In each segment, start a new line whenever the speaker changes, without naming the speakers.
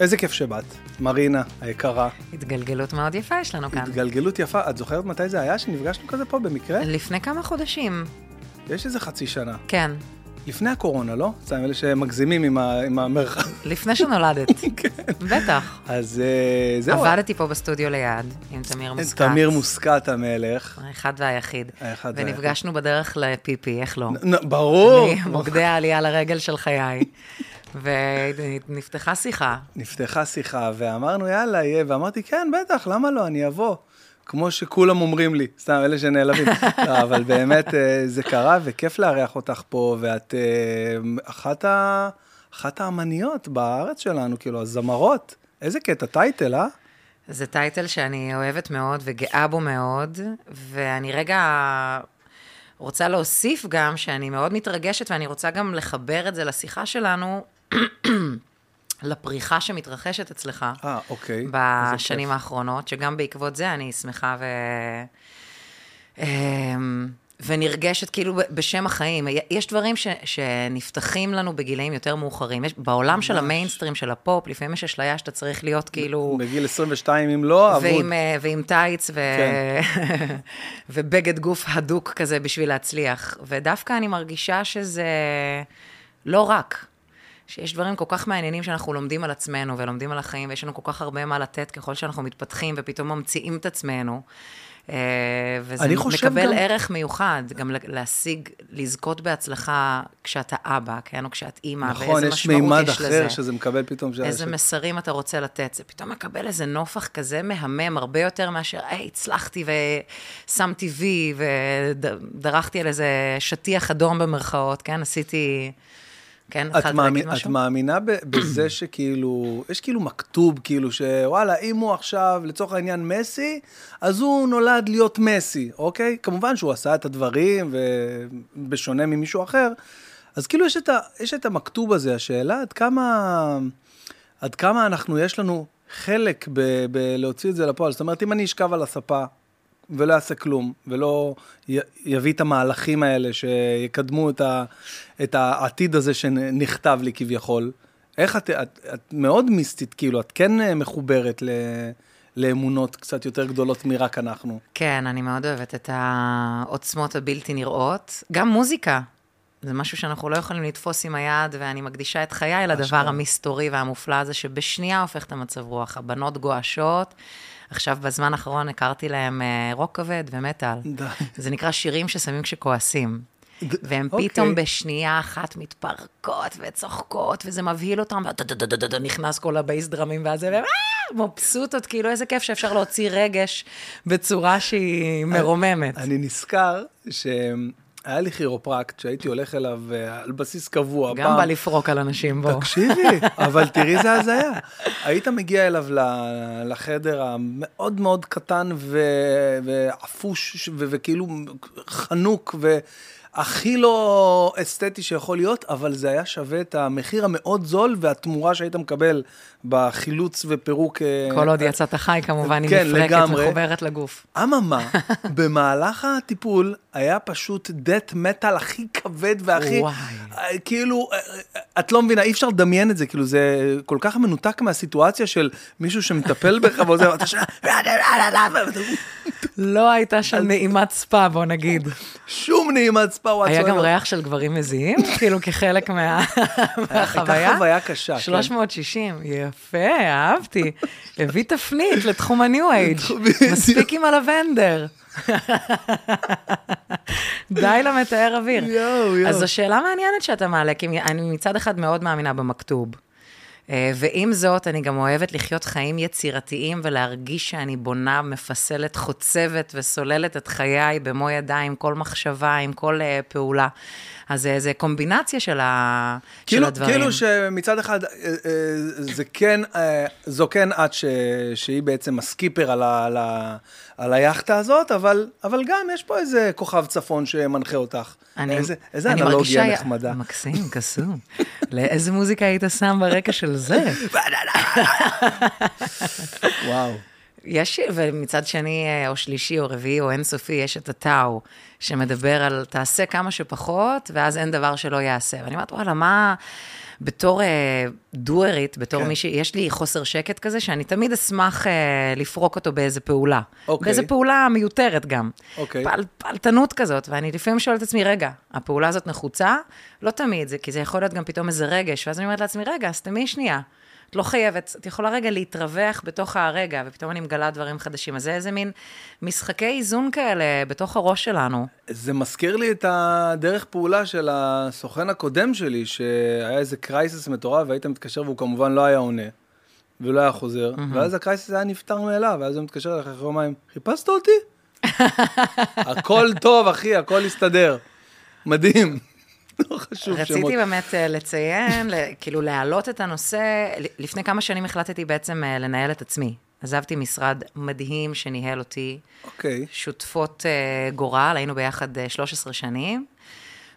איזה כיף שבאת. מרינה, היקרה.
התגלגלות מאוד יפה יש לנו כאן.
התגלגלות יפה. את זוכרת מתי זה היה שנפגשנו כזה פה במקרה?
לפני כמה חודשים.
יש איזה חצי שנה.
כן.
לפני הקורונה, לא? סתם אלה שמגזימים עם, ה- עם המרחב.
לפני שנולדת.
כן.
בטח.
אז אה, זהו.
עבדתי פה בסטודיו ליד, עם תמיר מוסקת.
תמיר מוסקת המלך.
האחד והיחיד.
האחד והיחיד.
ונפגשנו בדרך לפיפי, איך לא?
ברור.
ממוקדי העלייה לרגל של חיי. ונפתחה שיחה.
נפתחה שיחה, ואמרנו, יאללה, יהיה, ואמרתי, כן, בטח, למה לא, אני אבוא. כמו שכולם אומרים לי, סתם, אלה שנעלבים. לא, אבל באמת, אה, זה קרה, וכיף לארח אותך פה, ואת אה, אחת, ה... אחת האמניות בארץ שלנו, כאילו, הזמרות. איזה קטע, טייטל, אה?
זה טייטל שאני אוהבת מאוד וגאה בו מאוד, ואני רגע רוצה להוסיף גם שאני מאוד מתרגשת, ואני רוצה גם לחבר את זה לשיחה שלנו, לפריחה שמתרחשת אצלך
אה, אוקיי.
בשנים. האחרונות, שגם בעקבות זה אני שמחה ו... אמ, ונרגשת כאילו בשם החיים. יש דברים ש, שנפתחים לנו בגילאים יותר מאוחרים. יש, בעולם של המיינסטרים, של הפופ, לפעמים יש אשליה שאתה צריך להיות כאילו...
בגיל 22, אם לא, אבוד.
ועם, אה, ועם טייץ ו...
כן.
ובגד גוף הדוק כזה בשביל להצליח. ודווקא אני מרגישה שזה לא רק. שיש דברים כל כך מעניינים שאנחנו לומדים על עצמנו ולומדים על החיים, ויש לנו כל כך הרבה מה לתת ככל שאנחנו מתפתחים ופתאום ממציאים את עצמנו. אה, וזה מקבל
גם-
ערך מיוחד, גם להשיג, לזכות בהצלחה כשאתה אבא, כן, או כשאת אימא,
נכון,
ואיזה
יש
משמעות
מימד
יש
אחר
לזה.
שזה מקבל פתאום.
איזה
ש-
מסרים אתה רוצה לתת. זה פתאום מקבל איזה נופח כזה מהמם, הרבה יותר מאשר, היי, הצלחתי ושמתי וי, ודרכתי על איזה שטיח אדום במרכאות, כן? עשיתי... כן,
את, מאמין, את? מאמינה בזה שכאילו, יש כאילו מכתוב, כאילו שוואלה, אם הוא עכשיו, לצורך העניין, מסי, אז הוא נולד להיות מסי, אוקיי? כמובן שהוא עשה את הדברים, ובשונה ממישהו אחר, אז כאילו יש את, ה, יש את המכתוב הזה, השאלה עד כמה, עד כמה אנחנו, יש לנו חלק ב- בלהוציא את זה לפועל. זאת אומרת, אם אני אשכב על הספה ולא יעשה כלום, ולא י- יביא את המהלכים האלה שיקדמו את, ה, את העתיד הזה שנכתב לי כביכול. איך את, את, את מאוד מיסטית, כאילו, את כן אה, מחוברת ל, לאמונות קצת יותר גדולות מרק אנחנו.
כן, אני מאוד אוהבת את העוצמות הבלתי נראות. גם מוזיקה. זה משהו שאנחנו לא יכולים לתפוס עם היד, ואני מקדישה את חיי לדבר. המסתורי והמופלא הזה, שבשנייה הופך את המצב רוח. הבנות גועשות. עכשיו, בזמן האחרון הכרתי להם אה, רוק כבד ומטאל.
די.
זה נקרא שירים ששמים כשכועסים. והם
אוקיי.
פתאום בשנייה אחת מתפרקות וצוחקות, וזה מבהיל אותם, ודדדדדד, נכנס כל הבייס דרמים והזה, והם אה, מבסוטות, כאילו איזה כיף שאפשר להוציא רגש בצורה שהיא מרוממת.
אני נזכר שהיה לי כירופרקט שהייתי הולך אליו אה, על בסיס קבוע.
גם
פעם-
בא לפרוק על אנשים, בוא.
תקשיבי, אבל תראי איזה הזיה. היית מגיע אליו לחדר המאוד מאוד קטן ועפוש ו- וכאילו חנוק והכי לא אסתטי שיכול להיות, אבל זה היה שווה את המחיר המאוד זול והתמורה שהיית מקבל בחילוץ ופירוק. אה,
כל עוד יצאת חי, כמובן, היא
כן,
נפרקת,
לגמרי.
מחוברת לגוף.
אממה, במהלך הטיפול היה פשוט דט מטאל הכי כבד והכי...
וואי.
אה, כאילו, אה, את לא מבינה, אי אפשר לדמיין את זה, כאילו זה כל כך מנותק מהסיטואציה של מישהו שמטפל בך ועוזר, ואתה שומע,
לא הייתה שם נעימת ספא, בוא נגיד.
שום נעימת ספא
היה גם. ריח של גברים מזיעים, כאילו כחלק מה- מהחוויה.
הייתה חוויה קשה, כן.
360, יפה, אהבתי. הביא תפנית לתחום הניו אייג'. מספיק עם הלבנדר. די למתאר אוויר.
יואו, יואו.
אז זו שאלה מעניינת שאתה מעלה, כי אני מצד אחד מאוד מאמינה במכתוב. אה, ועם זאת, אני גם אוהבת לחיות חיים יצירתיים ולהרגיש שאני בונה, מפסלת, חוצבת וסוללת את חיי במו ידיים, כל מחשבה, עם כל אה, פעולה. אז אה, זה קומבינציה של, ה...
כאילו,
של הדברים.
כאילו שמצד אחד, אה, אה, זה כן, זו כן את ש, שהיא בעצם הסקיפר על, ה, על, ה, על היאכטה הזאת, אבל, אבל גם יש פה איזה כוכב צפון שמנחה אותך.
אני,
איזה, איזה
אני
אנלוגיה
מרגישה-
נחמדה.
מקסים, קסום. לאיזה מוזיקה היית שם ברקע של זה?
וואו.
יש, ומצד שני, אה, או שלישי, או רביעי, או אינסופי, יש את הטאו, שמדבר על תעשה כמה שפחות, ואז אין דבר שלא יעשה. ואני אומרת, וואלה, מה... בתור אה, דוארית, בתור
כן.
מישהי, יש לי חוסר שקט כזה, שאני תמיד אשמח אה, לפרוק אותו באיזה פעולה.
אוקיי.
באיזה פעולה מיותרת גם.
אוקיי.
פעל, פעלתנות כזאת, ואני לפעמים שואלת את עצמי, רגע, הפעולה הזאת נחוצה? לא תמיד, זה, כי זה יכול להיות גם פתאום איזה רגש, ואז אני אומרת לעצמי, רגע, אז תמי שנייה. את לא חייבת, את יכולה רגע להתרווח בתוך הרגע, ופתאום אני מגלה דברים חדשים. אז זה איזה מין משחקי איזון כאלה בתוך הראש שלנו.
זה מזכיר לי את הדרך פעולה של הסוכן הקודם שלי, שהיה איזה קרייסס מטורף, והיית מתקשר והוא כמובן לא היה עונה, ולא היה חוזר, ואז הקרייסס היה נפתר מאליו, ואז הוא מתקשר אליך אחרי יומיים, חיפשת אותי? הכל טוב, אחי, הכל הסתדר. מדהים. לא חשוב שמות.
רציתי באמת אה, לציין, כאילו להעלות את הנושא, לפני כמה שנים החלטתי בעצם אה, לנהל את עצמי. עזבתי משרד מדהים שניהל אותי,
אוקיי.
שותפות אה, גורל, היינו ביחד אה, 13 שנים,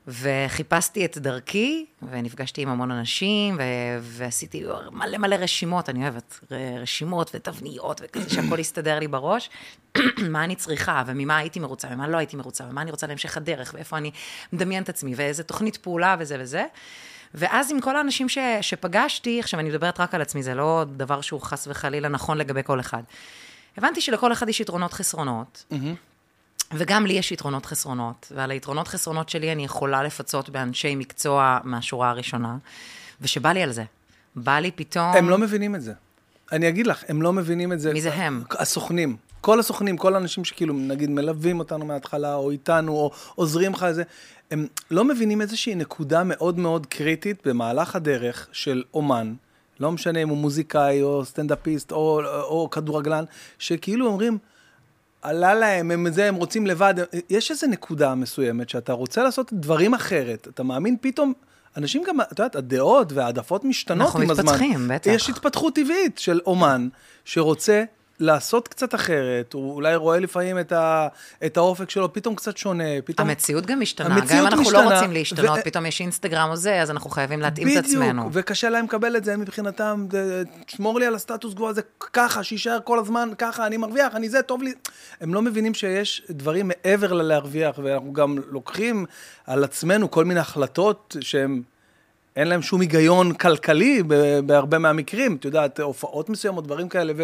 וחיפשתי את דרכי, ונפגשתי עם המון אנשים, ו- ועשיתי מלא מלא רשימות, אני אוהבת ר- רשימות ותבניות, וכזה שהכל יסתדר לי בראש, מה אני צריכה, וממה הייתי מרוצה, ומה לא הייתי מרוצה, ומה אני רוצה להמשך הדרך, ואיפה אני מדמיין את עצמי, ואיזה תוכנית פעולה וזה וזה. ואז עם כל האנשים ש, שפגשתי, עכשיו אני מדברת רק על עצמי, זה לא דבר שהוא חס וחלילה נכון לגבי כל אחד. הבנתי שלכל אחד יש יתרונות חסרונות, וגם לי יש יתרונות חסרונות, ועל היתרונות חסרונות שלי אני יכולה לפצות באנשי מקצוע מהשורה הראשונה, ושבא לי על זה. בא לי פתאום...
הם לא מבינים את זה. אני אגיד לך, הם לא מבינים את זה.
מי זה הם?
הסוכנים. כל הסוכנים, כל האנשים שכאילו, נגיד, מלווים אותנו מההתחלה, או איתנו, או עוזרים לך לזה, הם לא מבינים איזושהי נקודה מאוד מאוד קריטית במהלך הדרך של אומן, לא משנה אם הוא מוזיקאי, או סטנדאפיסט, או, או כדורגלן, שכאילו אומרים, עלה להם, הם זה, הם רוצים לבד. יש איזו נקודה מסוימת שאתה רוצה לעשות דברים אחרת. אתה מאמין פתאום, אנשים גם, את יודעת, הדעות והעדפות משתנות
אנחנו
עם הזמן.
מתפתחים, בטח.
יש התפתחות טבעית של אומן שרוצה לעשות קצת אחרת, הוא אולי רואה לפעמים את, ה, את האופק שלו פתאום קצת שונה, פתאום...
המציאות גם משתנה, גם אם
המציאות
אנחנו לא רוצים להשתנות,
ו-
פתאום יש אינסטגרם או זה, אז אנחנו חייבים להתאים את עצמנו.
בדיוק, וקשה להם לקבל את זה מבחינתם, תשמור לי על הסטטוס קוו הזה ככה, שיישאר כל הזמן ככה, אני מרוויח, אני זה, טוב לי. הם לא מבינים שיש דברים מעבר ללהרוויח, ואנחנו גם לוקחים על עצמנו כל מיני החלטות שהן... אין להם שום היגיון כלכלי בהרבה מהמקרים, את יודעת, הופעות מסוימות, דברים כאלה, ו,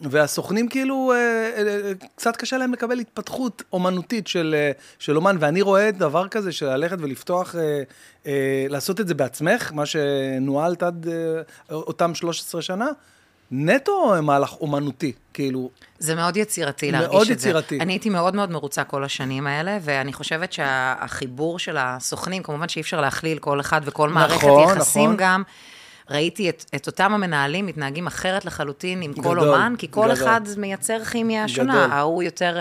והסוכנים כאילו, אה, אה, קצת קשה להם לקבל התפתחות אומנותית של, אה, של אומן, ואני רואה דבר כזה של ללכת ולפתוח, אה, אה, לעשות את זה בעצמך, מה שנוהלת עד אה, אותם 13 שנה, נטו מהלך אומנותי, כאילו,
זה מאוד יצירתי
מאוד
להרגיש את
יצירתי.
זה. אני הייתי מאוד מאוד מרוצה כל השנים האלה, ואני חושבת שהחיבור של הסוכנים, כמובן שאי אפשר להכליל כל אחד וכל מערכת
נכון,
יחסים
נכון.
גם. ראיתי את, את אותם המנהלים מתנהגים אחרת לחלוטין עם כל
גדול,
אומן, כי כל
גדול.
אחד מייצר כימיה שונה.
גדול.
ההוא יותר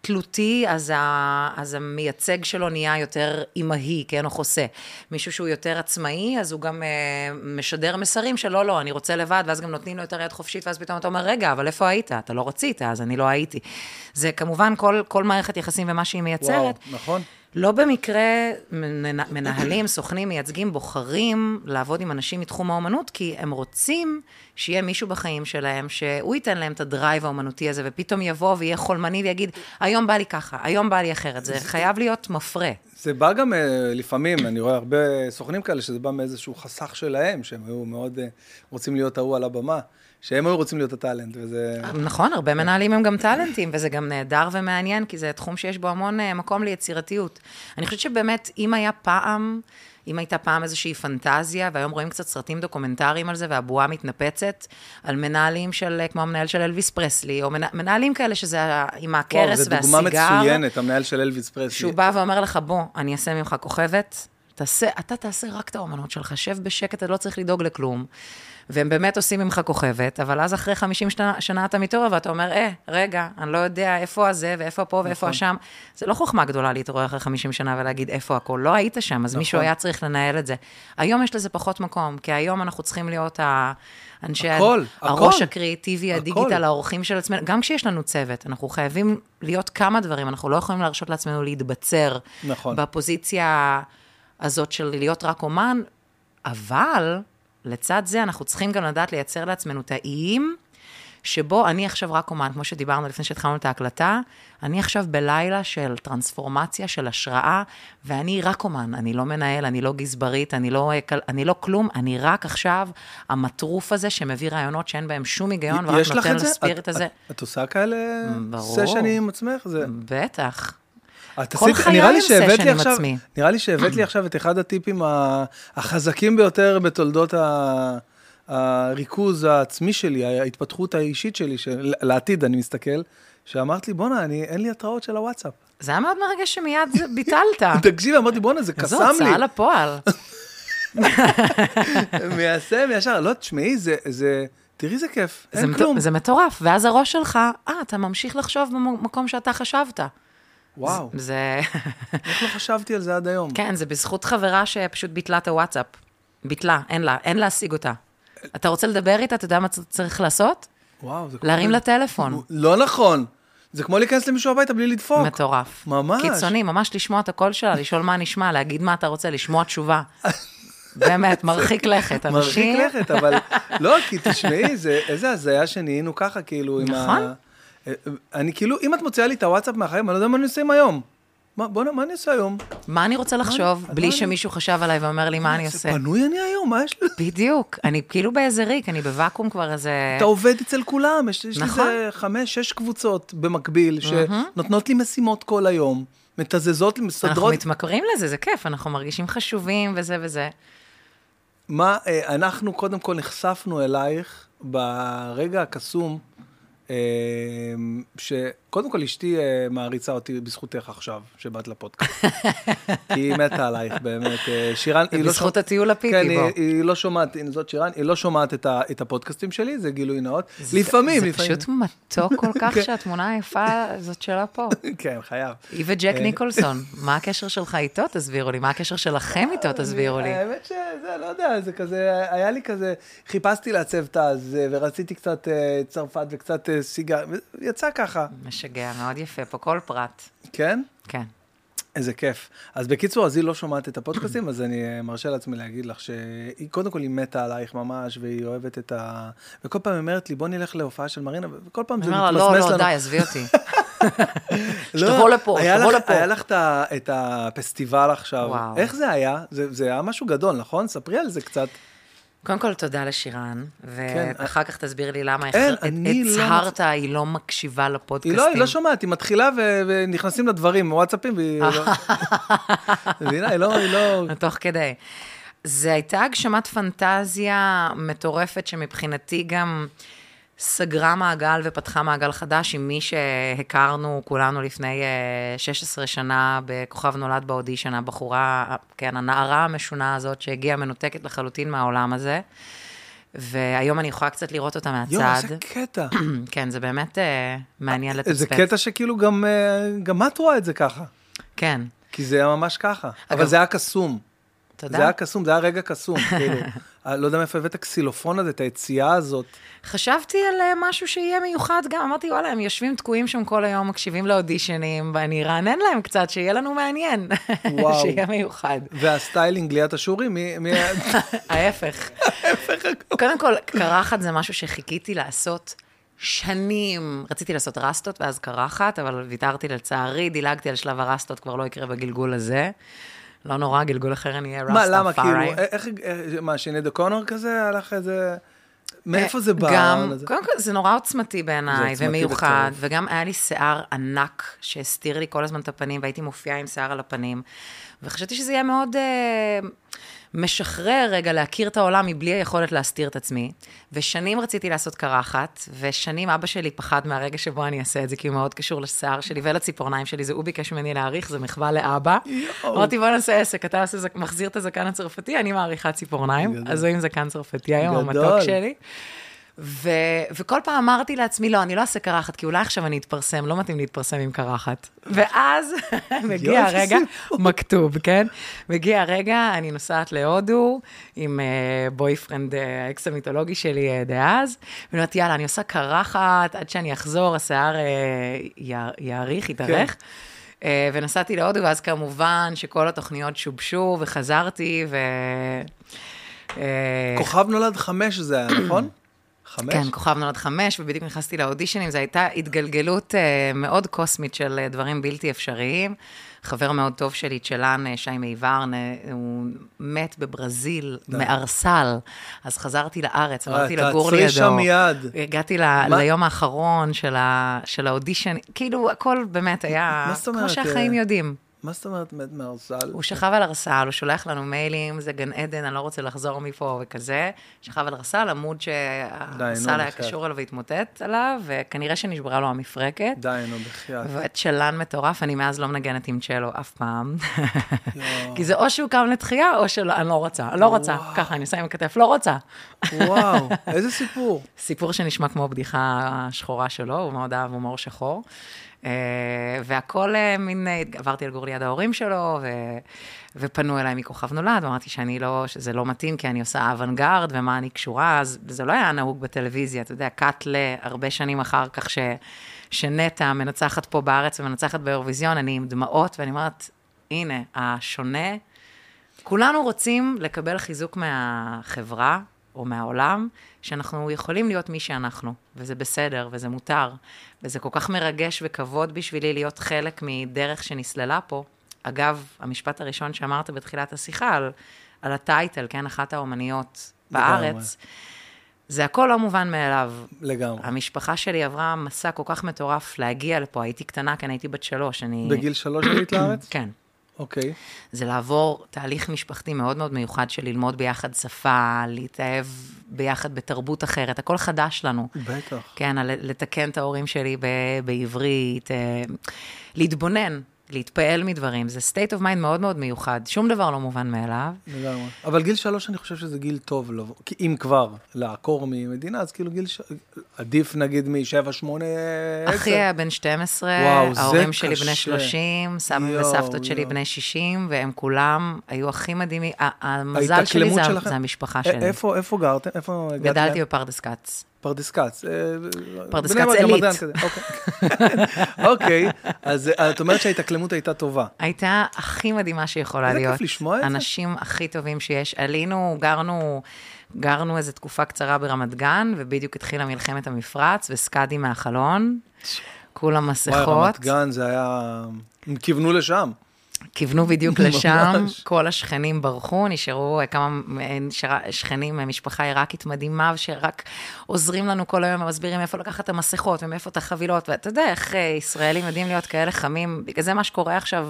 תלותי, אז, ה, אז המייצג שלו נהיה יותר אימהי, כן, או חוסה. מישהו שהוא יותר עצמאי, אז הוא גם אה, משדר מסרים שלא, לא, אני רוצה לבד, ואז גם נותנים לו יותר יד חופשית, ואז פתאום אתה אומר, רגע, אבל איפה היית? אתה לא רצית, אז אני לא הייתי. זה כמובן כל, כל מערכת יחסים ומה שהיא מייצרת.
וואו, נכון.
לא במקרה מנ- מנהלים, סוכנים, מייצגים, בוחרים לעבוד עם אנשים מתחום האומנות, כי הם רוצים שיהיה מישהו בחיים שלהם, שהוא ייתן להם את הדרייב האומנותי הזה, ופתאום יבוא ויהיה חולמני ויגיד, היום בא לי ככה, היום בא לי אחרת. זה חייב להיות מפרה.
זה בא גם אה, לפעמים, אני רואה הרבה סוכנים כאלה, שזה בא מאיזשהו חסך שלהם, שהם היו מאוד אה, רוצים להיות ההוא על הבמה, שהם היו רוצים להיות הטאלנט, וזה...
נכון, הרבה מנהלים הם גם טאלנטים, וזה גם נהדר ומעניין, כי זה תחום שיש בו המון אה, מקום ליצירתיות. אני חושבת שבאמת, אם היה פעם, אם הייתה פעם איזושהי פנטזיה, והיום רואים קצת סרטים דוקומנטריים על זה, והבועה מתנפצת, על מנהלים של, אה, כמו המנהל של אלוויס פרסלי, או מנ- מנהלים כאלה שזה עם
וואו,
הכרס
זו דוגמה
והסיגר.
מצוינת, המנהל של אלוויס פרסלי.
שהוא בא ואומר לך, בוא, אני אעשה ממך כוכבת, תעשה, אתה תעשה רק את האומנות שלך, שב בשקט, אתה לא צריך לדאוג לכלום. והם באמת עושים ממך כוכבת, אבל אז אחרי 50 שנה, שנה אתה מתעורר ואתה אומר, אה, רגע, אני לא יודע איפה הזה ואיפה פה ואיפה
נכון.
השם. זה לא חוכמה גדולה להתעורר אחרי 50 שנה ולהגיד איפה הכל. לא היית שם, אז מישהו
נכון.
היה צריך לנהל את זה. היום יש לזה פחות מקום, כי היום אנחנו צריכים להיות ה... אנשי
הכל,
הראש
הכל.
הקריאיטיבי,
הכל.
הדיגיטל, האורחים של עצמנו, גם כשיש לנו צוות, אנחנו חייבים להיות כמה דברים, אנחנו לא יכולים להרשות לעצמנו להתבצר
נכון.
בפוזיציה הזאת של להיות רק אומן, אבל לצד זה אנחנו צריכים גם לדעת לייצר לעצמנו את האיים שבו אני עכשיו רק אומן, כמו שדיברנו לפני שהתחלנו את ההקלטה, אני עכשיו בלילה של טרנספורמציה, של השראה, ואני רק אומן, אני לא מנהל, אני לא גזברית, אני לא, אני לא כלום, אני רק עכשיו המטרוף הזה שמביא רעיונות שאין בהם שום היגיון, ורק נותן לספיריט הזה.
את, את עושה כאלה סשנים עם עצמך? זה...
בטח.
כל חיי עם סשן עם עצמי. נראה לי שהבאת לי עכשיו את אחד הטיפים החזקים ביותר בתולדות הריכוז העצמי שלי, ההתפתחות האישית שלי, של, לעתיד אני מסתכל, שאמרת לי, בואנה, אין לי התראות של הוואטסאפ.
זה היה מאוד מרגש שמיד ביטלת.
תקשיבי, אמרתי, בואנה, זה קסם לי.
זו הוצאה לפועל.
מיישם ישר, לא, תשמעי, זה... תראי איזה כיף, אין כלום.
זה מטורף, ואז הראש שלך, אה, אתה ממשיך לחשוב במקום שאתה חשבת.
וואו.
זה...
איך לא חשבתי על זה עד היום?
כן, זה בזכות חברה שפשוט ביטלה את הוואטסאפ. ביטלה, אין לה, אין להשיג אותה. אתה רוצה לדבר איתה, אתה יודע מה צריך לעשות?
וואו, זה...
להרים לה טלפון.
לא נכון. זה כמו להיכנס למישהו הביתה בלי לדפוק.
מטורף.
ממש.
קיצוני, ממש לשמוע את הקול שלה, לשאול מה נשמע, להגיד מה אתה רוצה, לשמוע תשובה. באמת, מרחיק לכת.
אנשים... מרחיק לכת, אבל לא, כי תשמעי, איזה הזיה שנהיינו ככה, כאילו, עם ה... נכון. אני כאילו, אם את מוציאה לי את הוואטסאפ מהחיים, אני לא יודע מה אני עושה עם היום. מה, בוא'נה, מה אני עושה היום?
מה אני רוצה לחשוב, בלי שמישהו חשב עליי ואומר לי מה אני עושה?
פנוי אני היום, מה יש לי?
בדיוק, אני כאילו באיזה ריק, אני בוואקום כבר איזה...
אתה עובד אצל כולם, יש לי איזה נכון. חמש, שש קבוצות במקביל, שנותנות לי משימות כל היום, מתזזות לי, מסדרות.
אנחנו מתמכרים לזה, זה כיף, אנחנו מרגישים חשובים וזה וזה.
מה, אה, אנחנו קודם כל נחשפנו אלייך ברגע הקסום. אמ, שקודם כל אשתי אה, מעריצה אותי בזכותך עכשיו, שבאת לפודקאסט. כי היא מתה עלייך, באמת. אה, שירן,
היא לא... בזכות הטיול הפיפי,
כן, בוא. כן, היא לא שומעת, הנה זאת שירן, היא לא שומעת את הפודקאסטים שלי, זה גילוי נאות. לפעמים,
לפעמים. זה פשוט מתוק כל כך כן. שהתמונה היפה הזאת שלה פה.
כן, חייב.
היא וג'ק אה, ניקולסון, מה הקשר שלך איתו, תסבירו לי? מה הקשר שלכם איתו, תסבירו לי?
האמת שזה, לא יודע, זה כזה, היה לי כזה, חיפשתי לעצב את הזה, ורציתי קצת צרפת וקצת סיגר, יצא ככה.
משגע, מאוד יפה פה, כל פרט.
כן?
כן.
איזה כיף. אז בקיצור, אז היא לא שומעת את הפודקאסטים, אז אני אה, מרשה לעצמי להגיד לך שהיא, קודם כל היא מתה עלייך ממש, והיא אוהבת את ה... וכל פעם היא אומרת לי, בוא נלך להופעה של מרינה, וכל פעם זה מתמסמס
לנו. לא, לא, די, עזבי אותי. שתבוא לפה, שתבוא לפה.
היה לך את הפסטיבל עכשיו. איך זה היה? זה היה משהו גדול, נכון? ספרי על זה קצת.
קודם כל, תודה לשירן, כן, ואחר כך תסביר לי למה הצהרת, לא... היא לא מקשיבה לפודקאסטים.
היא לא, היא לא שומעת, היא מתחילה ו... ונכנסים לדברים, וואטסאפים, והיא לא... מבינה, היא לא, היא לא...
תוך כדי. זה הייתה הגשמת פנטזיה מטורפת, שמבחינתי גם... סגרה מעגל ופתחה מעגל חדש עם מי שהכרנו כולנו לפני 16 אה, שנה בכוכב נולד באודישן, הבחורה, כן, הנערה המשונה הזאת שהגיעה מנותקת לחלוטין מהעולם הזה. והיום אני יכולה קצת לראות אותה מהצד. יואו,
איזה קטע.
כן, זה באמת אה, מעניין לתצפת.
זה קטע שכאילו גם, אה, גם את רואה את זה ככה.
כן.
כי זה היה ממש ככה. אגב, אבל זה היה קסום. תודה. זה היה קסום, זה היה רגע קסום, כאילו. לא יודע מאיפה הבאת הקסילופון הזה, את היציאה הזאת.
חשבתי על אה, משהו שיהיה מיוחד גם, אמרתי, וואלה, הם יושבים תקועים שם כל היום, מקשיבים לאודישנים, ואני ארענן להם קצת, שיהיה לנו מעניין. וואו. שיהיה מיוחד.
וה styling ליאת אשורי, מי... מי...
ההפך. ההפך. קודם כל, קרחת זה משהו שחיכיתי לעשות. שנים, רציתי לעשות רסטות ואז קרחת, אבל ויתרתי לצערי, דילגתי על שלב הרסטות, כבר לא יקרה בגלגול הזה. לא נורא, גלגול אחר אני אהיה רסטה
מה, למה, כאילו, איך, מה, שיני קונור כזה, הלך איזה... מאיפה זה בא?
גם, קודם כל, זה נורא עוצמתי בעיניי, ומיוחד, וגם היה לי שיער ענק שהסתיר לי כל הזמן את הפנים, והייתי מופיעה עם שיער על הפנים, וחשבתי שזה יהיה מאוד... Uh, משחרר רגע להכיר את העולם מבלי היכולת להסתיר את עצמי. ושנים רציתי לעשות קרחת, ושנים אבא שלי פחד מהרגע שבו אני אעשה את זה, כי הוא מאוד קשור לשיער שלי ולציפורניים שלי, זה הוא ביקש ממני להעריך, זה מחווה לאבא. אמרתי, בוא נעשה עסק, אתה עושה, מחזיר את הזקן הצרפתי, אני מעריכה ציפורניים, אז הוא עם זקן צרפתי היום, המתוק שלי. ו, וכל פעם אמרתי לעצמי, לא, אני לא אעשה קרחת, כי אולי עכשיו אני אתפרסם, לא מתאים להתפרסם עם קרחת. ואז מגיע הרגע, מכתוב, כן? מגיע הרגע, אני נוסעת להודו עם אה, boyfriend, אה, האקס המיתולוגי שלי אה, דאז, ואני אומרת, יאללה, אני עושה קרחת עד שאני אחזור, השיער אה, יאריך, יתארך. כן. אה, ונסעתי להודו, ואז כמובן שכל התוכניות שובשו, וחזרתי, ו...
כוכב נולד חמש זה היה, נכון? חמש?
כן, כוכב נולד חמש, ובדיוק נכנסתי לאודישנים, זו הייתה התגלגלות אה, מאוד קוסמית של אה, דברים בלתי אפשריים. חבר מאוד טוב שלי, צ'לן, uh, שי מיברן, הוא מת בברזיל, מערסל. אז חזרתי לארץ, עברתי לגור לידו.
תעצרי שם מיד.
הגעתי ל- ליום האחרון של, ה- של האודישן, כאילו, הכל באמת היה
מה זאת
כמו
אומרת,
שהחיים
אה,
יודעים.
מה זאת אומרת מת מהרסל?
הוא שכב על הרסל, הוא שולח לנו מיילים, זה גן עדן, אני לא רוצה לחזור מפה וכזה. שכב על הרסל, עמוד שהרסל היה. קשור אליו והתמוטט עליו, וכנראה שנשברה לו המפרקת.
די, נו, בחייאת.
וצ'לן מטורף, אני מאז לא מנגנת עם צ'לו אף פעם.
יואו.
כי זה או שהוא קם לתחייה, או שלא, אני לא רוצה, אני לא רוצה. ככה, אני עושה עם הכתף, לא רוצה.
וואו, איזה סיפור.
סיפור שנשמע כמו בדיחה שחורה שלו, הוא מאוד אהב הומור שחור. אה, והכל אה, מין, אה, עברתי לגור ליד ההורים שלו, ו, ופנו אליי מכוכב נולד, ואמרתי שאני לא, שזה לא מתאים, כי אני עושה אוונגרד, ומה אני קשורה, אז זה לא היה נהוג בטלוויזיה, אתה יודע, קאט להרבה שנים אחר כך, ש, שנטע מנצחת פה בארץ ומנצחת באירוויזיון, אני עם דמעות, ואני אומרת, הנה, השונה, כולנו רוצים לקבל חיזוק מהחברה או מהעולם, שאנחנו יכולים להיות מי שאנחנו, וזה בסדר, וזה מותר, וזה כל כך מרגש וכבוד בשבילי להיות חלק מדרך שנסללה פה. אגב, המשפט הראשון שאמרת בתחילת השיחה על, על הטייטל, כן, אחת האומניות
לגמרי.
בארץ, זה הכל לא מובן מאליו.
לגמרי.
המשפחה שלי עברה מסע כל כך מטורף להגיע לפה, הייתי קטנה, כן, הייתי בת שלוש, אני...
בגיל שלוש עלית לארץ?
כן.
אוקיי.
זה לעבור תהליך משפחתי מאוד מאוד מיוחד של ללמוד ביחד שפה, להתאהב ביחד בתרבות אחרת, הכל חדש לנו.
בטח.
כן, לתקן את ההורים שלי ב- בעברית, אה, להתבונן, להתפעל מדברים, זה state of mind מאוד מאוד מיוחד, שום דבר לא מובן מאליו.
לגמרי. אבל גיל שלוש, אני חושב שזה גיל טוב לבוא. כי אם כבר לעקור ממדינה, אז כאילו גיל ש... עדיף נגיד משבע, שמונה, עשר.
אחי היה בן 12,
וואו,
ההורים שלי
קשה.
בני 30, סבא וסבתות שלי. בני 60, והם כולם היו הכי מדהימים. המזל שלי זה,
שלכם-
זה המשפחה שלי.
איפה, איפה גרתם? איפה?
גדלתי? בפרדס כץ.
פרדס כץ.
פרדס כץ עילית.
אוקיי. אז אה, את אומרת שההתאקלמות הייתה טובה.
הייתה הכי מדהימה שיכולה
איזה כיף
להיות.
לשמוע את זה.
אנשים הכי טובים שיש. עלינו, גרנו, גרנו איזו תקופה קצרה ברמת גן, ובדיוק התחילה מלחמת המפרץ, וסקאדים מהחלון, כולם
וואי,
מסכות.
רמת גן זה היה... הם כיוונו לשם.
כיוונו בדיוק לשם,
ממש.
כל השכנים ברחו, נשארו כמה אה, נשארה- שכנים, אה, משפחה עיראקית מדהימה, שרק עוזרים לנו כל היום, ומסבירים מאיפה לקחת את המסכות ומאיפה את החבילות, ואתה יודע איך אה, ישראלים יודעים להיות כאלה חמים, בגלל זה מה שקורה עכשיו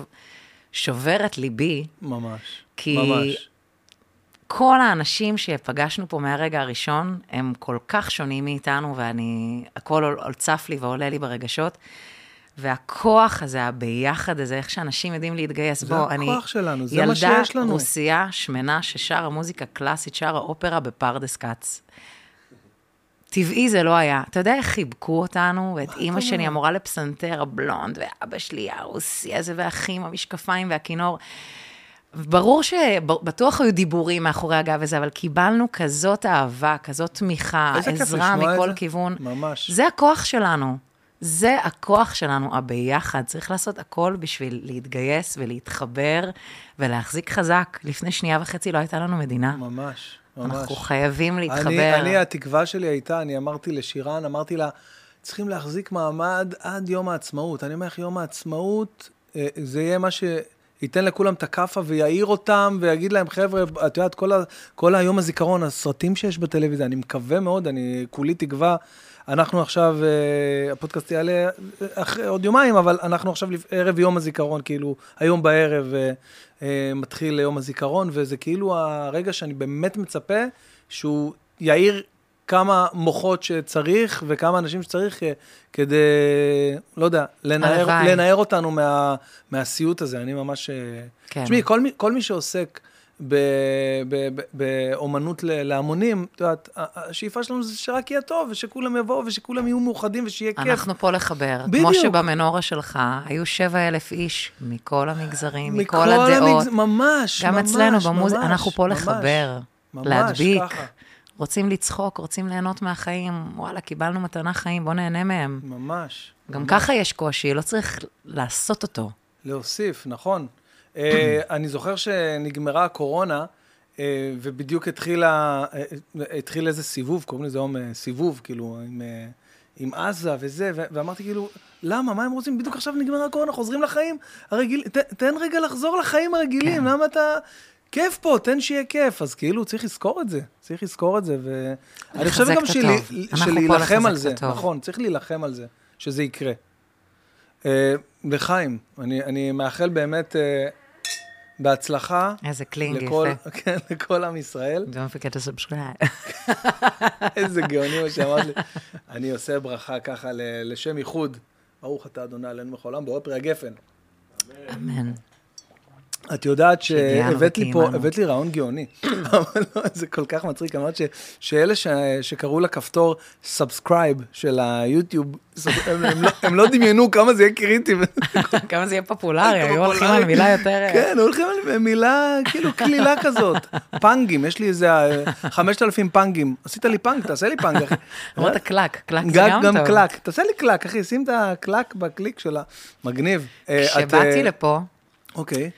שובר את ליבי,
ממש.
כי
ממש.
כל האנשים שפגשנו פה מהרגע הראשון, הם כל כך שונים מאיתנו, ואני, הכל צף לי ועולה לי ברגשות. והכוח הזה, הביחד הזה, איך שאנשים יודעים להתגייס.
זה
בוא, אני...
הכוח שלנו, זה מה שיש לנו.
ילדה רוסייה שמנה ששרה מוזיקה קלאסית, שרה אופרה בפרדס כץ. טבעי זה לא היה. אתה יודע איך חיבקו אותנו, ואת אימא שלי, המורה לפסנתר, הבלונד, ואבא שלי, הרוסי הזה, והאחים, המשקפיים והכינור. ברור שבטוח היו דיבורים מאחורי הגב הזה, אבל קיבלנו כזאת אהבה, כזאת תמיכה, עזרה מכל
זה.
כיוון.
ממש.
זה הכוח שלנו. זה הכוח שלנו, הביחד. צריך לעשות הכל בשביל להתגייס ולהתחבר ולהחזיק חזק. לפני שנייה וחצי לא הייתה לנו מדינה.
ממש, ממש.
אנחנו חייבים להתחבר.
אני, אני, התקווה שלי הייתה, אני אמרתי לשירן, אמרתי לה, צריכים להחזיק מעמד עד יום העצמאות. אני אומר לך, יום העצמאות, אה, זה יהיה מה שייתן לכולם את הכאפה ויעיר אותם, ויגיד להם, חבר'ה, את יודעת, כל, ה, כל היום הזיכרון, הסרטים שיש בטלוויזיה, אני מקווה מאוד, אני כולי תקווה. אנחנו עכשיו, אה, הפודקאסט יעלה אה, אחרי עוד יומיים, אבל אנחנו עכשיו ערב יום הזיכרון, כאילו, היום בערב אה, מתחיל יום הזיכרון, וזה כאילו הרגע שאני באמת מצפה שהוא יעיר כמה מוחות שצריך וכמה אנשים שצריך כדי, לא יודע, לנער. לנער אותנו מה, מהסיוט הזה. אני ממש...
כן.
תשמעי, כל, כל מי שעוסק באומנות להמונים, את יודעת, השאיפה שלנו זה שרק יהיה טוב, ושכולם יבואו, ושכולם יהיו מאוחדים, ושיהיה כיף.
אנחנו פה לחבר.
בדיוק.
כמו שבמנורה שלך היו שבע אלף איש מכל המגזרים, מכל
מכל
הדעות.
המגז- ממש,
גם
ממש,
אצלנו במוזיקה,
ממש,
אנחנו פה
ממש.
לחבר,
ממש,
להדביק.
ככה.
רוצים לצחוק, רוצים ליהנות מהחיים. וואלה, קיבלנו מתנה חיים, בוא נהנה מהם.
ממש.
גם ככה יש קושי, לא צריך לעשות אותו.
להוסיף, נכון. אה, אני זוכר שנגמרה הקורונה, אה, ובדיוק התחילה, אה, התחיל איזה סיבוב, קוראים לזה היום סיבוב, כאילו, עם, עם עזה וזה, ואמרתי כאילו, למה, מה הם רוצים? בדיוק עכשיו נגמר הקורונה, חוזרים לחיים הרגילים, תן רגע לחזור לחיים הרגילים. למה אתה... כיף פה, תן שיהיה כיף. אז כאילו, צריך לזכור את זה, צריך לזכור את זה, ואני חושב גם שלהילחם על זה. נכון, צריך להילחם על זה, שזה יקרה. לחיים, אני, אני מאחל באמת בהצלחה.
איזה cling
לכל,
יפה.
כן, לכל עם ישראל.
Don't forget to subscribe.
איזה גאוני מה שאמרת לי. אני עושה ברכה ככה לשם ייחוד. ברוך אתה אדוני עלינו בכל העולם, בורא פרי הגפן.
אמן.
את יודעת שהבאת לי פה. הבאת לי רעיון גאוני. אבל לא, זה כל כך מצחיק. אמרת ש- שאלה ש- שקראו לכפתור subscribe של היוטיוב, הם- הם לא- הם לא דמיינו כמה זה יהיה קריטי.
כמה זה יהיה פופולרי, היו הולכים. על מילה יותר... אה,
כן, הולכים על מילה כאילו קלילה כזאת. פאנגים, יש לי איזה אה, 5,000 פאנגים. עשית לי פאנג, תעשה לי פאנג, אחי.
אמרת קלק, קלק זה
גם,
גם
גם
טוב.
קלק, תעשה לי קלק, אחי, שים את הקלק בקליק שלה. מגניב. אה, את,
כשבאתי
אה,
לפה,
אוקיי.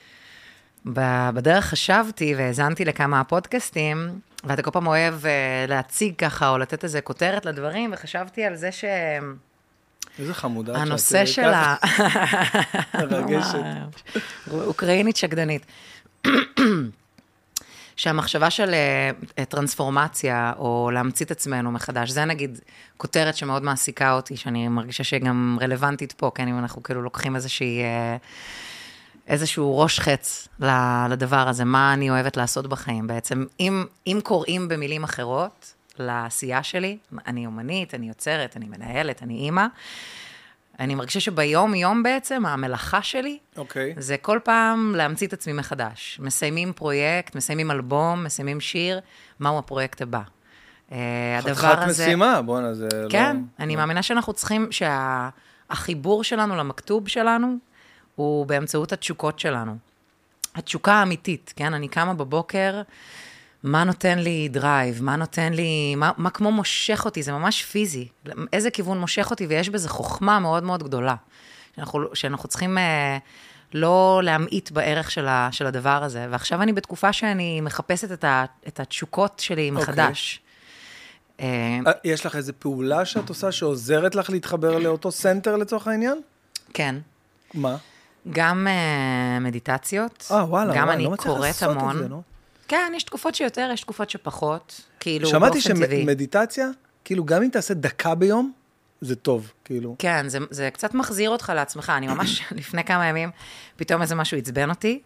בדרך חשבתי והאזנתי לכמה פודקאסטים, ואתה כל פעם אוהב אה, להציג ככה, או לתת איזה כותרת לדברים, וחשבתי על זה
איזה חמודה.
של
אה,
ה...
ככה מרגשת.
אוקראינית שקדנית. שהמחשבה של אה, טרנספורמציה, או להמציא את עצמנו מחדש, זה נגיד כותרת שמאוד מעסיקה אותי, שאני מרגישה שהיא גם רלוונטית פה, כן, אם אנחנו כאילו לוקחים איזושהי, אה, איזשהו ראש חץ לדבר הזה, מה אני אוהבת לעשות בחיים בעצם. אם, אם קוראים במילים אחרות לעשייה שלי, אני אומנית, אני יוצרת, אני מנהלת, אני אימא, אני מרגישה שביום-יום בעצם, המלאכה שלי,
אוקיי.
זה כל פעם להמציא את עצמי מחדש. מסיימים פרויקט, מסיימים אלבום, מסיימים שיר, מהו הפרויקט הבא. אה, הדבר
חתיכת
הזה...
משימה, בואנה, זה לא...
כן, אני מאמינה שאנחנו צריכים, שהחיבור שלנו למכתוב שלנו, הוא באמצעות התשוקות שלנו. התשוקה האמיתית, כן? אני קמה בבוקר, מה נותן לי drive? מה נותן לי... מה, מה כמו מושך אותי? זה ממש פיזי. איזה כיוון מושך אותי, ויש בזה חוכמה מאוד מאוד גדולה. שאנחנו, שאנחנו צריכים אה, לא להמעיט בערך של, ה, של הדבר הזה. ועכשיו אני בתקופה שאני מחפשת את, ה, את התשוקות שלי מחדש. אה,
אה, יש לך איזה פעולה שאת עושה שעוזרת לך להתחבר לאותו center לצורך העניין?
כן.
מה?
גם אה, מדיטציות.
אה, וואלה,
גם
וואי,
אני
לא
קוראת המון.
זה, נו.
כן, יש תקופות שיותר, יש תקופות שפחות. כאילו,
שמעתי
באופן טבעי.
שמדיטציה, כאילו, גם אם תעשה דקה ביום, זה טוב, כאילו.
כן, זה, זה קצת מחזיר אותך לעצמך. אני ממש, לפני כמה ימים, פתאום איזה משהו עצבן אותי.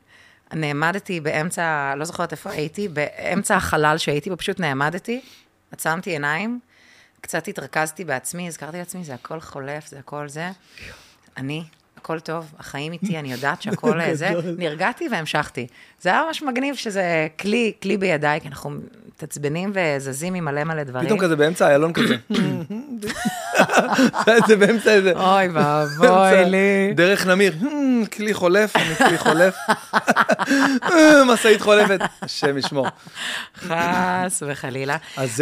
נעמדתי באמצע, לא זוכרת איפה הייתי, באמצע החלל שהייתי בו, פשוט נעמדתי, עצמתי עיניים, קצת התרכזתי בעצמי, הזכרתי לעצמי, זה הכל חולף, זה הכל זה. אני, הכל טוב, החיים איתי, אני יודעת שהכל אה, זה, נרגעתי והמשכתי. זה היה ממש מגניב שזה כלי, כלי בידיי, כי אנחנו מתעצבנים וזזים עם מלא מלא דברים.
פתאום כזה באמצע איילון כזה. זה באמצע איזה...
אוי ואבוי לי.
דרך נמיר, "Hmm, כלי חולף, אני כלי חולף. משאית חולפת, השם ישמור.
חס וחלילה.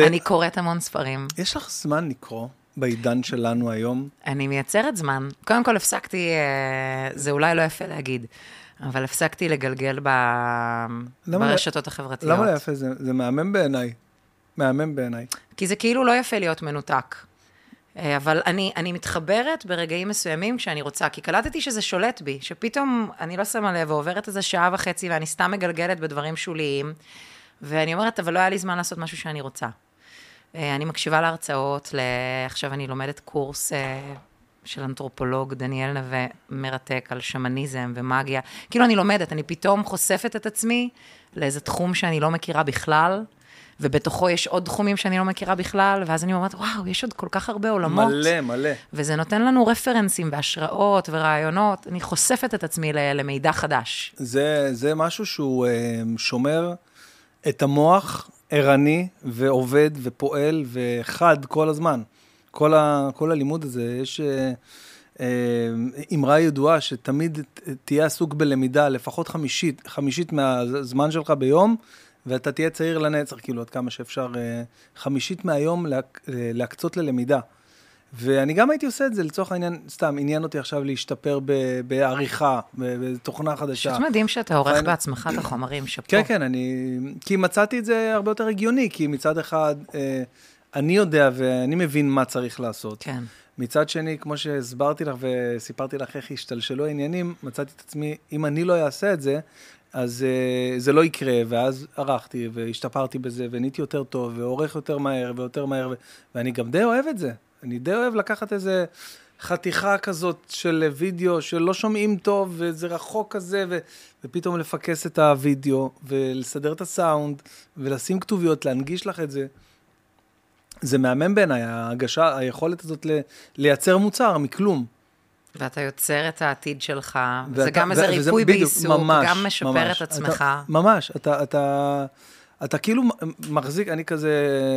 אני קוראת המון ספרים.
יש לך זמן לקרוא בעידן שלנו היום?
אני מייצרת זמן. קודם כל הפסקתי, אה, זה אולי לא יפה להגיד, אבל הפסקתי לגלגל ב...
למה לא-
ברשתות החברתיות.
למה לא יפה? זה זה מהמם בעיניי. מהמם בעיניי.
כי זה כאילו לא יפה להיות מנותק. אה, אבל אני, אני מתחברת ברגעים מסוימים כשאני רוצה, כי קלטתי שזה שולט בי, שפתאום אני לא שמה לב ועוברת איזה שעה וחצי ואני סתם מגלגלת בדברים שוליים, ואני אומרת, אבל לא היה לי זמן לעשות משהו שאני רוצה. אה, אני מקשיבה להרצאות. עכשיו אני לומדת קורס אה, של אנתרופולוג, דניאל נווה, מרתק על שמניזם ומאגיה. כאילו אני לומדת, אני פתאום חושפת את עצמי לאיזה תחום שאני לא מכירה בכלל, ובתוכו יש עוד תחומים שאני לא מכירה בכלל, ואז אני אומרת, וואו, יש עוד כל כך הרבה עולמות.
מלא, מלא.
וזה נותן לנו רפרנסים והשראות ורעיונות. אני חושפת את עצמי למידע חדש.
זה, זה משהו שהוא אה, שומר את המוח ערני ועובד ופועל וחד כל הזמן. כל, ה, כל הלימוד הזה, יש אה, אה, אמרה ידועה שתמיד תהיה עסוק בלמידה, לפחות חמישית, חמישית מהזמן שלך ביום, ואתה תהיה צעיר לנצח, כאילו, עד כמה שאפשר, אה, חמישית מהיום להק, אה, להקצות ללמידה. ואני גם הייתי עושה את זה, לצורך העניין, סתם, עניין אותי עכשיו להשתפר ב- בעריכה, בתוכנה חדשה.
פשוט מדהים שאתה עורך
ואני-
בעצמך את החומרים, שאפו.
כן, כן, אני... כי מצאתי את זה הרבה יותר הגיוני, כי מצד אחד, אה, אני יודע ואני מבין מה צריך לעשות.
כן.
מצד שני, כמו שהסברתי לך וסיפרתי לך איך השתלשלו העניינים, מצאתי את עצמי, אם אני לא אעשה את זה, אז uh, זה לא יקרה, ואז ערכתי והשתפרתי בזה, ונהייתי יותר טוב, ועורך יותר מהר ויותר מהר, ו... ואני גם די אוהב את זה. אני די אוהב לקחת איזה חתיכה כזאת של וידאו שלא שומעים טוב, וזה רחוק כזה, ו... ופתאום לפקס את הוידאו, ולסדר את הסאונד, ולשים כתוביות, להנגיש לך את זה. זה מהמם בעיניי, ההגשה, היכולת הזאת ל... לייצר מוצר מכלום.
ואתה יוצר את העתיד שלך,
ואתה-
זה גם איזה ריפוי בעיסוק, גם משפר
ממש.
את עצמך.
אתה, ממש, אתה, אתה, אתה כאילו מחזיק, אני כזה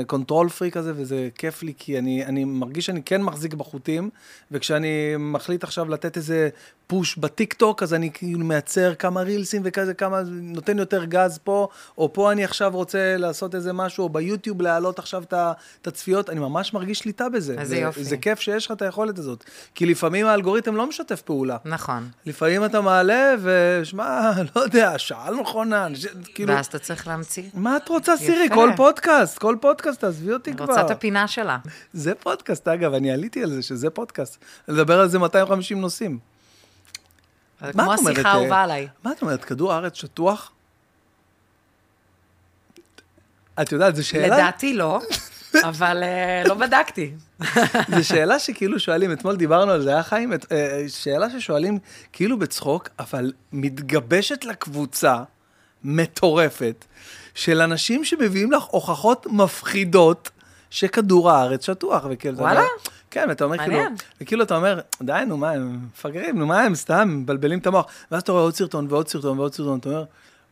control freak כזה, וזה כיף לי, כי אני, אני מרגיש שאני כן מחזיק בחוטים, וכשאני מחליט עכשיו לתת איזה push בטיק טוק, אז אני כאילו מייצר כמה רילסים וכזה, כמה, נותן יותר גז פה, או פה אני עכשיו רוצה לעשות איזה משהו, או ביוטיוב להעלות עכשיו את הצפיות, אני ממש מרגיש שליטה בזה.
איזה
ו-
יופי.
זה כיף שיש לך את היכולת הזאת, כי לפעמים האלגוריתם לא משתף פעולה.
נכון.
לפעמים אתה מעלה, ושמע, לא יודע, שעה לא נכונה, כאילו,
ואז אתה צריך להמציא.
מה את רוצה, סירי? כל פודקאסט, כל פודקאסט, תעזבי אותי כבר.
רוצה את הפינה שלה.
זה פודקאסט, אגב, אני עליתי על זה, שזה פודקאסט. לדבר על זה 250 נושאים.
זה
מה
כמו
את אומרת,
השיחה
אה,
האהובה עליי.
מה את אומרת, כדור הארץ שטוח? את יודעת, זו שאלה,
לדעתי לא, אבל אה, לא בדקתי.
זו שאלה שכאילו שואלים, אתמול דיברנו על זה, היה חיים? אה, שאלה ששואלים כאילו בצחוק, אבל מתגבשת לקבוצה מטורפת של אנשים שמביאים לך הוכחות מפחידות שכדור הארץ שטוח. וכאילו,
וואלה?
אומר- כן, ואתה אומר כאילו. וכאילו אתה אומר, די, נו מה, הם מפגרים, נו מה הם, סתם, מבלבלים את המוח. ואז אתה רואה עוד סרטון ועוד סרטון ועוד סרטון, אתה אומר,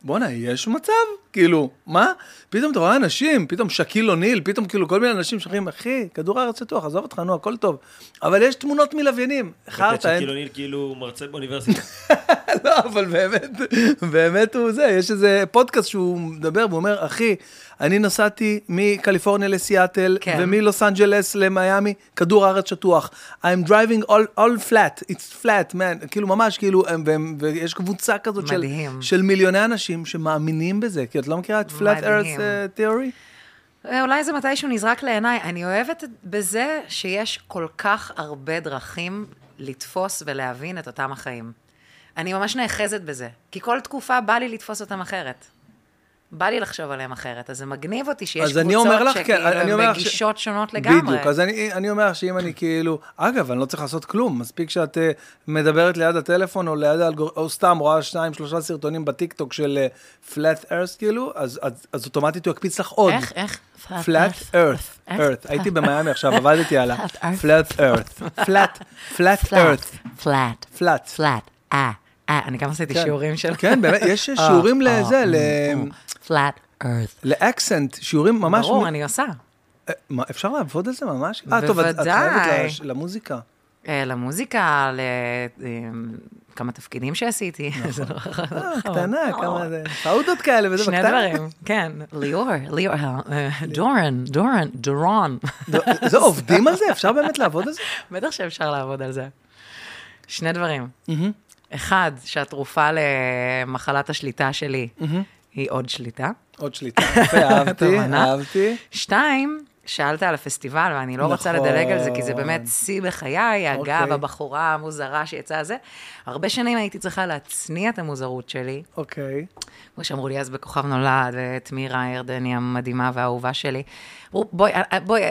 בואנה, יש מצב? כאילו, מה? פתאום אתה רואה אנשים, פתאום שקיל אוניל, פתאום כאילו כל מיני אנשים שאומרים, אחי, כדור הארץ שטוח, עזוב אותך, נו, הכל טוב. אבל יש תמונות מלוויינים. חרטא, אין...
שקיל אוניל כאילו מרצה באוניברסיטה.
לא, אבל באמת, באמת הוא זה, יש איזה פודקאסט שהוא מדבר, והוא אומר, אחי, אני נסעתי מקליפורניה לסיאטל,
כן.
ומלוס אנג'לס למיאמי, כדור הארץ שטוח. I'm driving all, all flat, it's flat, man, כאילו ממש, כאילו, הם- והם- ויש קבוצה כזאת של. של מיליוני אנשים שמאמינים בזה, כי את לא מכירה את flat
מדהים.
earth אה, theory?
אה, אולי זה מתישהו נזרק לעיניי. אני אוהבת בזה שיש כל כך הרבה דרכים לתפוס ולהבין את אותם החיים. אני ממש נאחזת בזה, כי כל תקופה בא לי לתפוס אותם אחרת. בא לי לחשוב עליהם אחרת, אז זה מגניב אותי שיש קבוצות
לך, כן,
שכאילו הן
לך ש-
בגישות שונות לגמרי.
בדיוק, אז אני, אני אומר שאם אני כאילו, אגב, אני לא צריך לעשות כלום, מספיק שאת אה, מדברת ליד הטלפון או ליד האלגור... או סתם רואה שניים, שלושה סרטונים בטיקטוק של אה, flat earth כאילו, אז, אז, אז אוטומטית הוא יקפיץ לך עוד.
איך, איך?
flat earth,
איך?
earth, הייתי במיאמי עכשיו, עבדתי על ה...
Flat earth.
flat earth, flat, flat earth,
פלאט,
flat.
פלאט, אה, אה, אני גם עשיתי
כן.
שיעורים של...
כן, באמת, יש
אה,
שיעורים
אה,
לזה, ל-
flat earth.
לאקסנט, שיעורים ממש...
ברור, אני עושה.
אפשר לעבוד על זה ממש? אה, טוב, את-. חייבת למוזיקה.
למוזיקה, לכמה תפקידים שעשיתי. נורא חשוב.
אה, קטנה, כמה זה... פאודות כאלה וזה
שני
בקטנה.
דברים, כן. ליאור, ליאור, דורן, דורן, דורון.
זה עובדים על זה? אפשר באמת לעבוד על זה?
בטח שאפשר לעבוד על זה. שני דברים. אחד, שהתרופה למחלת השליטה שלי היא עוד שליטה.
עוד שליטה. יפה, אהבתי. אהבתי.
שתיים, שאלת על הפסטיבל, ואני לא רוצה
נכון.
לדלג על זה, כי זה באמת שיא בחיי, אגב,
אוקיי.
הבחורה המוזרה שיצאה זה. הרבה שנים הייתי צריכה להצניע את המוזרות שלי.
אוקיי.
כמו שאמרו לי אז בכוכב נולד, ואת מירה הירדני המדהימה והאהובה שלי. בואי, אה, בואי,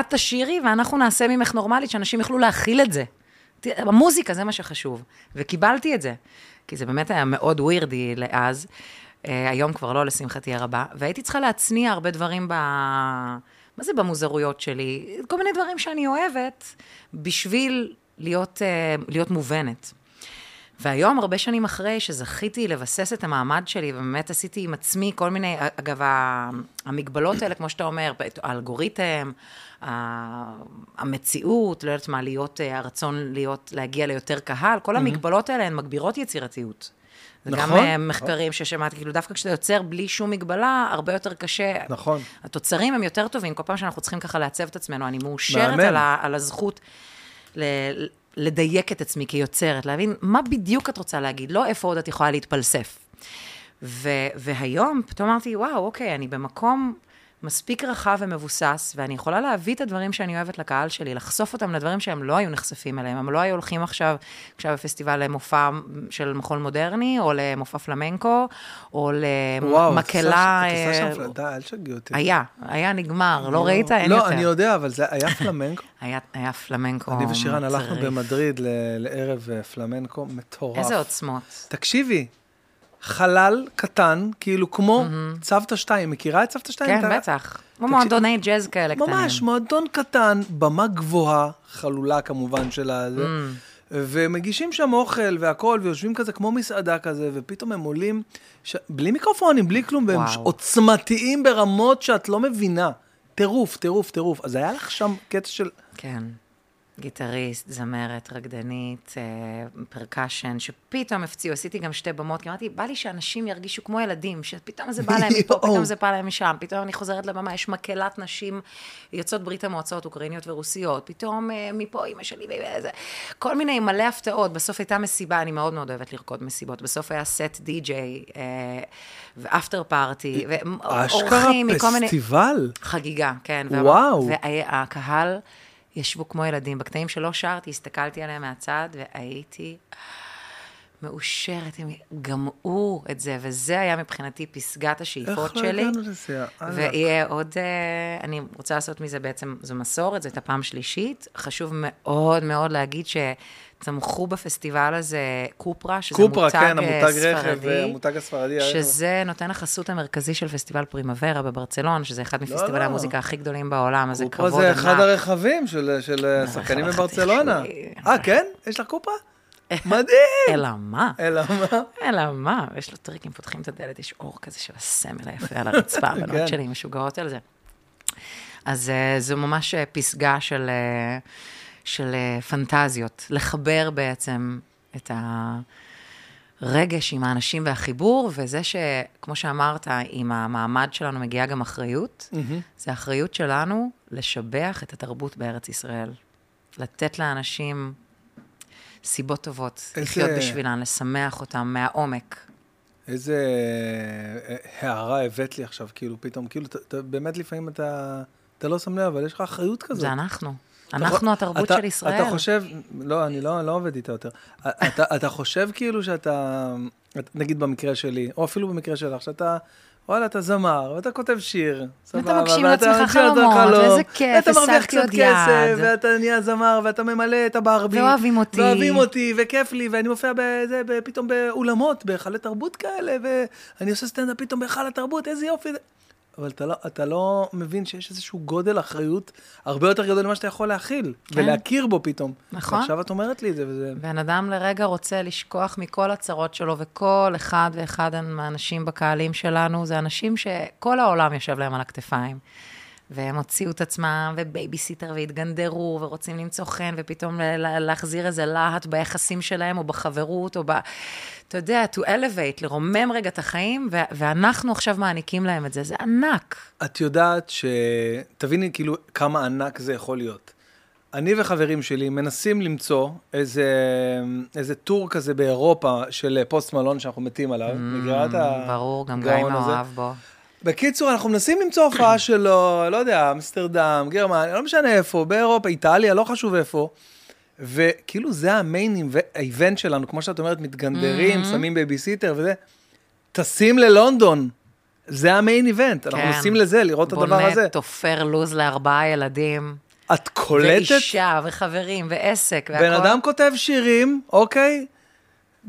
את תשאירי ואנחנו נעשה ממך נורמלית, שאנשים יוכלו להכיל את זה. המוזיקה, זה מה שחשוב. וקיבלתי את זה, כי זה באמת היה מאוד ווירדי לאז. אה, היום כבר לא, לשמחתי הרבה. והייתי צריכה להצניע הרבה דברים ב... מה זה במוזרויות שלי? כל מיני דברים שאני אוהבת, בשביל להיות, אה, להיות מובנת. והיום, הרבה שנים אחרי שזכיתי לבסס את המעמד שלי, ובאמת עשיתי עם עצמי כל מיני, אגב, המגבלות האלה, כמו שאתה אומר, האלגוריתם, המציאות, לא יודעת מה, להיות, אה, הרצון להיות, להגיע ליותר קהל, כל המגבלות האלה הן מגבירות יצירתיות. זה גם
נכון.
אה, מחקרים ששמעתי, כאילו דווקא כשאתה יוצר בלי שום מגבלה, הרבה יותר קשה.
נכון.
התוצרים הם יותר טובים, כל פעם שאנחנו צריכים ככה לעצב את עצמנו, אני מאושרת. על, ה, על הזכות ל, לדייק את עצמי כיוצרת, להבין מה בדיוק את רוצה להגיד, לא איפה עוד את יכולה להתפלסף. ו, והיום פתאום אמרתי, וואו, אוקיי, אני במקום מספיק רחב ומבוסס, ואני יכולה להביא את הדברים שאני אוהבת לקהל שלי, לחשוף אותם לדברים שהם לא היו נחשפים אליהם. הם לא היו הולכים עכשיו, עכשיו בפסטיבל למופע של מחול מודרני, או למופע פלמנקו, או
וואו,
למקהלה...
את עושה
אה,
שם פל- די, אל תשגעי אותי.
היה, היה נגמר, לא ראית? אין
לא,
יותר.
אני יודע, אבל זה היה פלמנקו.
היה, פלמנקו
אני ושירן הלכנו. במדריד לערב אה, פלמנקו מטורף.
איזה עוצמות.
תקשיבי, חלל קטן, כאילו כמו צוותא 2, מכירה את צוותא 2?
כן,
אתה-
בטח. כמו מועדוני ג'אז כאלה קטנים.
ממש, מועדון קטן, במה גבוהה, חלולה כמובן של הזה,
Mm.
ומגישים שם אוכל והכול, ויושבים כזה כמו מסעדה כזה, ופתאום הם עולים, ש... בלי מיקרופונים, בלי כלום, והם
וואו.
עוצמתיים ברמות שאת לא מבינה. טירוף, טירוף, טירוף. אז היה לך שם קטע של...
כן. גיטריסטית, זמרת, רקדנית, אה, percussion, שפתאום הפציעו, עשיתי גם שתי במות, כי אמרתי, בא לי שאנשים ירגישו כמו ילדים, שפתאום זה בא להם מפה. פתאום זה בא להם משם, פתאום אני חוזרת לבמה, יש מקהלת נשים יוצאות ברית המועצות, אוקראיניות ורוסיות, פתאום אה, מפה אימא שלי, וזה, כל מיני מלא הפתעות, בסוף הייתה מסיבה, אני מאוד מאוד אוהבת לרקוד מסיבות, בסוף היה סט די-ג'יי, אה, ו after party,
אשכרה
ואורחים מכל מיני...
פסטיבל.
חגיגה, כן.
וואו.
והקהל ישבו כמו ילדים. בקטעים שלא שרתי, הסתכלתי עליהם מהצד, והייתי מאושרת. הם גמעו את זה, וזה היה מבחינתי פסגת השאיפות
איך לא
שלי.
הגענו לזה? אללה.
ויהיה עוד, אה, אני רוצה לעשות מזה בעצם, זו מסורת, זו הייתה פעם שלישית. חשוב מאוד מאוד להגיד שצמחו בפסטיבל הזה קופרה, שזה
קופרה,
מותג
כן,
אה,
המותג רכב,
ספרדי.
המותג הספרדי.
שזה נותן החסות המרכזי של פסטיבל פרימוורה בברצלון, שזה אחד מפסטיבלי
לא.
המוזיקה הכי גדולים בעולם, אז זה
קופרה
כבוד
זה
ענק.
אחד הרכבים של של שחקנים
הרכב
בברצלונה. אה, כן? יש לך קופרה? מדהים!
אלא מה?
אלא מה?
אלא מה? יש לו טריקים, פותחים את הדלת, יש אור כזה של הסמל היפה על הרצפה,
כן.
הבנות שלי משוגעות על זה. אז אה, זו ממש אה, פסגה של, אה, של אה, פנטזיות, לחבר בעצם את הרגש עם האנשים והחיבור, וזה שכמו שאמרת, עם המעמד שלנו מגיעה גם אחריות, זה אחריות שלנו לשבח את התרבות בארץ ישראל. לתת לאנשים סיבות טובות,
איזה-
לחיות בשבילן, לשמח אותם מהעומק.
איזה אה, הערה הבאת לי עכשיו, כאילו, פתאום, כאילו, אתה- אתה- באמת לפעמים אתה אתה לא שם לב, אבל יש לך אחריות כזאת.
זה אנחנו. אנחנו התרבות של ישראל.
אתה חושב, לא, אני לא, לא עובד איתה יותר. אתה, אתה חושב כאילו שאתה, נגיד במקרה שלי, או אפילו במקרה שלך, שאתה, וואלה, אתה זמר, ואתה כותב שיר, סבבה, ואתה מגשים לעצמך
חלומות, ואיזה כיף,
ואתה מרוויח קצת כסף. ואתה נהיה זמר, ואתה ממלא את הברבי.
ואוהבים אותי.
ואוהבים אותי, וכיף לי, ואני מופיע בזה, פתאום באולמות, בהיכלי תרבות כאלה, ואני עושה סטנדאפ פתאום בהיכל התרבות, איזה יופי. אבל אתה לא, אתה לא מבין שיש איזשהו גודל אחריות הרבה יותר גדול ממה שאתה יכול להכיל,
כן.
ולהכיר בו פתאום.
נכון.
ועכשיו את אומרת לי את זה, וזה...
בן אדם לרגע רוצה לשכוח מכל הצרות שלו, וכל אחד ואחד מהאנשים בקהלים שלנו, זה אנשים שכל העולם יושב להם על הכתפיים. והם הוציאו את עצמם, ובייביסיטר, והתגנדרו, ורוצים למצוא חן, ופתאום להחזיר איזה להט ביחסים שלהם, או בחברות, או ב... אתה יודע, to elevate, לרומם רגע את החיים, ו- ואנחנו עכשיו מעניקים להם את זה, זה ענק.
את יודעת ש... תביני כאילו כמה ענק זה יכול להיות. אני וחברים שלי מנסים למצוא איזה, איזה tour כזה באירופה של Post Malone שאנחנו מתים עליו.
Mm, ברור, גם גיא? מאוהב בו.
בקיצור, אנחנו מנסים למצוא הופעה שלו, לא יודע, אמסטרדם, גרמניה, לא משנה איפה, באירופה, איטליה, לא חשוב איפה. וכאילו זה ה main event שלנו, כמו שאת אומרת, מתגנדרים,
Mm-hmm.
שמים בייביסיטר וזה. טסים ללונדון, זה ה main event, אנחנו
כן.
נוסעים לזה, לראות את הדבר הזה.
בונה, תופר לו"ז לארבעה ילדים.
את קולטת,
ואישה, וחברים, ועסק, והכל.
בן אדם כותב שירים, אוקיי?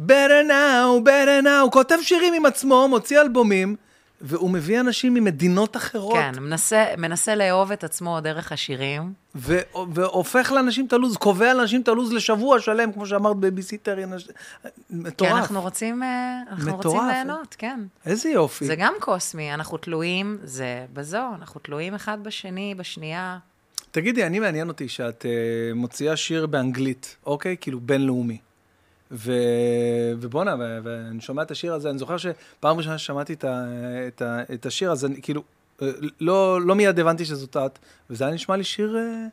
better now, better now, הוא כותב שירים עם עצמו, מוציא אלבומים, והוא מביא אנשים ממדינות אחרות.
כן, מנסה, מנסה לאהוב את עצמו דרך השירים.
ו- והופך לאנשים את הלו"ז, קובע לאנשים את הלו"ז לשבוע שלם, כמו שאמרת בייביסיטר, מטורף.
אנחנו רוצים, אה, אנחנו
מטורף.
רוצים ליהנות, כן.
איזה יופי.
זה גם קוסמי, אנחנו תלויים, זה בזו, אנחנו תלויים אחד בשני, בשנייה.
תגידי, אני מעניין אותי שאת uh, מוציאה שיר באנגלית, אוקיי? כאילו בינלאומי. ו... ובואנה, ו... ואני שומע את השיר הזה, אני זוכר שפעם ראשונה ששמעתי את, ה... את, ה... את השיר הזה, אני כאילו, אה, לא, לא מיד הבנתי שזאת את, וזה היה נשמע לי שיר אה,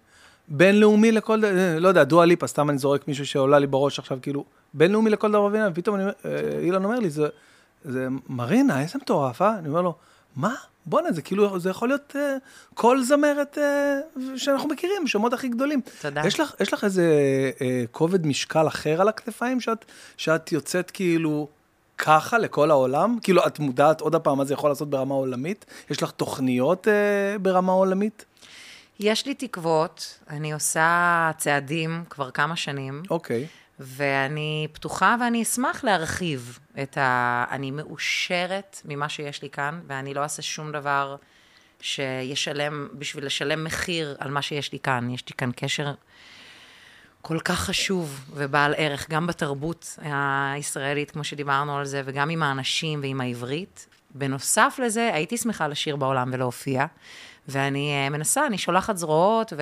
בינלאומי לכל אה, לא יודע, דואה ליפה, סתם אני זורק מישהו שעולה לי בראש עכשיו, כאילו, בינלאומי לכל דבר ופתאום אני, אילן אומר לי, זה, זה מרינה, איזה מטורף, אה? אני אומר לו, מה? בואנה, זה כאילו, זה יכול להיות אה, כל זמרת אה, שאנחנו מכירים, שמות הכי גדולים.
תודה.
יש לך, יש לך איזה אה, כובד משקל אחר על הכתפיים, שאת, שאת יוצאת כאילו ככה לכל העולם? כאילו, את מודעת עוד פעם מה זה יכול לעשות ברמה עולמית? יש לך תוכניות אה, ברמה עולמית?
יש לי תקוות, אני עושה צעדים כבר כמה שנים,
אוקיי.
ואני פתוחה ואני אשמח להרחיב את ה... אני מאושרת ממה שיש לי כאן, ואני לא אעשה שום דבר שישלם, בשביל לשלם מחיר על מה שיש לי כאן. יש לי כאן קשר כל כך חשוב ובעל ערך, גם בתרבות הישראלית, כמו שדיברנו על זה, וגם עם האנשים ועם העברית. בנוסף לזה, הייתי שמחה לשיר בעולם ולהופיע, ואני אה, מנסה, אני שולחת זרועות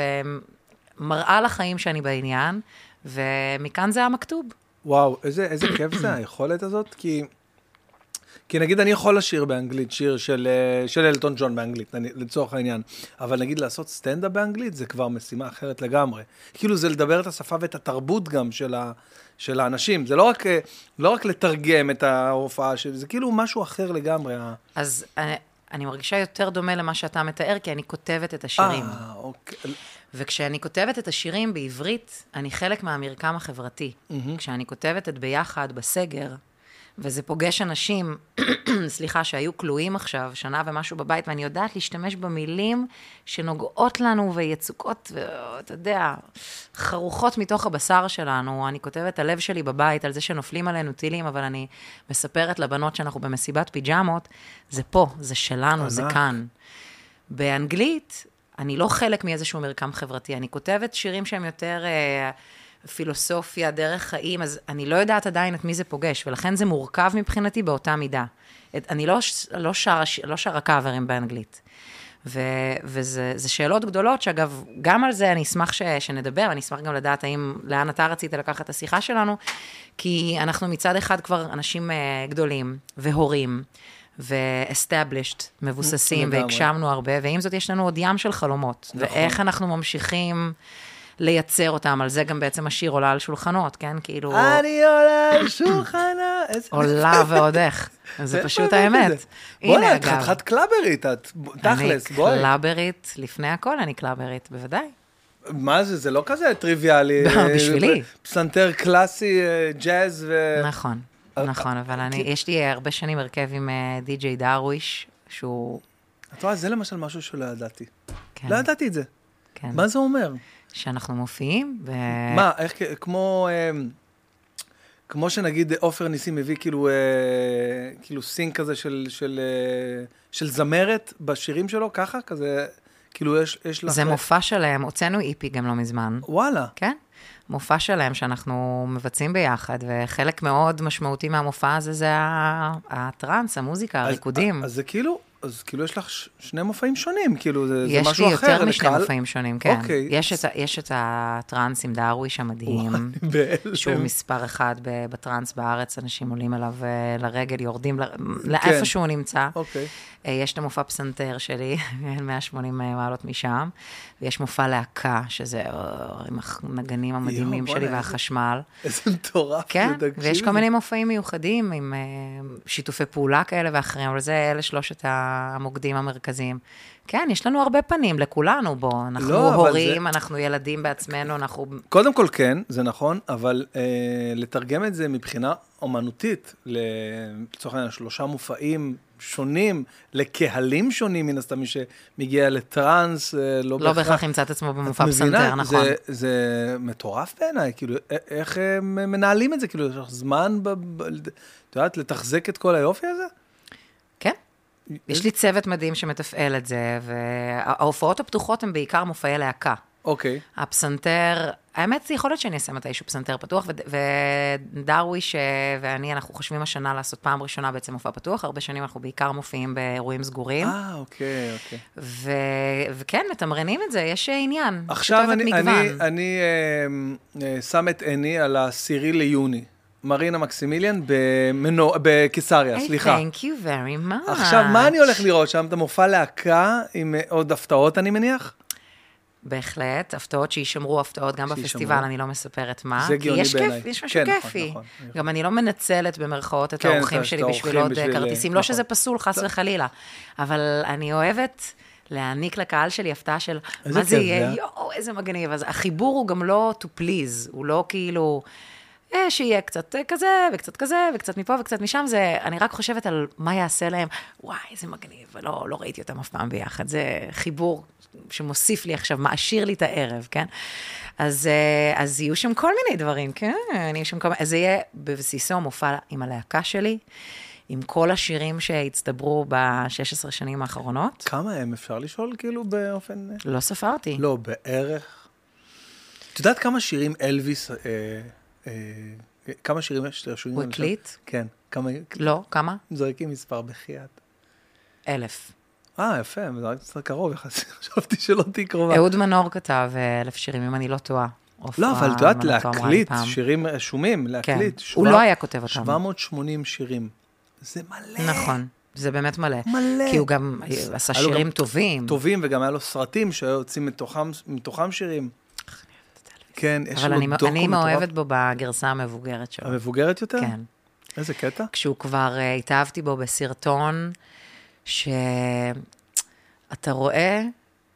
ומראה לחיים שאני בעניין, ומכאן זה המכתוב.
וואו, איזה, איזה כיף זה היכולת הזאת, כי... כי נגיד אני יכול לשיר באנגלית, שיר של, אה, של אלטון ג'ון באנגלית, אני- לצורך העניין, אבל נגיד לעשות סטנדאפ באנגלית זה כבר משימה אחרת לגמרי. כאילו זה לדבר את השפה ואת התרבות גם של, ה, של האנשים, זה לא רק, אה, לא רק לתרגם את ההופעה שלי, זה כאילו משהו אחר לגמרי.
אז אני, אני מרגישה יותר דומה למה שאתה מתאר, כי אני כותבת את השירים.
אה, אוקיי.
וכשאני כותבת את השירים בעברית, אני חלק מהמרקם החברתי. כשאני כותבת את ביחד בסגר, וזה פוגש אנשים, סליחה, שהיו כלואים עכשיו, שנה ומשהו בבית, ואני יודעת להשתמש במילים שנוגעות לנו ויצוקות, ואתה יודע, חרוכות מתוך הבשר שלנו. אני כותבת הלב שלי בבית על זה שנופלים עלינו טילים, אבל אני מספרת לבנות שאנחנו במסיבת פיג'מות, זה פה, זה שלנו, זה. כאן. באנגלית, אני לא חלק מאיזשהו מרקם חברתי, אני כותבת שירים שהם יותר אה, פילוסופיה, דרך חיים, אז אני לא יודעת עדיין את מי זה פוגש, ולכן זה מורכב מבחינתי באותה מידה. את, אני לא, לא שרה ש- לא שרה קאברים באנגלית. ו, וזה זה שאלות גדולות, שאגב, גם על זה אני אשמח ש, שנדבר, אני אשמח גם לדעת האם, לאן אתה רצית לקחת את השיחה שלנו, כי אנחנו מצד אחד כבר אנשים אה, גדולים והורים. ו-established, מבוססים. והגשמנו הרבה, ועם זאת יש לנו עוד ים של חלומות.
נכון.
ואיך אנחנו ממשיכים לייצר אותם, על זה גם בעצם השיר עולה על שולחנות, כן? כאילו,
אני עולה על שולחנה, איזה...
עולה ועוד איך. זה פשוט האמת.
בוא'נה, את חתיכת קלאברית, את תכלס,
אני
בואי.
קלאברית, לפני הכל אני קלאברית, בוודאי.
מה זה, זה לא כזה טריוויאלי.
לא, בשבילי.
פסנתר קלאסי, אה, ג'אז ו...
נכון, נכון, אבל אני, יש לי הרבה שנים הרכב עם אה, די.ג'יי דרוויש, שהוא...
את רואה, זה למשל משהו שלא ידעתי.
כן,
לא ידעתי את זה.
כן.
מה זה אומר?
שאנחנו מופיעים, ו...
מה, איך, כמו... אה, כמו שנגיד עופר ניסים מביא כאילו, אה, כאילו סינק כזה של, של, אה, של זמרת בשירים שלו, ככה? כזה, כאילו יש, יש לך...
זה מופע שלהם, הוצאנו איפי גם לא מזמן.
וואלה.
כן, מופע שלם שאנחנו מבצעים ביחד, וחלק מאוד משמעותי מהמופע הזה זה הטראנס, המוזיקה,
אז-
הריקודים.
אז זה כאילו, אז כאילו יש לך ש- שני מופעים שונים, כאילו זה, זה
יש
משהו
לי
אחר.
יותר משני
לקהל-
מופעים שונים, כן.
אוקיי.
יש את ה- יש את הטראנס עם דרוויש המדהים. שהוא מספר אחד בטראנס בארץ, אנשים עולים אליו אה, לרגל, יורדים ל-
כן.
לאיפה שהוא נמצא.
אוקיי.
אה, יש את המופע פסנתר שלי, 180 מעלות משם, ויש מופע להקה, שזה אה, עם הנגנים המדהימים שלי והחשמל.
איזה מטורף.
כן. ויש כל מיני מופעים מיוחדים עם אה, שיתופי פעולה כאלה ואחרים, אבל זה אלה שלושת המוקדים המרכזיים. כן, יש לנו הרבה פנים, לכולנו, בוא. אנחנו
לא,
הורים,
זה-
אנחנו ילדים בעצמנו, אנחנו...
קודם כל כן, זה נכון, אבל אה, לתרגם את זה מבחינה אומנותית, לצורך העניין, שלושה מופעים שונים, לקהלים שונים, מן הסתם, מי שמגיע לטראנס, אה, לא
לא בהכרח ימצא את עצמו במופע? פסנתר, נכון.
זה, זה מטורף בעיניי, כאילו, איך הם מנהלים את זה? כאילו, יש לך זמן, ב, ב, את יודעת, לתחזק את כל היופי הזה?
יש לי צוות מדהים שמתפעל את זה, וההופעות הפתוחות הן בעיקר מופעי להקה.
אוקיי.
הפסנתר, האמת, זה יכול להיות שאני אעשה מתישהו פסנתר פתוח, וד- ודרוויש אה, ואני, אנחנו חושבים השנה לעשות פעם ראשונה בעצם מופע פתוח, הרבה שנים אנחנו בעיקר מופיעים באירועים סגורים,
אה, אוקיי, אוקיי.
וכן, מתמרנים את זה, יש עניין.
עכשיו אני. אני, אני אה, אה, שם את עיני על העשירי ליוני, מרינה מקסימיליאן במנו- בקיסריה,
Hey,
סליחה.
thank you very much.
עכשיו, מה אני הולך לראות שם? את המופע להקה עם אה, עוד הפתעות, אני מניח?
בהחלט, הפתעות שיישמרו הפתעות גם
שיישמרו.
בפסטיבל, אני לא מספרת מה.
זה
כי
גאוני
יש
בעיניי.
כיף, יש משהו
כן, נכון,
כיפי.
נכון, נכון.
גם אני לא מנצלת במרכאות את
כן,
האורחים שלי בשביל עוד
בשביל,
כרטיסים.
אה,
לא
נכון.
שזה פסול, חס וחלילה. אבל אני אוהבת להעניק לקהל שלי הפתעה של מה זה יהיה,
אה?
יואו, איזה מגניב. אז החיבור הוא גם לא to please, הוא לא כאילו... אה, שיהיה קצת אה, כזה, וקצת כזה, וקצת מפה וקצת משם, זה, אני רק חושבת על מה יעשה להם, וואי, איזה מגניב, ולא לא ראיתי אותם אף פעם ביחד. זה חיבור שמוסיף לי עכשיו, מעשיר לי את הערב, כן? אז, אה, אז יהיו שם כל מיני דברים, כן, יהיו שם כל מיני, אז זה יהיה בבסיסו מופע עם הלהקה שלי, עם כל השירים שהצטברו ב-16 שנים האחרונות.
כמה הם אפשר לשאול, כאילו, באופן...
לא ספרתי.
לא, בערך. את יודעת כמה שירים אלוויס, אה, אה, כמה שירים יש רשומים?
הוא? הקליט?
כן. כמה...
לא, כמה?
זורקים מספר בחייאת.
אלף.
אה, יפה, זה רק קרוב יחסית, חשבתי שלא תהיי קרובה.
אהוד מנור כתב אה, אלף שירים, אם אני לא טועה.
לא, אבל את יודעת, להקליט. שירים רשומים, להקליט.
כן. הוא לא היה כותב אותם.
780 שירים. זה מלא.
נכון, זה באמת מלא.
מלא.
כי הוא גם עשה שירים טובים.
טובים, וגם היה לו סרטים שהיו יוצאים מתוכם, מתוכם שירים. כן, יש
אבל
לו
אני,
דוקו
אני
מטורף.
מאוהבת בו בגרסה המבוגרת שלו.
המבוגרת יותר?
כן.
איזה קטע?
כשהוא כבר, uh, התאהבתי בו בסרטון, שאתה רואה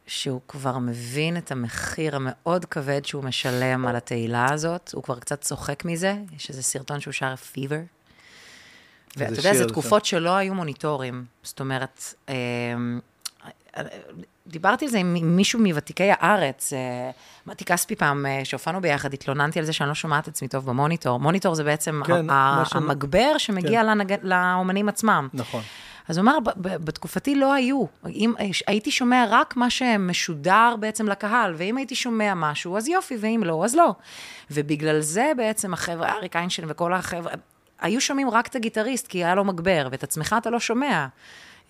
שהוא כבר מבין את המחיר המאוד כבד שהוא משלם על התהילה הזאת, הוא כבר קצת צוחק מזה, יש איזה סרטון שהוא שר פיבר. ואתה יודע, זה? תקופות שלא היו מוניטורים. זאת אומרת, אמ, דיברתי על זה עם מישהו מוותיקי הארץ, אה, מתי כספי פעם, אה, שהופענו ביחד, התלוננתי על זה שאני לא שומעת את עצמי טוב במוניטור. מוניטור זה בעצם
כן,
ה-
מה ש-
המגבר שמגיע לנג... לאומנים עצמם.
נכון.
אז הוא אמר, "ב- ב- בתקופתי לא היו. אם, הייתי שומע רק מה שמשודר בעצם לקהל, ואם הייתי שומע משהו, אז יופי, ואם לא, אז לא. ובגלל זה בעצם החבר'ה, אריק איינשטיין וכל החבר'ה, היו שומעים רק את הגיטריסט, כי היה לו מגבר, ואת עצמך אתה לא שומע.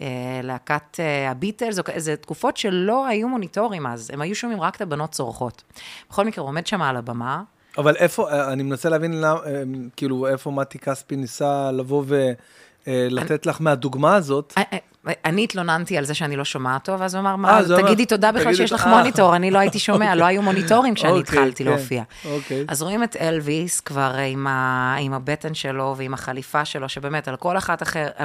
אה, להקת אה, הביטלס, או כ- זה תקופות שלא היו מוניטורים אז, הם היו שומעים רק את הבנות צורחות. בכל מקרה, הוא עומד שם על הבמה,
אבל איפה, אה, אני מנסה להבין, למה, כאילו, איפה מתי כספי ניסה לבוא ולתת לך מהדוגמה הזאת.
אה, אה, אני התלוננתי על זה שאני לא שומעת טוב, אז הוא אמר,
אה,
מה,
אמר,
תגידי תודה בכלל שיש לך
אה.
מוניטור, אני לא הייתי שומע, לא היו מוניטורים כשאני
אוקיי,
התחלתי
כן,
להופיע.
אוקיי.
אז רואים את אלוויס כבר עם, הבטן שלו ועם החליפה שלו, שבאמת על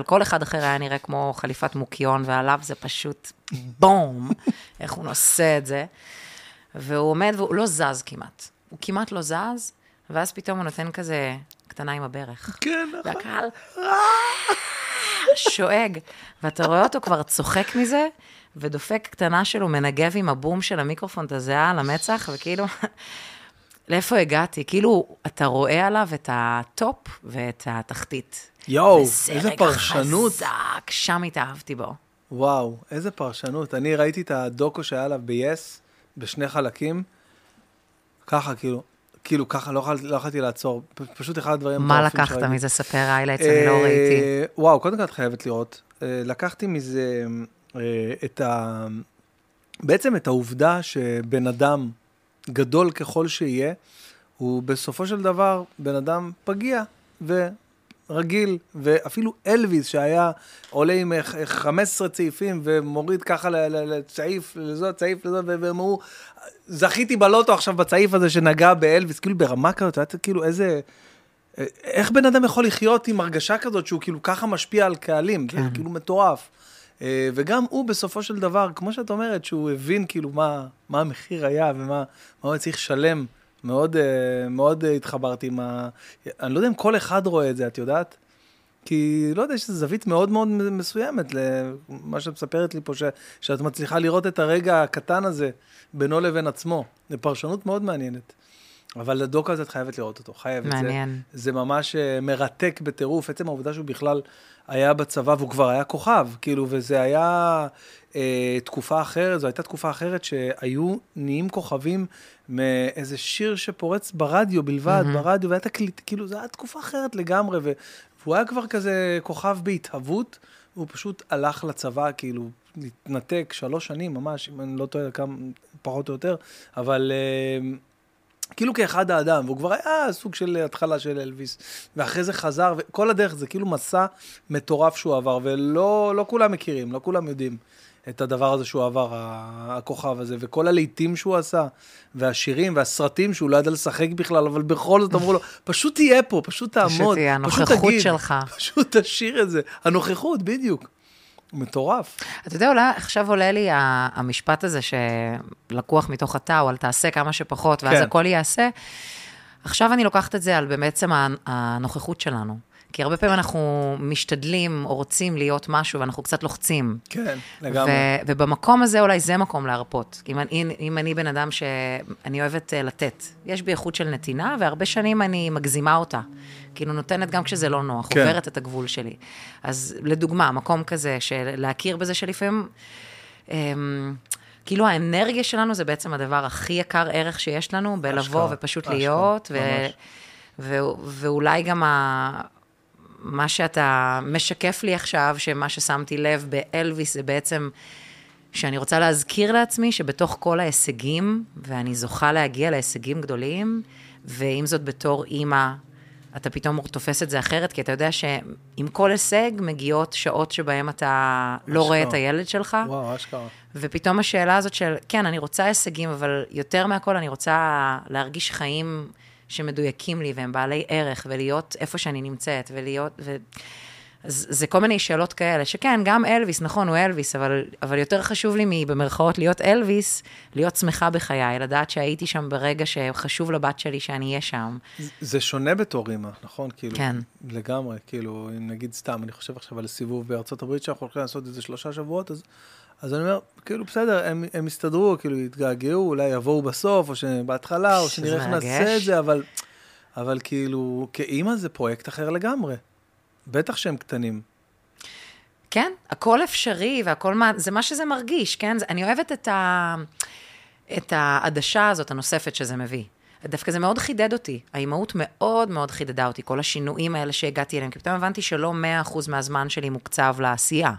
כל אחד אחר היה נראה כמו חליפת מוקיון, ועליו זה פשוט בום, איך הוא נושא את זה. והוא עומד והוא לא זז כמעט. הוא כמעט לא זז, ואז פתאום הוא נותן כזה קטנה עם הברך.
כן, נכון.
והקהל שואג, ואתה רואה אותו כבר צוחק מזה, ודופק קטנה שלו, מנגב עם הבום של המיקרופון את הזיעה על המצח, וכאילו, לאיפה הגעתי? כאילו, אתה רואה עליו את ה top ואת התחתית.
יואו,
וזה
איזה
רגע
פרשנות.
חזק, שם התאהבתי בו.
וואו, איזה פרשנות. אני ראיתי את הדוקו שהיה עליו ב-yes, בשני חלקים, ככה, כאילו, כאילו, ככה, לא יכולתי- לא יכולתי לעצור. פשוט אחד הדברים
מה לקחת. מזה? ספר highlights, אני לא ראיתי.
אה, וואו, קודם כל את חייבת לראות. אה, לקחתי מזה אה, את ה... בעצם את העובדה שבן אדם, גדול ככל שיהיה, הוא בסופו של דבר בן אדם פגיע ורגיל, ואפילו אלוויס שהיה עולה עם אה, 15 צעיפים ומוריד ככה לצעיף לזאת, צעיף לזאת, והם אמרו, זכיתי בלוטו עכשיו בצעיף הזה שנגע באלוויס, כאילו ברמה כזאת, את יודעת, כאילו איזה... איך בן אדם יכול לחיות עם הרגשה כזאת שהוא כאילו ככה משפיע על קהלים? זה
כן.
כאילו מטורף. אה, וגם הוא בסופו של דבר, כמו שאת אומרת, שהוא הבין כאילו מה, מה המחיר היה ומה מה הוא צריך לשלם. מאוד, אה, מאוד התחברתי עם ה... אני לא יודע אם כל אחד רואה את זה, את יודעת? כי, לא יודע, יש איזו זווית מאוד מאוד מסוימת למה שאת מספרת לי פה, ש, שאת מצליחה לראות את הרגע הקטן הזה בינו לבין עצמו. זו פרשנות מאוד מעניינת. אבל הדוק הזה את חייבת לראות אותו, חייבת.
מעניין.
זה, זה ממש אה, מרתק בטירוף, עצם העובדה שהוא בכלל היה בצבא והוא כבר היה כוכב, כאילו, וזה היה אה, תקופה אחרת, זו הייתה תקופה אחרת שהיו נהיים כוכבים מאיזה שיר שפורץ ברדיו בלבד,
מהמם.
ברדיו, והיה תקליט, כאילו, זו הייתה תקופה אחרת לגמרי, ו, והוא היה כבר כזה כוכב בהתהוות, והוא פשוט הלך לצבא, כאילו, להתנתק שלוש שנים ממש, אם אני לא טועה, כמה, פחות או יותר, אבל... אה, כאילו כאחד האדם, והוא כבר היה סוג של התחלה של אלוויס, ואחרי זה חזר, וכל הדרך זה כאילו מסע מטורף שהוא עבר, ולא לא כולם מכירים, לא כולם יודעים את הדבר הזה שהוא עבר, הכוכב הזה, וכל הלהיטים שהוא עשה, והשירים והסרטים שהוא לא ידע לשחק בכלל, אבל בכל זאת אמרו לו, פשוט תהיה פה, פשוט תעמוד,
תהיה,
פשוט
הנוכחות
תגיד,
שלך.
פשוט תשאיר את זה, הנוכחות, בדיוק. מטורף.
אתה יודע, אולי עכשיו עולה לי המשפט הזה שלקוח מתוך הטאו, על תעשה כמה שפחות, ואז
כן.
הכל ייעשה. עכשיו אני לוקחת את זה על בעצם הנוכחות שלנו. כי הרבה פעמים אנחנו משתדלים או רוצים להיות משהו, ואנחנו קצת לוחצים.
כן, לגמרי.
ו- ובמקום הזה אולי זה מקום להרפות. אם אני, אם אני בן אדם שאני אוהבת uh, לתת, יש בי איכות של נתינה, והרבה שנים אני מגזימה אותה. כאילו נותנת גם כשזה לא נוח,
כן.
עוברת את הגבול שלי. אז לדוגמה, מקום כזה, של להכיר בזה שלפעמים... Um, כאילו האנרגיה שלנו זה בעצם הדבר הכי יקר ערך שיש לנו, בלבוא
אשכרה,
ופשוט
אשכרה,
להיות, ו-. ו- ואולי גם ה... מה שאתה משקף לי עכשיו, שמה ששמתי לב באלוויס זה בעצם שאני רוצה להזכיר לעצמי שבתוך כל ההישגים, ואני זוכה להגיע להישגים גדולים, ועם זאת בתור אימא, אתה פתאום תופס את זה אחרת, כי אתה יודע שעם כל הישג מגיעות שעות שבהן אתה לא רואה את
אשכרה.
הילד שלך,
וואו, אשכרה.
ופתאום השאלה הזאת של, כן, אני רוצה הישגים, אבל יותר מהכל אני רוצה להרגיש חיים שמדויקים לי והם בעלי ערך, ולהיות איפה שאני נמצאת, ולהיות... ו... אז זה כל מיני שאלות כאלה, שכן, גם אלוויס, נכון, הוא אלוויס, אבל, אבל יותר חשוב לי מבמרכאות להיות אלוויס, להיות שמחה בחיי, לדעת שהייתי שם ברגע שחשוב לבת שלי שאני אהיה שם.
זה שונה בתור אימא, נכון? כאילו,
כן.
לגמרי, כאילו, אם נגיד סתם, אני חושב עכשיו על סיבוב בארצות הברית שאנחנו הולכים לעשות איזה שלושה שבועות, אז, אז אני אומר, כאילו, בסדר, הם, הם יסתדרו, כאילו, יתגעגעו, אולי יבואו בסוף, או שבהתחלה, או שנראה איך. נעשה את זה, אבל, אבל כאילו, כאימא זה פרויקט אחר לגמרי. בטח שהם קטנים.
כן, הכל אפשרי והכל מה, זה מה שזה מרגיש, כן? זה, אני אוהבת את, ה, את העדשה הזאת הנוספת שזה מביא. דווקא זה מאוד חידד אותי. האימהות מאוד מאוד חידדה אותי, כל השינויים האלה שהגעתי אליהם, כי פתאום הבנתי שלא 100% מהזמן שלי מוקצב לעשייה,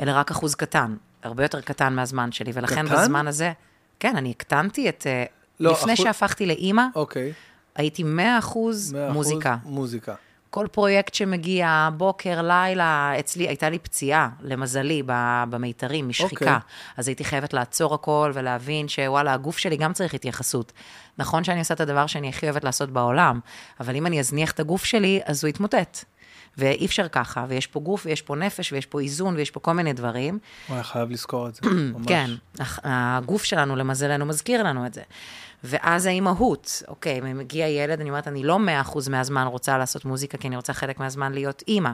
אלא רק אחוז קטן, הרבה יותר קטן מהזמן שלי, ולכן
קטן?
בזמן הזה, כן, אני הקטנתי את... אה,
לא,
לפני
אחוז-
שהפכתי לאימא,
אוקיי.
הייתי 100%
מאה אחוז
מוזיקה.
מוזיקה.
כל פרויקט שמגיע, בוקר, לילה, אצלי הייתה לי פציעה, למזלי, במיתרים, משחיקה.
אוקיי.
אז הייתי חייבת לעצור הכל ולהבין שוואלה, הגוף שלי גם צריך התייחסות. נכון שאני עושה את הדבר שאני הכי אוהבת לעשות בעולם, אבל אם אני אזניח את הגוף שלי, אז הוא יתמוטט. ואי אפשר ככה, ויש פה גוף, ויש פה נפש, ויש פה איזון, ויש פה כל מיני דברים.
וואי, חייב לזכור את זה, ממש.
כן, הגוף שלנו, למזלנו, מזכיר לנו את זה. ואז האימהות, אוקיי, מגיע ילד, אני אומרת, אני לא 100% מהזמן רוצה לעשות מוזיקה, כי אני רוצה חלק מהזמן להיות אימא.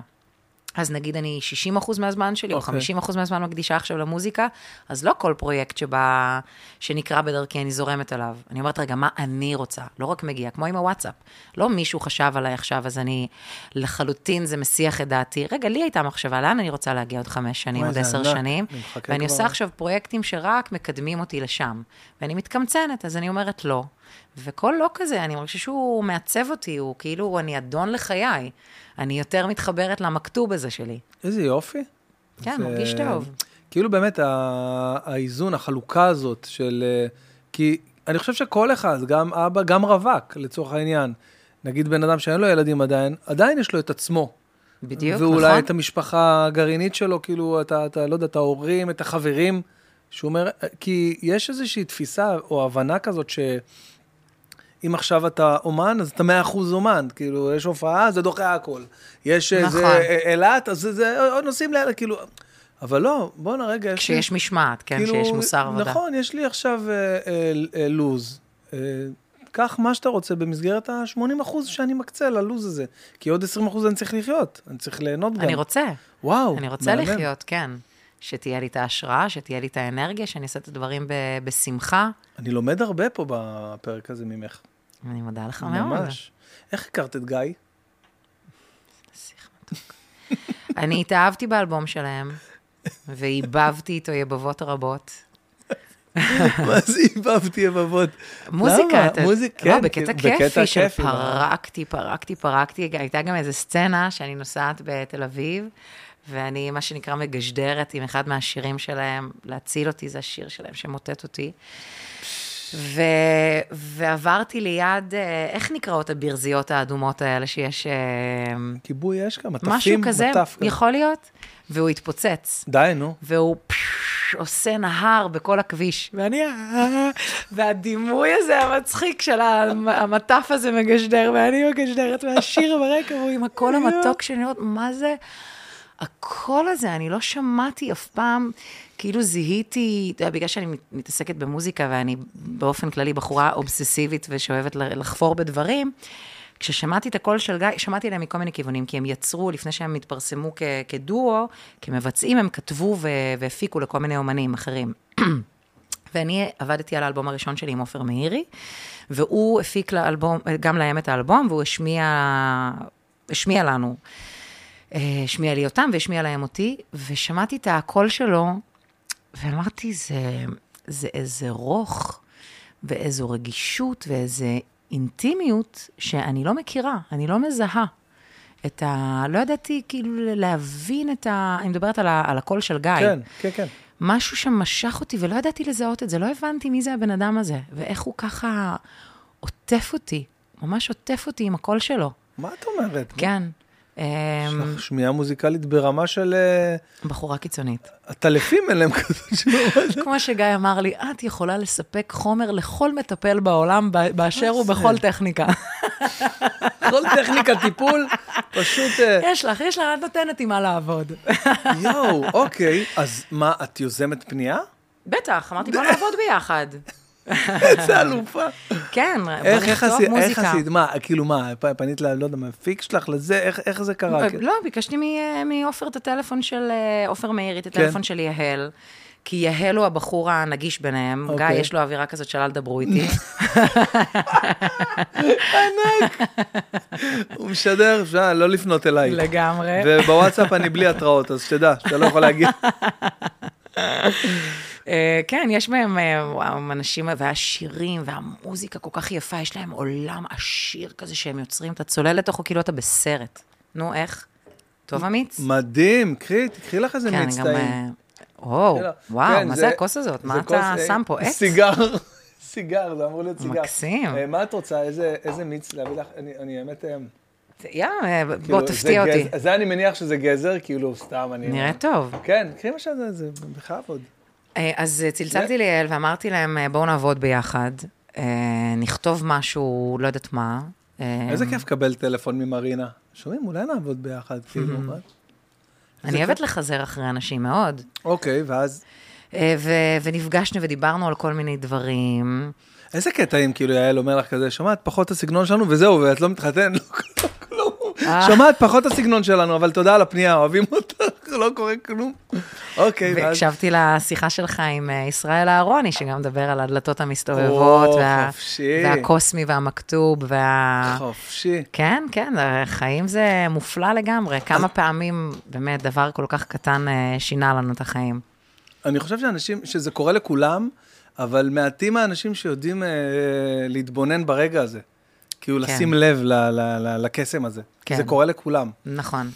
אז נגיד אני 60% מהזמן שלי, או
אוקיי.
50% מהזמן מקדישה עכשיו למוזיקה, אז לא כל פרויקט שבא, שנקרא בדרכי, אני זורמת עליו. אני אומרת, רגע, מה אני רוצה? לא רק מגיע, כמו עם הוואטסאפ. לא מישהו חשב עליי עכשיו, אז אני לחלוטין, זה מסיח את דעתי. רגע, לי הייתה מחשבה, לאן אני רוצה להגיע עוד חמש שנים, עוד עשר. שנים? ואני
כבר.
עושה עכשיו פרויקטים שרק מקדמים אותי לשם. ואני מתקמצנת, אז אני אומרת לא. וכל לא כזה, אני מרגישה שהוא מעצב אותי, הוא כאילו, אני אדון לחיי. אני יותר מתחברת למכתוב הזה שלי.
איזה יופי.
כן,
זה-
מרגיש טוב.
כאילו באמת האיזון, החלוקה הזאת של... אה, כי אני חושב שכל אחד, גם אבא, גם רווק, לצורך העניין. נגיד בן אדם שאין לו ילדים עדיין, עדיין יש לו את עצמו.
בדיוק,
ואולי
נכון?
את המשפחה הגרעינית שלו, כאילו, אתה, אתה, לא יודע, את ההורים, את החברים. שהוא אומר, כי יש איזושהי תפיסה או הבנה כזאת ש... אם עכשיו אתה אומן, אז אתה מאה אחוז אומן. כאילו, יש הופעה, זה דוחה הכל. יש איזה
נכון.
אילת, אז זה, עוד נוסעים לאילת, כאילו... אבל לא, בואנה רגע, יש לי...
כשיש משמעת, כן,
כאילו,
שיש מוסר עבודה.
נכון, יש לי עכשיו אה, אה, אה, לוז. אה, קח מה שאתה רוצה במסגרת ה-80 אחוז שאני מקצה ללוז הזה. כי עוד 20 אחוז אני צריך לחיות, אני צריך ליהנות גם.
אני רוצה,
וואו,
אני רוצה
מהמם.
לחיות, כן. שתהיה לי את ההשראה, שתהיה לי את האנרגיה, שאני אעשה את הדברים ב- בשמחה.
אני לומד הרבה פה בפרק הזה ממך.
אני מודה לך מאוד.
ממש. איך הכרת את גיא?
שיח מתוק. אני התאהבתי באלבום שלהם, ועיבבתי איתו יבבות רבות.
מה זה איבבתי יבבות?
מוזיקה,
למה?
אתה...
מוזיק,
לא,
כן,
בקטע
כאילו, בקטע
כיפי של
כיפי, מה?
פרקתי, פרקתי, פרקתי. הייתה גם איזו סצנה שאני נוסעת בתל אביב, ואני, מה שנקרא, מגשדרת עם אחד מהשירים שלהם, להציל אותי, זה השיר שלהם שמוטט אותי. ו... ועברתי ליד, אה, איך נקראות הברזיות האדומות האלה שיש... אה,
כיבוי אש גם, מטפים,
משהו כזה,
מטף גם.
יכול להיות, והוא התפוצץ.
די, נו.
והוא פש, עושה נהר בכל הכביש. ואני, "אה", והדימוי הזה המצחיק של המ- המטף הזה מגשדר, ואני מגשדרת, והשיר ברקע, והוא עם הקול המתוק שלי, לראות מה זה, הקול הזה, אני לא שמעתי אף פעם, כאילו זיהיתי, אתה יודע, בגלל שאני מת- מתעסקת במוזיקה, ואני באופן כללי בחורה אובססיבית ושאוהבת לחפור בדברים, כששמעתי את הקול של גיא, שמעתי עליהם מכל מיני כיוונים, כי הם יצרו, לפני שהם התפרסמו כ- כדואו, כמבצעים, הם כתבו ו- והפיקו לכל מיני אומנים אחרים. ואני עבדתי על האלבום הראשון שלי עם עופר מאירי, והוא הפיק לאלבום, גם להם את האלבום, והוא השמיע, השמיע לנו, השמיע לי אותם והשמיע להם אותי, ושמעתי את הקול שלו, ואמרתי, זה, זה איזה רוך, ואיזו רגישות, ואיזה אינטימיות שאני לא מכירה, אני לא מזהה. את ה... לא ידעתי כאילו להבין את ה... אני מדברת על, ה... על הקול של גיא.
כן, כן, כן.
משהו שמשך אותי ולא ידעתי לזהות את זה, לא הבנתי מי זה הבן אדם הזה, ואיך הוא ככה עוטף אותי, ממש עוטף אותי עם הקול שלו.
מה את אומרת?
כן,
יש
אמ,
לך שמיעה מוזיקלית ברמה של... אה,
בחורה קיצונית.
הטלפים אין להם כזאת שמעה.
כמו שגיא אמר לי, את יכולה לספק חומר לכל מטפל בעולם באשר הוא? בכל טכניקה.
כל טכניקה טיפול, פשוט... אה,
יש לך, יש לך, את נותנת עם מה לעבוד.
יואו, אוקיי. אז מה, את יוזמת פנייה?
בטח, אמרתי, בוא נעבוד ביחד.
איזה אלופה.
כן,
איך
בוא
איך עשית?
מוזיקה.
מה, כאילו מה, פנית ל... לא יודע, מהפיק שלך לזה? איך- איך זה קרה?
לא, ביקשתי מ- מעופר את הטלפון של, אה, עופר מאירי, את הטלפון של יהל. כי יהל הוא הבחור הנגיש ביניהם. גיא,
אוקיי.
יש לו אווירה כזאת של אל דברו איתי.
הוא משדר, אפשר לא לפנות אליי.
לגמרי.
ובוואטסאפ אני בלי התראות, אז שתדע, שאתה לא יכול להגיע.
אה, כן, יש בהם אה, וואו, אנשים, והשירים, והמוזיקה כל כך יפה, יש להם עולם עשיר כזה שהם יוצרים, אתה צולל לתוכו כאילו אתה בסרט. נו, איך? טוב אמיץ?
מדהים, קחי, תקחי לך איזה
כן,
מיץ. טעים.
אה, וואו,
כן,
וואו, מה זה הכוס הזאת? מה אתה שם פה? עץ?
סיגר, סיגר, זה אמור להיות סיגר.
מקסים.
מה את רוצה? איזה מיץ להביא לך? אני- האמת...
יא, בוא,
כאילו, זה
תפתיע אותי.
זה אני מניח שזה גזר, כאילו, סתם, אני...
נראה טוב.
כן, קחי מה שזה, זה בכבוד.
אה, אז צלצלתי ליעל ואמרתי להם, אה, בואו נעבוד ביחד, אה, נכתוב משהו, לא יודעת מה.
איזה כיף לקבל טלפון ממרינה. שומעים, אולי נעבוד ביחד, כאילו. מה?
אני אוהבת לחזר אחרי אנשים מאוד.
אוקיי, ואז...
ונפגשנו ודיברנו על כל מיני דברים.
איזה קטע אם כאילו יעל אומר לך כזה, שומעת פחות הסגנון שלנו וזהו, ואת לא מתחתן, לא כלום. שומעת פחות הסגנון שלנו, אבל תודה על הפנייה, אוהבים אותך, לא קורה כלום. אוקיי, ואז...
והקשבתי לשיחה שלך עם אה, ישראל אהרוני, שגם מדבר על הדלתות המסתובבות, וה-. והקוסמי והמכתוב, וה...
חופשי.
כן, כן, החיים זה מופלא לגמרי. כמה פעמים, באמת, דבר כל כך קטן אה, שינה לנו את החיים.
אני חושב שאנשים, שזה קורה לכולם, אבל מעטים האנשים שיודעים אה, להתבונן ברגע הזה. כאילו,
כן.
לשים לב ל- ל- ל- לקסם הזה.
כן.
זה קורה לכולם.
נכון.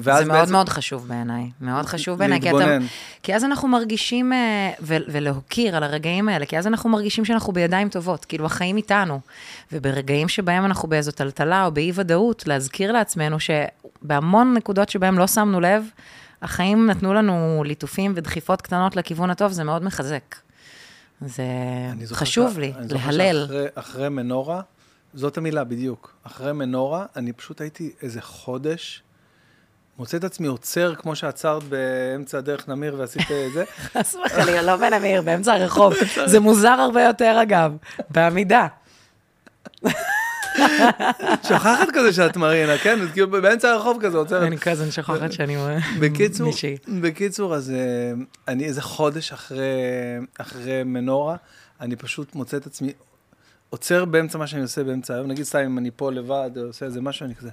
ואז
זה מאוד
בעצם-
מאוד חשוב בעיניי, מאוד חשוב בעיניי, כי, אתה. כי אז אנחנו מרגישים, אה, ו- ולהוקיר על הרגעים האלה, כי אז אנחנו מרגישים שאנחנו בידיים טובות, כאילו החיים איתנו. וברגעים שבהם אנחנו באיזו טלטלה או באי-ודאות, להזכיר לעצמנו שבהמון נקודות שבהם לא שמנו לב, החיים נתנו לנו ליטופים ודחיפות קטנות לכיוון הטוב, זה מאוד מחזק. זה חשוב
ש-
לי,
אני זוכר
להלל.
שאחרי- אחרי מנורה, זאת המילה בדיוק, אחרי מנורה, אני פשוט הייתי איזה חודש, מוצא את עצמי עוצר כמו שעצרת באמצע הדרך נמיר ועשית את זה.
חס וחלילה, לא בן אמיר, באמצע הרחוב. זה מוזר הרבה יותר, אגב, בעמידה.
שוכחת כזה שאת מרינה, כן? את כאילו באמצע הרחוב כזה עוצרת.
אני כזה שוכחת שאני
בקיצור,
מישהי.
בקיצור, אז אה, אני איזה חודש אחרי מנורה, אני פשוט מוצא את עצמי עוצר באמצע מה שאני עושה באמצע היום. נגיד סתם אם אני פה לבד, או עושה איזה משהו, אני כזה,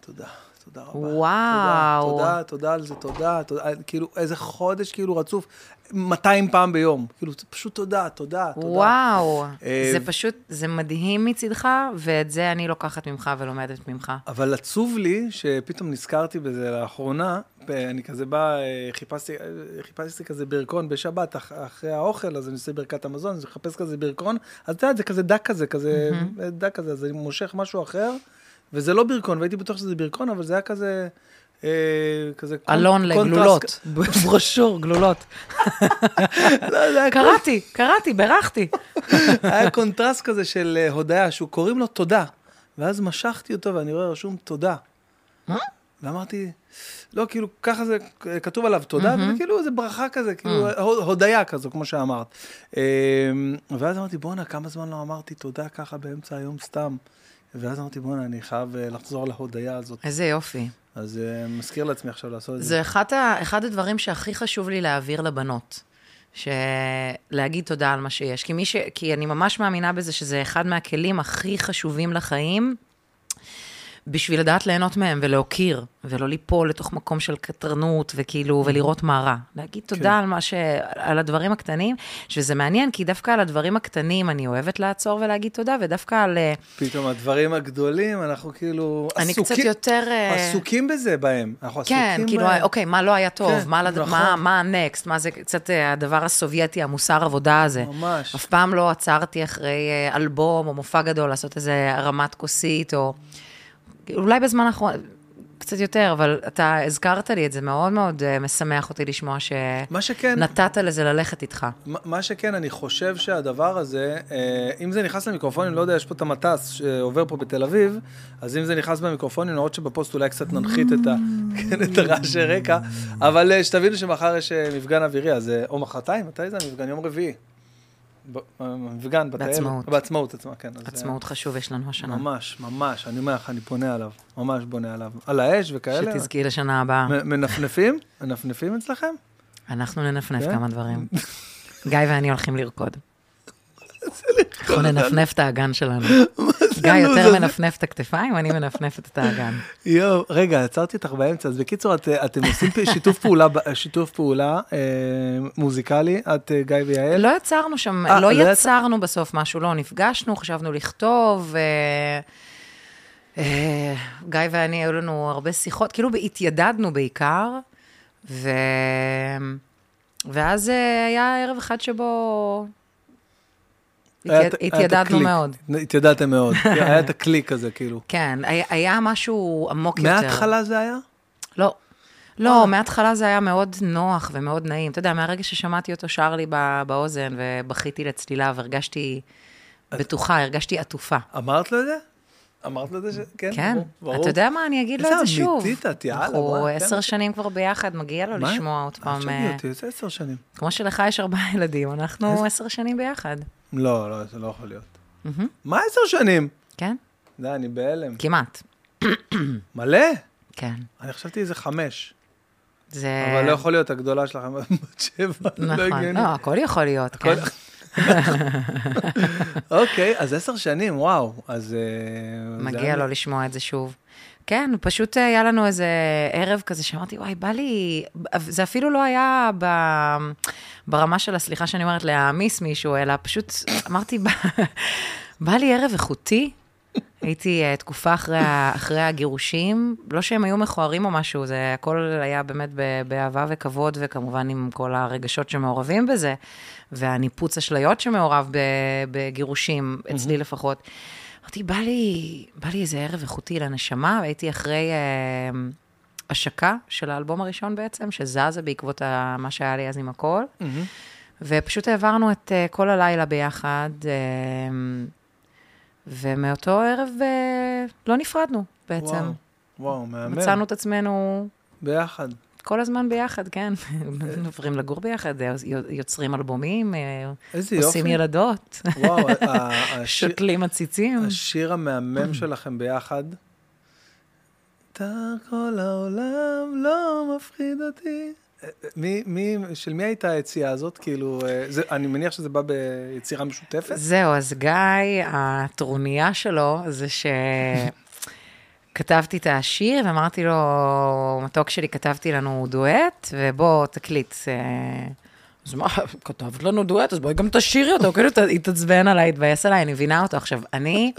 תודה. תודה רבה.
וואו.
תודה, תודה, תודה על זה, תודה, תודה. כאילו, איזה חודש כאילו רצוף, 200 פעם ביום. כאילו, זה פשוט תודה, תודה, תודה.
וואו,
אה,
זה פשוט, זה מדהים מצידך, ואת זה אני לוקחת ממך ולומדת ממך.
אבל עצוב לי שפתאום נזכרתי בזה לאחרונה, אני כזה בא, אה, חיפשתי, אה, חיפשתי כזה ברכון בשבת אח, אחרי האוכל, אז אני עושה ברכת המזון, אז אני מחפש כזה ברכון, אז אתה יודע, זה כזה דק כזה, כזה דק כזה, אז אני מושך משהו אחר, וזה לא ברכון, והייתי בטוח שזה ברכון, אבל זה היה כזה... אה, כזה
אלון לגלולות, ברושור גלולות.
לא,
קראתי, קראתי, בירכתי.
היה קונטרסט כזה של אה, הודיה, שהוא קוראים לו תודה. ואז משכתי אותו ואני רואה רשום תודה.
מה?
ואמרתי, לא, כאילו, ככה זה, אה, כתוב עליו תודה, וזה כאילו איזה ברכה כזה, כאילו, הו- הודיה כזו, כמו שאמרת. ואז אמרתי, בואנה, כמה זמן לא אמרתי תודה ככה באמצע היום סתם. ואז אמרתי, בואנה, אני חייב אה, לחזור להודיה הזאת.
איזה יופי.
אז אה, מזכיר לעצמי עכשיו לעשות את זה.
זה אחד, ה, אחד הדברים שהכי חשוב לי להעביר לבנות. שלהגיד תודה על מה שיש. כי, מי ש... כי אני ממש מאמינה בזה שזה אחד מהכלים הכי חשובים לחיים, בשביל לדעת ליהנות מהם ולהוקיר, ולא ליפול לתוך מקום של קטרנות, וכאילו, ולראות מה רע. להגיד תודה על מה ש... על הדברים הקטנים, שזה מעניין, כי דווקא על הדברים הקטנים אני אוהבת לעצור ולהגיד תודה, ודווקא על... אה,
פתאום הדברים הגדולים, אנחנו כאילו
אני
עסוקים,
קצת יותר... אה,
עסוקים בזה בהם. אנחנו
כן,
עסוקים
כאילו,
בהם.
אוקיי, מה לא היה טוב?
כן,
מה, לד...
נכון.
מה, מה הנקסט? מה זה קצת אה, הדבר הסובייטי, המוסר עבודה הזה?
ממש.
אף פעם לא עצרתי אחרי אלבום או מופע גדול לעשות איזה הרמת כוסית, או... אולי בזמן האחרון, קצת יותר, אבל אתה הזכרת לי את זה, מאוד מאוד אה, משמח אותי לשמוע
מה שכן,
שנתת לזה ללכת איתך.
מה- מה שכן, אני חושב שהדבר הזה, אה, אם זה נכנס למיקרופונים, לא יודע, יש פה את המטס שעובר פה בתל אביב, אז אם זה נכנס במיקרופונים, למרות שבפוסט אולי קצת ננחית את, ה, כן, את הרעשי רקע, אבל אה, שתבינו שמחר יש אה, מפגן אווירי, אז אה, או מחרתיים, מתי זה המפגן? יום רביעי. ב- המפגן, בטיילת.
בעצמאות.
בעצמאות עצמה, כן. אז, אה,
עצמאות חשוב יש לנו השנה.
ממש, ממש, אני אומר לך, אני פונה עליו, ממש בונה עליו. על האש וכאלה.
שתזכי לשנה הבאה.
מנפנפים? מנפנפים אצלכם?
אנחנו ננפנף
כן?
כמה דברים. גיא ואני הולכים לרקוד. אנחנו ננפנף את האגן שלנו. גיא
הלו"ז
יותר? מנפנף את הכתפיים, אני מנפנפת את האגן.
יואו, רגע, עצרתי אותך באמצע. אז בקיצור, את, אתם עושים שיתוף פעולה, אה, מוזיקלי, את, אה, גיא ויעל?
לא יצרנו שם,
אה,
לא
לא יצ-
יצרנו בסוף משהו, לא, נפגשנו, חשבנו לכתוב. גיא ואני, היו לנו הרבה שיחות, כאילו התיידדנו בעיקר, ו... ואז היה ערב אחד שבו
היה
התייד-
את- היה את
התיידדנו. מאוד.
התיידדתם מאוד. היה את הקליק הזה, כאילו.
כן, היה- משהו עמוק יותר.
מההתחלה זה היה?
לא. לא, מההתחלה זה היה מאוד נוח ומאוד נעים. אתה יודע, מהרגע ששמעתי אותו שר לי בא- באוזן ובכיתי לצלילה והרגשתי בטוחה, הרגשתי עטופה.
אמרת לו את זה? אמרת לו את זה? ש- כן,
כן,
ברור.
אתה יודע מה, אני אגיד לו את
איזה
זה שוב.
אמיתית את, יאללה,
אנחנו
וואי,
עשר
כן.
שנים כבר ביחד, מגיע לו
מה?
לשמוע עוד פעם.
תשאלי
אה,
אותי, זה עשר שנים.
כמו שלך יש ארבעה ילדים, אנחנו עשר שנים ביחד.
לא, לא, זה לא יכול להיות.
מהמם.
מה עשר שנים?
כן?
די, אני בהלם.
כמעט.
מלא?
כן.
אני חשבתי איזה חמש.
זה...
אבל לא יכול להיות, הגדולה שלכם בת שבע, לא
נכון.
הגיוני.
לא, הכל יכול להיות, כן.
אוקיי, אז עשר שנים, וואו. אז... אה,
מגיע לו לשמוע את זה שוב. כן, פשוט היה לנו איזה ערב כזה שאמרתי, וואי, בא לי... זה אפילו לא היה ב... ברמה של הסליחה שאני אומרת להעמיס מישהו, אלא פשוט אמרתי, בא, בא לי ערב איכותי. הייתי uh, תקופה אחרי, אחרי הגירושים, לא שהם היו מכוערים או משהו, זה הכל היה באמת ב- באהבה וכבוד, וכמובן עם כל הרגשות שמעורבים בזה, והניפוץ אשליות שמעורב בגירושים, אצלי לפחות. אמרתי, בא לי, בא לי איזה ערב איכותי לנשמה, והייתי אחרי אה, השקה של האלבום הראשון בעצם, שזזה בעקבות ה, מה שהיה לי אז עם הכל,
מהמם.
ופשוט העברנו את אה, כל הלילה ביחד, אה, ומאותו ערב אה, לא נפרדנו בעצם.
וואו, וואו, מהמם.
מצאנו את עצמנו
ביחד.
כל הזמן ביחד, כן. עוברים לגור ביחד, יוצרים אלבומים, אה. עושים ילדות, שותלים עציצים.
השיר המהמם שלכם ביחד. אתה כל העולם לא מפחיד אותי. מי, מי, של מי הייתה היציאה הזאת? כאילו, אה, זה, אני מניח שזה בא ביצירה משותפת?
זהו, אז גיא, הטרוניה שלו זה כתבתי את השיר, ואמרתי לו, מתוק שלי, כתבתי לנו דואט, ובוא, תקליט. אה, אז מה, כתבת לנו דואט, אז בואי גם תשאירי אותו, כאילו התעצבן עליי, התבאס עליי, אני מבינה אותו. עכשיו, אני,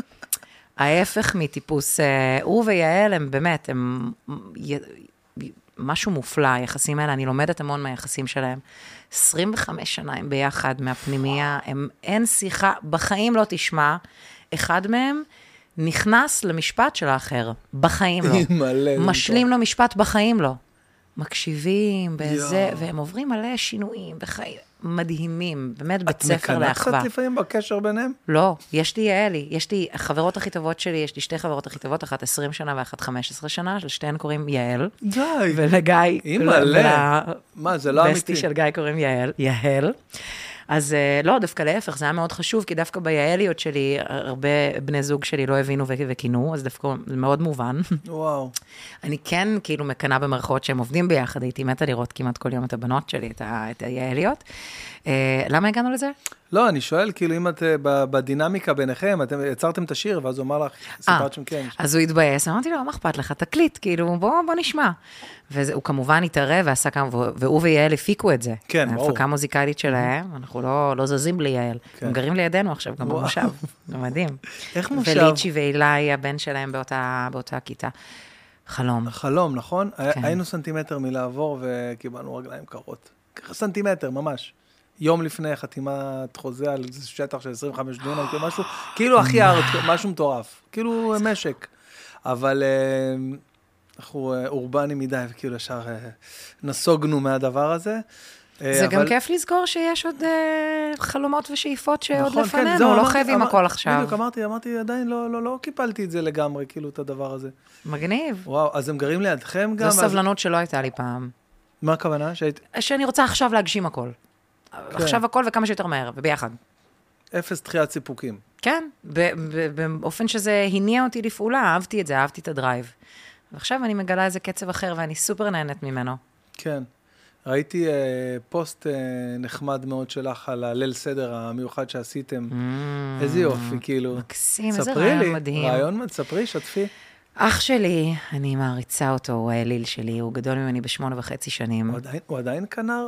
ההפך מטיפוס, אה, הוא ויעל הם באמת, הם משהו מופלא, היחסים האלה, אני לומדת המון מהיחסים שלהם. 25 שנה הם ביחד מהפנימייה, הם, אין שיחה, בחיים לא תשמע, אחד מהם נכנס למשפט של האחר, בחיים לא.
מלא,
משלים לו משפט, בחיים לא. מקשיבים,
יואו.
והם עוברים מלא שינויים בחיים מדהימים, באמת בית
את
ספר לאחווה.
קצת לפעמים בקשר ביניהם?
לא, יש לי יעלי, יש לי החברות הכי טובות שלי, יש לי שתי חברות הכי טובות, אחת 20 שנה ואחת 15 שנה, לשתיהן קוראים יעל.
די.
ולגיא,
אימא'לה. מה, זה לא
לבסטי
אמיתי.
של גיא קוראים יעל, יהל. אז אה, לא, דווקא להפך, זה היה מאוד חשוב, כי דווקא ביעליות שלי, הרבה בני זוג שלי לא הבינו וכינו, אז דווקא זה מאוד מובן.
וואו.
אני כן כאילו מקנאה במרכאות שהם עובדים ביחד, הייתי מתה לראות כמעט כל יום את הבנות שלי, את, ה- את היעליות. אה, למה הגענו לזה?
לא, אני שואל, כאילו, אם את אה, בדינמיקה ביניכם, אתם יצרתם את השיר, ואז הוא אמר לך, סיפרת שם כן.
אז הוא התבאס, אמרתי לו, מה אכפת לך, תקליט, כאילו, בוא, בוא נשמע. והוא כמובן התערב ועשה כמה, והוא ויעל הפיקו את זה.
כן, ברור.
ההפקה המוזיקלית שלהם, אנחנו לא, לא זזים בלי יעל.
כן.
הם גרים לידינו עכשיו, גם
וואו.
במושב. זה מדהים.
איך מושב?
וליצ'י ואילי, הבן שלהם באותה, באותה כיתה. חלום.
חלום, נכון?
כן.
היינו סנטימטר מלעבור וקיבלנו רגליים קרות. ככה סנטימטר, ממש. יום לפני חתימת חוזה על איזה שטח של 25 דונם, כאילו משהו, כאילו הכי ארץ, משהו מטורף. כאילו משק. אבל אה, אנחנו אה, אורבנים מדי, וכאילו ישר אה, נסוגנו מהדבר הזה.
זה גם
אבל-
כיף לזכור שיש עוד אה, חלומות ושאיפות שעוד
נכון, כן,
לפנינו,
זהו,
לא חייבים
אמר-
הכל עכשיו.
בדיוק, אמרתי, אמרתי, עדיין לא, לא, לא קיפלתי את זה לגמרי, כאילו, את הדבר הזה.
מגניב.
וואו, אז הם גרים לידכם גם?
זו
אז-
סבלנות שלא הייתה לי פעם.
מה הכוונה? שהיית
שאני רוצה עכשיו להגשים הכל.
כן.
עכשיו הכל וכמה שיותר מהר, וביחד.
אפס דחיית סיפוקים.
כן, באופן שזה הניע אותי לפעולה, אהבתי את זה, אהבתי את ה drive. ועכשיו אני מגלה איזה קצב אחר, ואני סופר נהנית ממנו.
כן. ראיתי אה, פוסט אה, נחמד מאוד שלך על הליל סדר המיוחד שעשיתם. איזה יופי, כאילו.
מקסים, איזה
ספרי
רעיון
לי,
מדהים.
רעיון, ספרי, שתפי.
אח שלי, אני מעריצה אותו, הוא האליל שלי, הוא גדול ממני בשמונה וחצי שנים.
הוא עדיין- הוא עדיין כנר?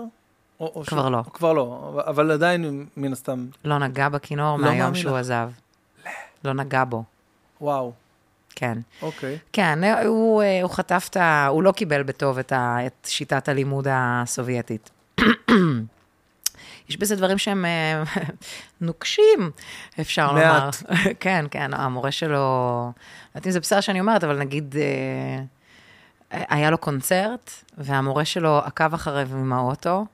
או- או
כבר
שהוא-
לא.
כבר לא, אבל- עדיין, מן הסתם,
לא נגע בכינור
לא
מהיום שהוא. עזב. לא נגע בו,
וואו,
כן.
אוקיי.
כן, הוא, אה, הוא חטף את ה... הוא לא קיבל בטוב את, ה, את שיטת הלימוד הסובייטית. יש בזה דברים שהם אה, נוקשים, אפשר לומר.
מעט.
כן, כן, המורה שלו, לא יודעת אם זה בסדר שאני אומרת, אבל נגיד, אה, היה לו קונצרט, והמורה שלו עקב אחריו עם האוטו,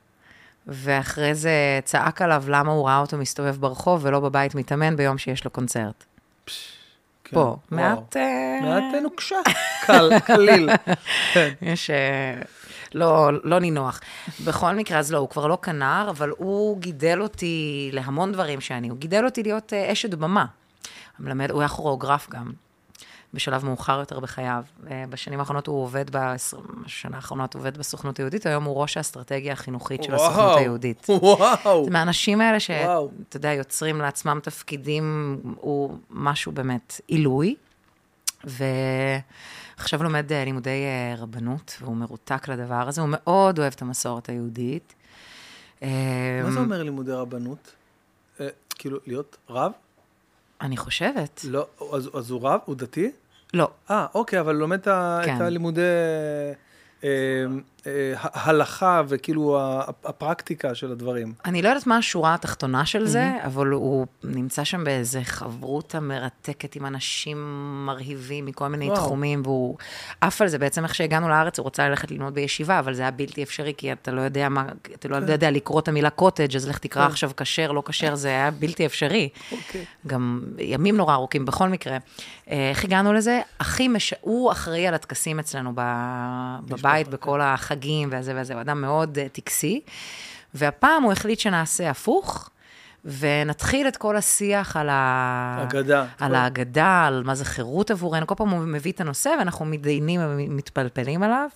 ואחרי זה צעק עליו למה הוא ראה אותו מסתובב ברחוב ולא בבית מתאמן ביום שיש לו קונצרט.
כן,
פה. מעט... אה,
מעט נוקשה. קל, קליל. כן.
יש... אה, לא, לא נינוח. בכל מקרה, אז לא, הוא כבר לא כנר, אבל הוא גידל אותי להמון דברים שאני. הוא גידל אותי להיות אה, אשת במה. הוא היה כוריאוגרף גם, בשלב מאוחר יותר בחייו. אה, בשנים האחרונות הוא עובד, בשנה האחרונות הוא עובד בסוכנות היהודית, היום הוא ראש האסטרטגיה החינוכית של הסוכנות
וואו,
היהודית.
וואו.
זה מהאנשים האלה. שאתה יודע, יוצרים לעצמם תפקידים, הוא משהו באמת עילוי. ועכשיו לומד אה, לימודי אה, רבנות, והוא מרותק לדבר הזה, הוא מאוד אוהב את המסורת היהודית.
מה זה אומר לימודי רבנות? כאילו, להיות רב?
אני חושבת.
לא, אז, אז הוא רב? הוא דתי?
לא,
אה, אוקיי, אבל לומד
כן.
את הלימודי אה, אה, ה- הלכה וכאילו הפרקטיקה של הדברים.
אני לא יודעת מה השורה התחתונה של זה, אבל הוא נמצא שם באיזה חברותה מרתקת עם אנשים מרהיבים מכל מיני
וואו.
תחומים, והוא עף על זה. בעצם איך שהגענו לארץ, הוא רוצה ללכת ללמוד בישיבה, אבל זה היה בלתי אפשרי, כי אתה לא יודע מה, אתה לא יודע לקרוא את המילה קוטג', אז לך תקרא
כן.
עכשיו כשר, לא כשר, זה היה בלתי אפשרי.
אוקיי.
גם ימים נורא ארוכים, בכל מקרה. אה, איך הגענו לזה? הכי מש... הוא אחראי על הטקסים אצלנו ב... בבית, בכל החגים והזה וזה, הוא אדם מאוד אה, טקסי. והפעם הוא החליט שנעשה הפוך, ונתחיל את כל השיח על ה...
אגדה.
על ההגדה, על מה זה חירות עבורנו. כל פעם הוא מביא את הנושא, ואנחנו מתדיינים ומתפלפלים עליו.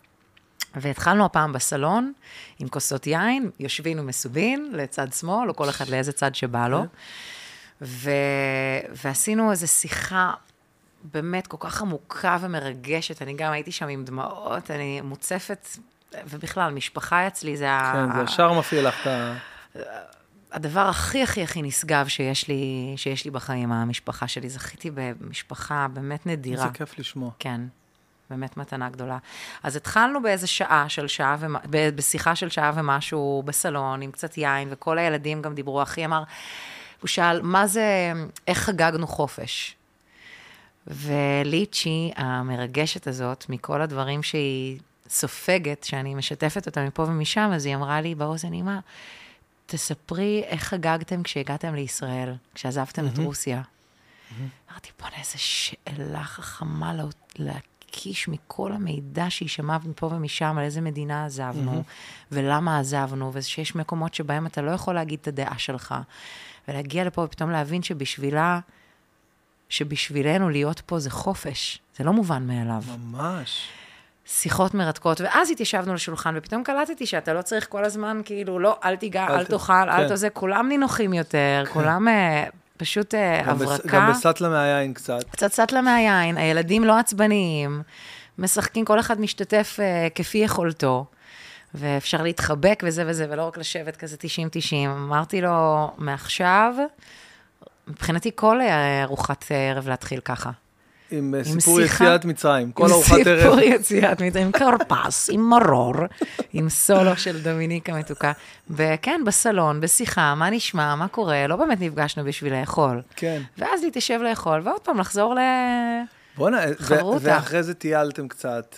והתחלנו הפעם בסלון, עם כוסות יין, יושבים ומסובין, לצד שמאל, או כל אחד לאיזה צד שבא לו. ו... ועשינו איזו שיחה באמת כל כך עמוקה ומרגשת. אני גם הייתי שם עם דמעות, אני מוצפת, ובכלל, משפחה אצלי זה ה...
כן, זה ישר מפעיל לך את ה...
הדבר הכי הכי הכי נשגב שיש לי, שיש לי בחיים, המשפחה שלי. זכיתי במשפחה באמת נדירה.
זה כיף לשמוע.
כן, באמת מתנה גדולה. אז התחלנו באיזה שעה של שעה. ב- בשיחה של שעה ומשהו בסלון, עם קצת יין, וכל הילדים גם דיברו. אחי אמר, הוא שאל, מה זה, איך חגגנו חופש? וליצ'י, המרגשת הזאת, מכל הדברים שהיא סופגת, שאני משתפת אותה מפה ומשם, אז היא אמרה לי באוזן, אמא, תספרי איך חגגתם כשהגעתם לישראל, כשעזבתם את רוסיה. אמרתי, בוא'נה, איזה שאלה חכמה לה- להקיש מכל המידע שהיא שמעה מפה ומשם, על איזה מדינה עזבנו, ולמה עזבנו, ושיש מקומות שבהם אתה לא יכול להגיד את הדעה שלך, ולהגיע לפה ופתאום להבין שבשבילה, שבשבילנו להיות פה זה חופש, זה לא מובן מאליו.
ממש.
שיחות מרתקות, ואז התיישבנו לשולחן, ופתאום קלטתי שאתה לא צריך כל הזמן, כאילו, לא, אל תיגע,
אל
אל
ת-
תאכל, אל
כן.
תזה, כולם נינוחים יותר, כולם אה, פשוט אה,
גם בס-
הברקה.
גם בסטלה מהיין קצת.
קצת סטלה מהיין, הילדים לא עצבניים, משחקים, כל אחד משתתף uh, כפי יכולתו, ואפשר להתחבק וזה וזה, ולא רק לשבת כזה 90-90. אמרתי לו, מעכשיו, מבחינתי כל אה, ארוחת ערב להתחיל ככה.
עם אה,
עם
סיפור
שיחה-
יציאת מצרים. כל
עם
ארוחת
סיפור
ערב.
יציאת מצרים, עם כרפס, עם מרור, עם סולו של דומיניקה מתוקה. וכן, בסלון, בשיחה, מה נשמע, מה קורה, לא באמת נפגשנו בשביל לאכול.
כן.
ואז להתיישב לאכול, ועוד פעם לחזור ל...
בואנה. ואחרי זה טיילתם קצת.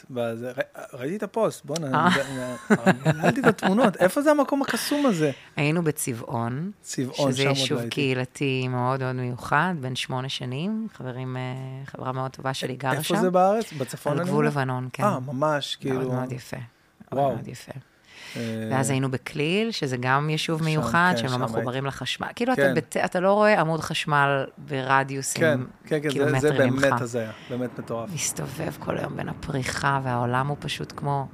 ראיתי את הפוסט, בואנה,
אה.
ראיתי את התמונות. איפה זה המקום הקסום הזה?
היינו בצבעון,
צבעון,
שזה יישוב. קהילתי מאוד מאוד מיוחד, בן שמונה שנים, חברים, אה, חברה מאוד טובה שלי גרה שם.
איפה זה בארץ? בצפון?
על גבול? לבנון, כן.
אה, ממש, כאילו...
מאוד מאוד יפה.
וואו.
מאוד יפה.
אה,
ואז היינו בכליל, שזה גם יישוב
שם,
מיוחד,
כן,
שהם לא מחוברים לחשמל. כאילו, אתה
כן.
בת- אתה לא רואה עמוד חשמל ברדיוסים
כן, כן, כן, זה- זה
קילומטרים ממך.
באמת הזיה, באמת מטורף.
מסתובב כל היום בין הפריחה, והעולם הוא פשוט כמו...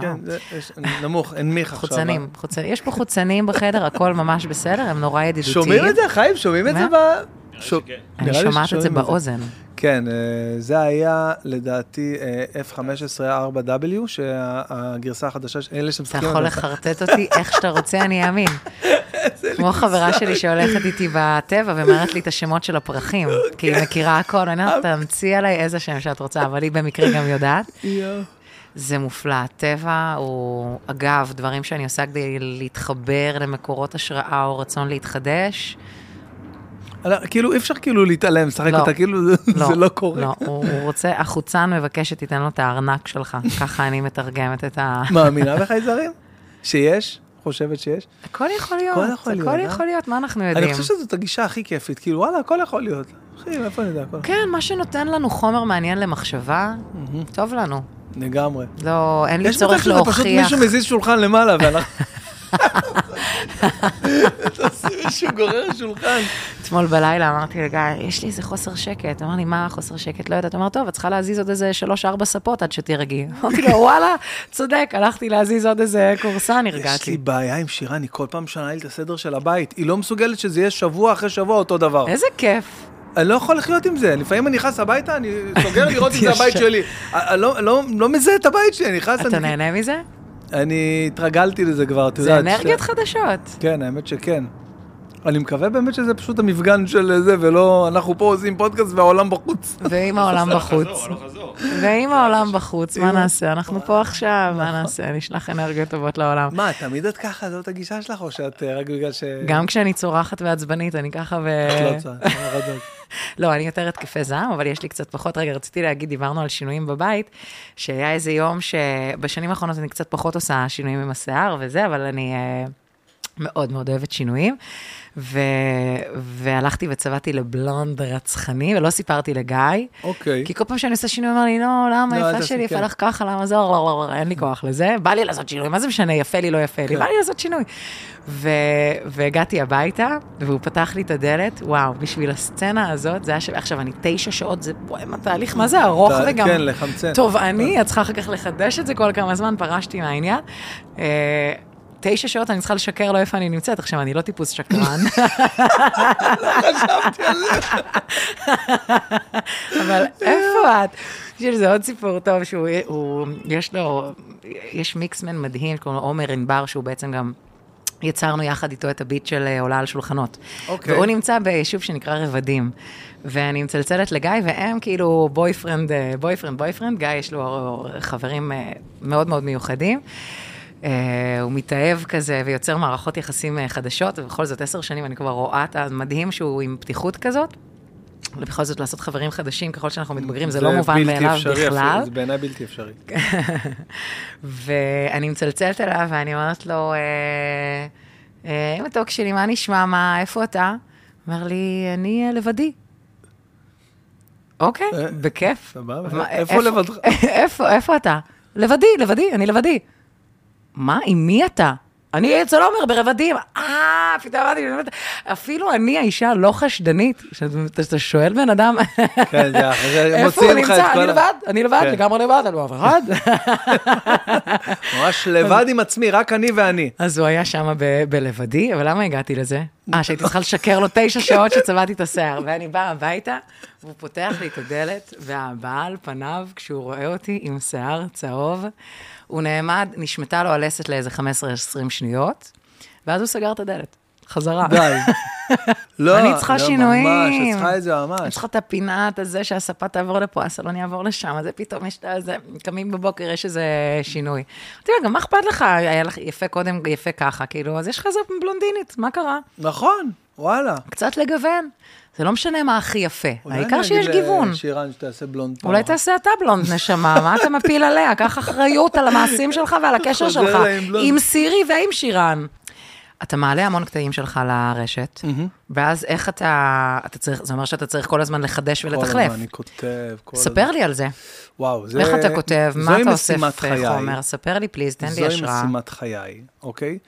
כן, זה יש- נמוך, הנמיך עכשיו.
חוצנים, חוצנים, יש פה חוצנים בחדר, הכל ממש בסדר, הם נורא ידידותיים.
שומעים את זה, חיים? שומעים את זה ב...
אני שומעת את זה באוזן.
כן, אה, זה היה לדעתי אה, F15-4W, שהגרסה החדשה, אלה
אתה
שמשחקים...
יכול
על זה.
לחרטט אותי איך שאתה רוצה, אני אאמין. כמו חברה שלי שהולכת איתי בטבע ואומרת לי את השמות של הפרחים, כי היא מכירה הכל, אני אומרת, תמציא עליי איזה שם שאת רוצה, אבל היא במקרה גם יודעת. זה מופלא. הטבע הוא, אגב, דברים שאני עושה כדי להתחבר למקורות השראה או רצון להתחדש,
כאילו, אי אפשר כאילו להתעלם, לשחק
לא.
אותה, כאילו, זה זה לא קורה.
לא, הוא, הוא רוצה, החוצן מבקש שתיתן לו את הארנק שלך, ככה אני מתרגמת את ה...
מאמינה בחייזרים? שיש? חושבת שיש?
הכל יכול להיות,
הכל יכול להיות,
הכל
אה?
יכול להיות, מה אנחנו יודעים?
אני חושב שזאת הגישה הכי כיפית, כאילו, וואלה, הכל יכול להיות. אחי, מאיפה אני יודע הכל?
כן, מה שנותן לנו חומר מעניין למחשבה, טוב לנו.
לגמרי.
לא, אין לי
יש מצב
צורך
שזה פשוט
להוכיח.
מישהו מזיז שולחן למעלה, ואנחנו... עושה מישהו גורר שולחן.
אתמול בלילה אמרתי לגיא, יש לי איזה חוסר שקט. אמר לי, מה חוסר שקט? לא יודעת. אמר, טוב, את צריכה להזיז עוד איזה שלוש-ארבע ספות עד שתירגעי. אמרתי לו, וואלה, צודק, הלכתי להזיז עוד איזה קורסה,
יש לי
נרגעתי.
בעיה עם שירה, אני כל פעם משנה לי את הסדר של הבית. היא לא מסוגלת שזה יהיה שבוע אחרי שבוע אותו דבר.
איזה כיף.
אני לא יכול לחיות עם זה. לפעמים אני נכנס הביתה, אני סוגר לראות אם זה הבית. שלי. אני לא- לא לא מזהה את הבית שלי, אני נכנס...
אתה נהנה מזה?
אני התרגלתי לזה כבר, את
זה
יודעת.
אנרגיות
ש-
חדשות.
כן, האמת שכן. אני מקווה באמת שזה פשוט המפגן של זה, ולא אנחנו פה עושים פודקאסט והעולם בחוץ.
ואם העולם
הלוך
בחוץ.
חזור.
ואם העולם בחוץ, מה נעשה? אנחנו פה עכשיו, מה נעשה? נשלח אנרגיות טובות לעולם.
מה, תמיד את ככה, זאת הגישה שלך, או שאת אה, רק בגלל ש...
גם כשאני צורחת ועצבנית, אני ככה ו...
את לא צועקת, לא
אני יותר התקפי זעם, אבל יש לי קצת פחות. רגע, רציתי להגיד, דיברנו על שינויים בבית, שהיה איזה יום שבשנים האחרונות אני קצת פחות עושה שינויים עם השיער וזה, אבל אני אה, מאוד מאוד אוהבת שינויים. ו... והלכתי וצבעתי לבלונד רצחני, ולא סיפרתי לגיא,
אוקיי.
כי כל פעם שאני עושה שינוי, הוא אמר לי, לא, למה,
לא,
יפה שלי, יפה
כן.
לך ככה, למה זה, לא, לא, לא, אין לי כוח לזה. בא לי לעשות שינוי, מה זה משנה, יפה לי, לא יפה לי,
כן.
בא לי לעשות שינוי. ו... והגעתי הביתה, והוא פתח לי את הדלת, וואו, בשביל הסצנה הזאת, זה היה ש... עכשיו, אני תשע שעות, זה תהליך, מה זה ארוך וגם
כן, לחמצן.
תובעני, את צריכה אחר כך לחדש את זה כל כמה זמן, פרשתי מהעניין. תשע שעות אני צריכה לשקר לו איפה אני נמצאת. עכשיו, אני לא טיפוס שקרן. אבל איפה את? יש לזה עוד סיפור טוב, שהוא, הוא, יש לו, יש מיקסמן מדהים, קוראים לו עומר ענבר, שהוא בעצם גם... יצרנו יחד איתו את הביט של אה, עולה על שולחנות.
אוקיי.
והוא נמצא ביישוב שנקרא רבדים. ואני מצלצלת לגיא, והם כאילו boyfriend, אה, boyfriend, boyfriend. גיא יש לו חברים אה, מאוד מאוד מיוחדים. Uh, הוא מתאהב כזה ויוצר מערכות יחסים uh, חדשות, ובכל זאת עשר שנים אני כבר רואה את המדהים שהוא עם פתיחות כזאת. ובכל זאת לעשות חברים חדשים ככל שאנחנו מתבגרים, זה, זה לא מובן מאליו
אפשרי,
בכלל.
אפילו, זה בעיניי בלתי אפשרי.
ואני מצלצלת אליו ואני אומרת לו, אה, אה, מתוק שלי, מה נשמע, מה, איפה אתה? אומר לי, אני אה, לבדי. אוקיי,
אה,
בכיף.
סבבה, איפה לבדך?
איפה, איפה אתה? לבדי, לבדי, אני לבדי. מה, עם מי אתה? אני אצל עומר ברבדים. אה, פתאום אמרתי, באמת, אפילו אני האישה הלא חשדנית, שאתה שאתה שואל בן אדם,
כן, זה אחרי, זה
איפה
מוציאים
הוא
לך
נמצא?
את כל
אני
ה-
לבד, אני לבד. לגמרי לבד, אני לא אף אחד.
ממש לבד עם עצמי, רק אני ואני.
אז הוא היה שם ב- בלבדי, אבל למה הגעתי לזה? אה, שהייתי צריכה לשקר לו תשע שעות שצבעתי את השיער. ואני באה הביתה, והוא פותח לי את הדלת, והבעל פניו, כשהוא רואה אותי עם שיער צהוב, הוא נעמד, נשמטה לו הלסת לאיזה 15-20 שניות, ואז הוא סגר את הדלת. חזרה.
די. לא,
אני צריכה
לא,
שינויים.
ממש, את צריכה את זה
אני
ממש.
צריכה את הפינת הזה שהספה תעבור לפה, הסלון יעבור לשם, אז פתאום יש את זה, קמים בבוקר, יש איזה שינוי. אתה יודע, גם מה אכפת לך? היה לך יפה קודם, יפה ככה, כאילו, אז יש לך איזה בלונדינית, מה קרה?
נכון, וואלה.
קצת לגוון. זה לא משנה מה הכי יפה,
אולי
העיקר
אני
שיש גיוון.
לשירן שתעשה בלונד פעם
אולי. תעשה אתה בלונד, נשמה, מה אתה מפיל עליה? קח אחריות על המעשים שלך ועל הקשר שלך.
עם
סירי ועם שירן. אתה מעלה המון קטעים שלך לרשת, ואז איך אתה, אתה צריך, זה אומר שאתה צריך כל הזמן לחדש
כל
ולתחלף.
הזמן אני כותב, כל הזמן.
ספר לי על זה.
וואו, זה...
איך אתה כותב, מה
זוהי
אתה אוסף. חומר? ספר לי פליז, תן לי
זוהי
השראה.
משימת חיי, אוקיי?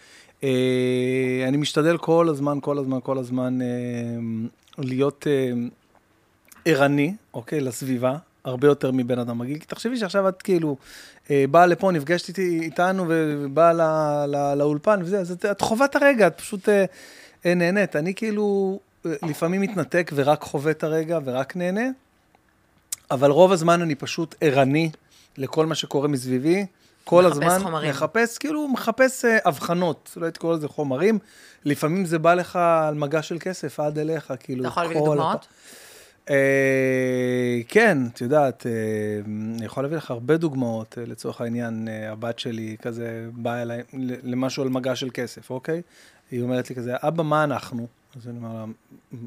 אה, אני משתדל כל הזמן, כל הזמן, כל הזמן אה, להיות אה, ערני, אוקיי? לסביבה, הרבה יותר מבן אדם רגיל. כי תחשבי שעכשיו את כאילו באה לפה, נפגשת איתי, איתנו ובאה ל, ל, לאולפן וזה, אז את, את חווה את הרגע, את פשוט אה, אה, נהנית. אני כאילו אה, לפעמים מתנתק ורק חווה את הרגע ורק נהנה, אבל רוב הזמן אני פשוט ערני לכל מה שקורה מסביבי. כל
מחפש
הזמן
חומרים.
מחפש, כאילו מחפש אה, הבחנות, לא הייתי קורא לזה חומרים. לפעמים זה בא לך על מגע של כסף עד אליך, כאילו.
אתה יכול להביא דוגמאות?
הפ- אה, כן, את יודעת, אה, אני יכול להביא לך הרבה דוגמאות, אה, לצורך העניין, אה, הבת שלי כזה באה אליי למשהו על מגע של כסף, אוקיי? היא אומרת לי כזה, אבא, מה אנחנו? אז אני אומר לה, "מ-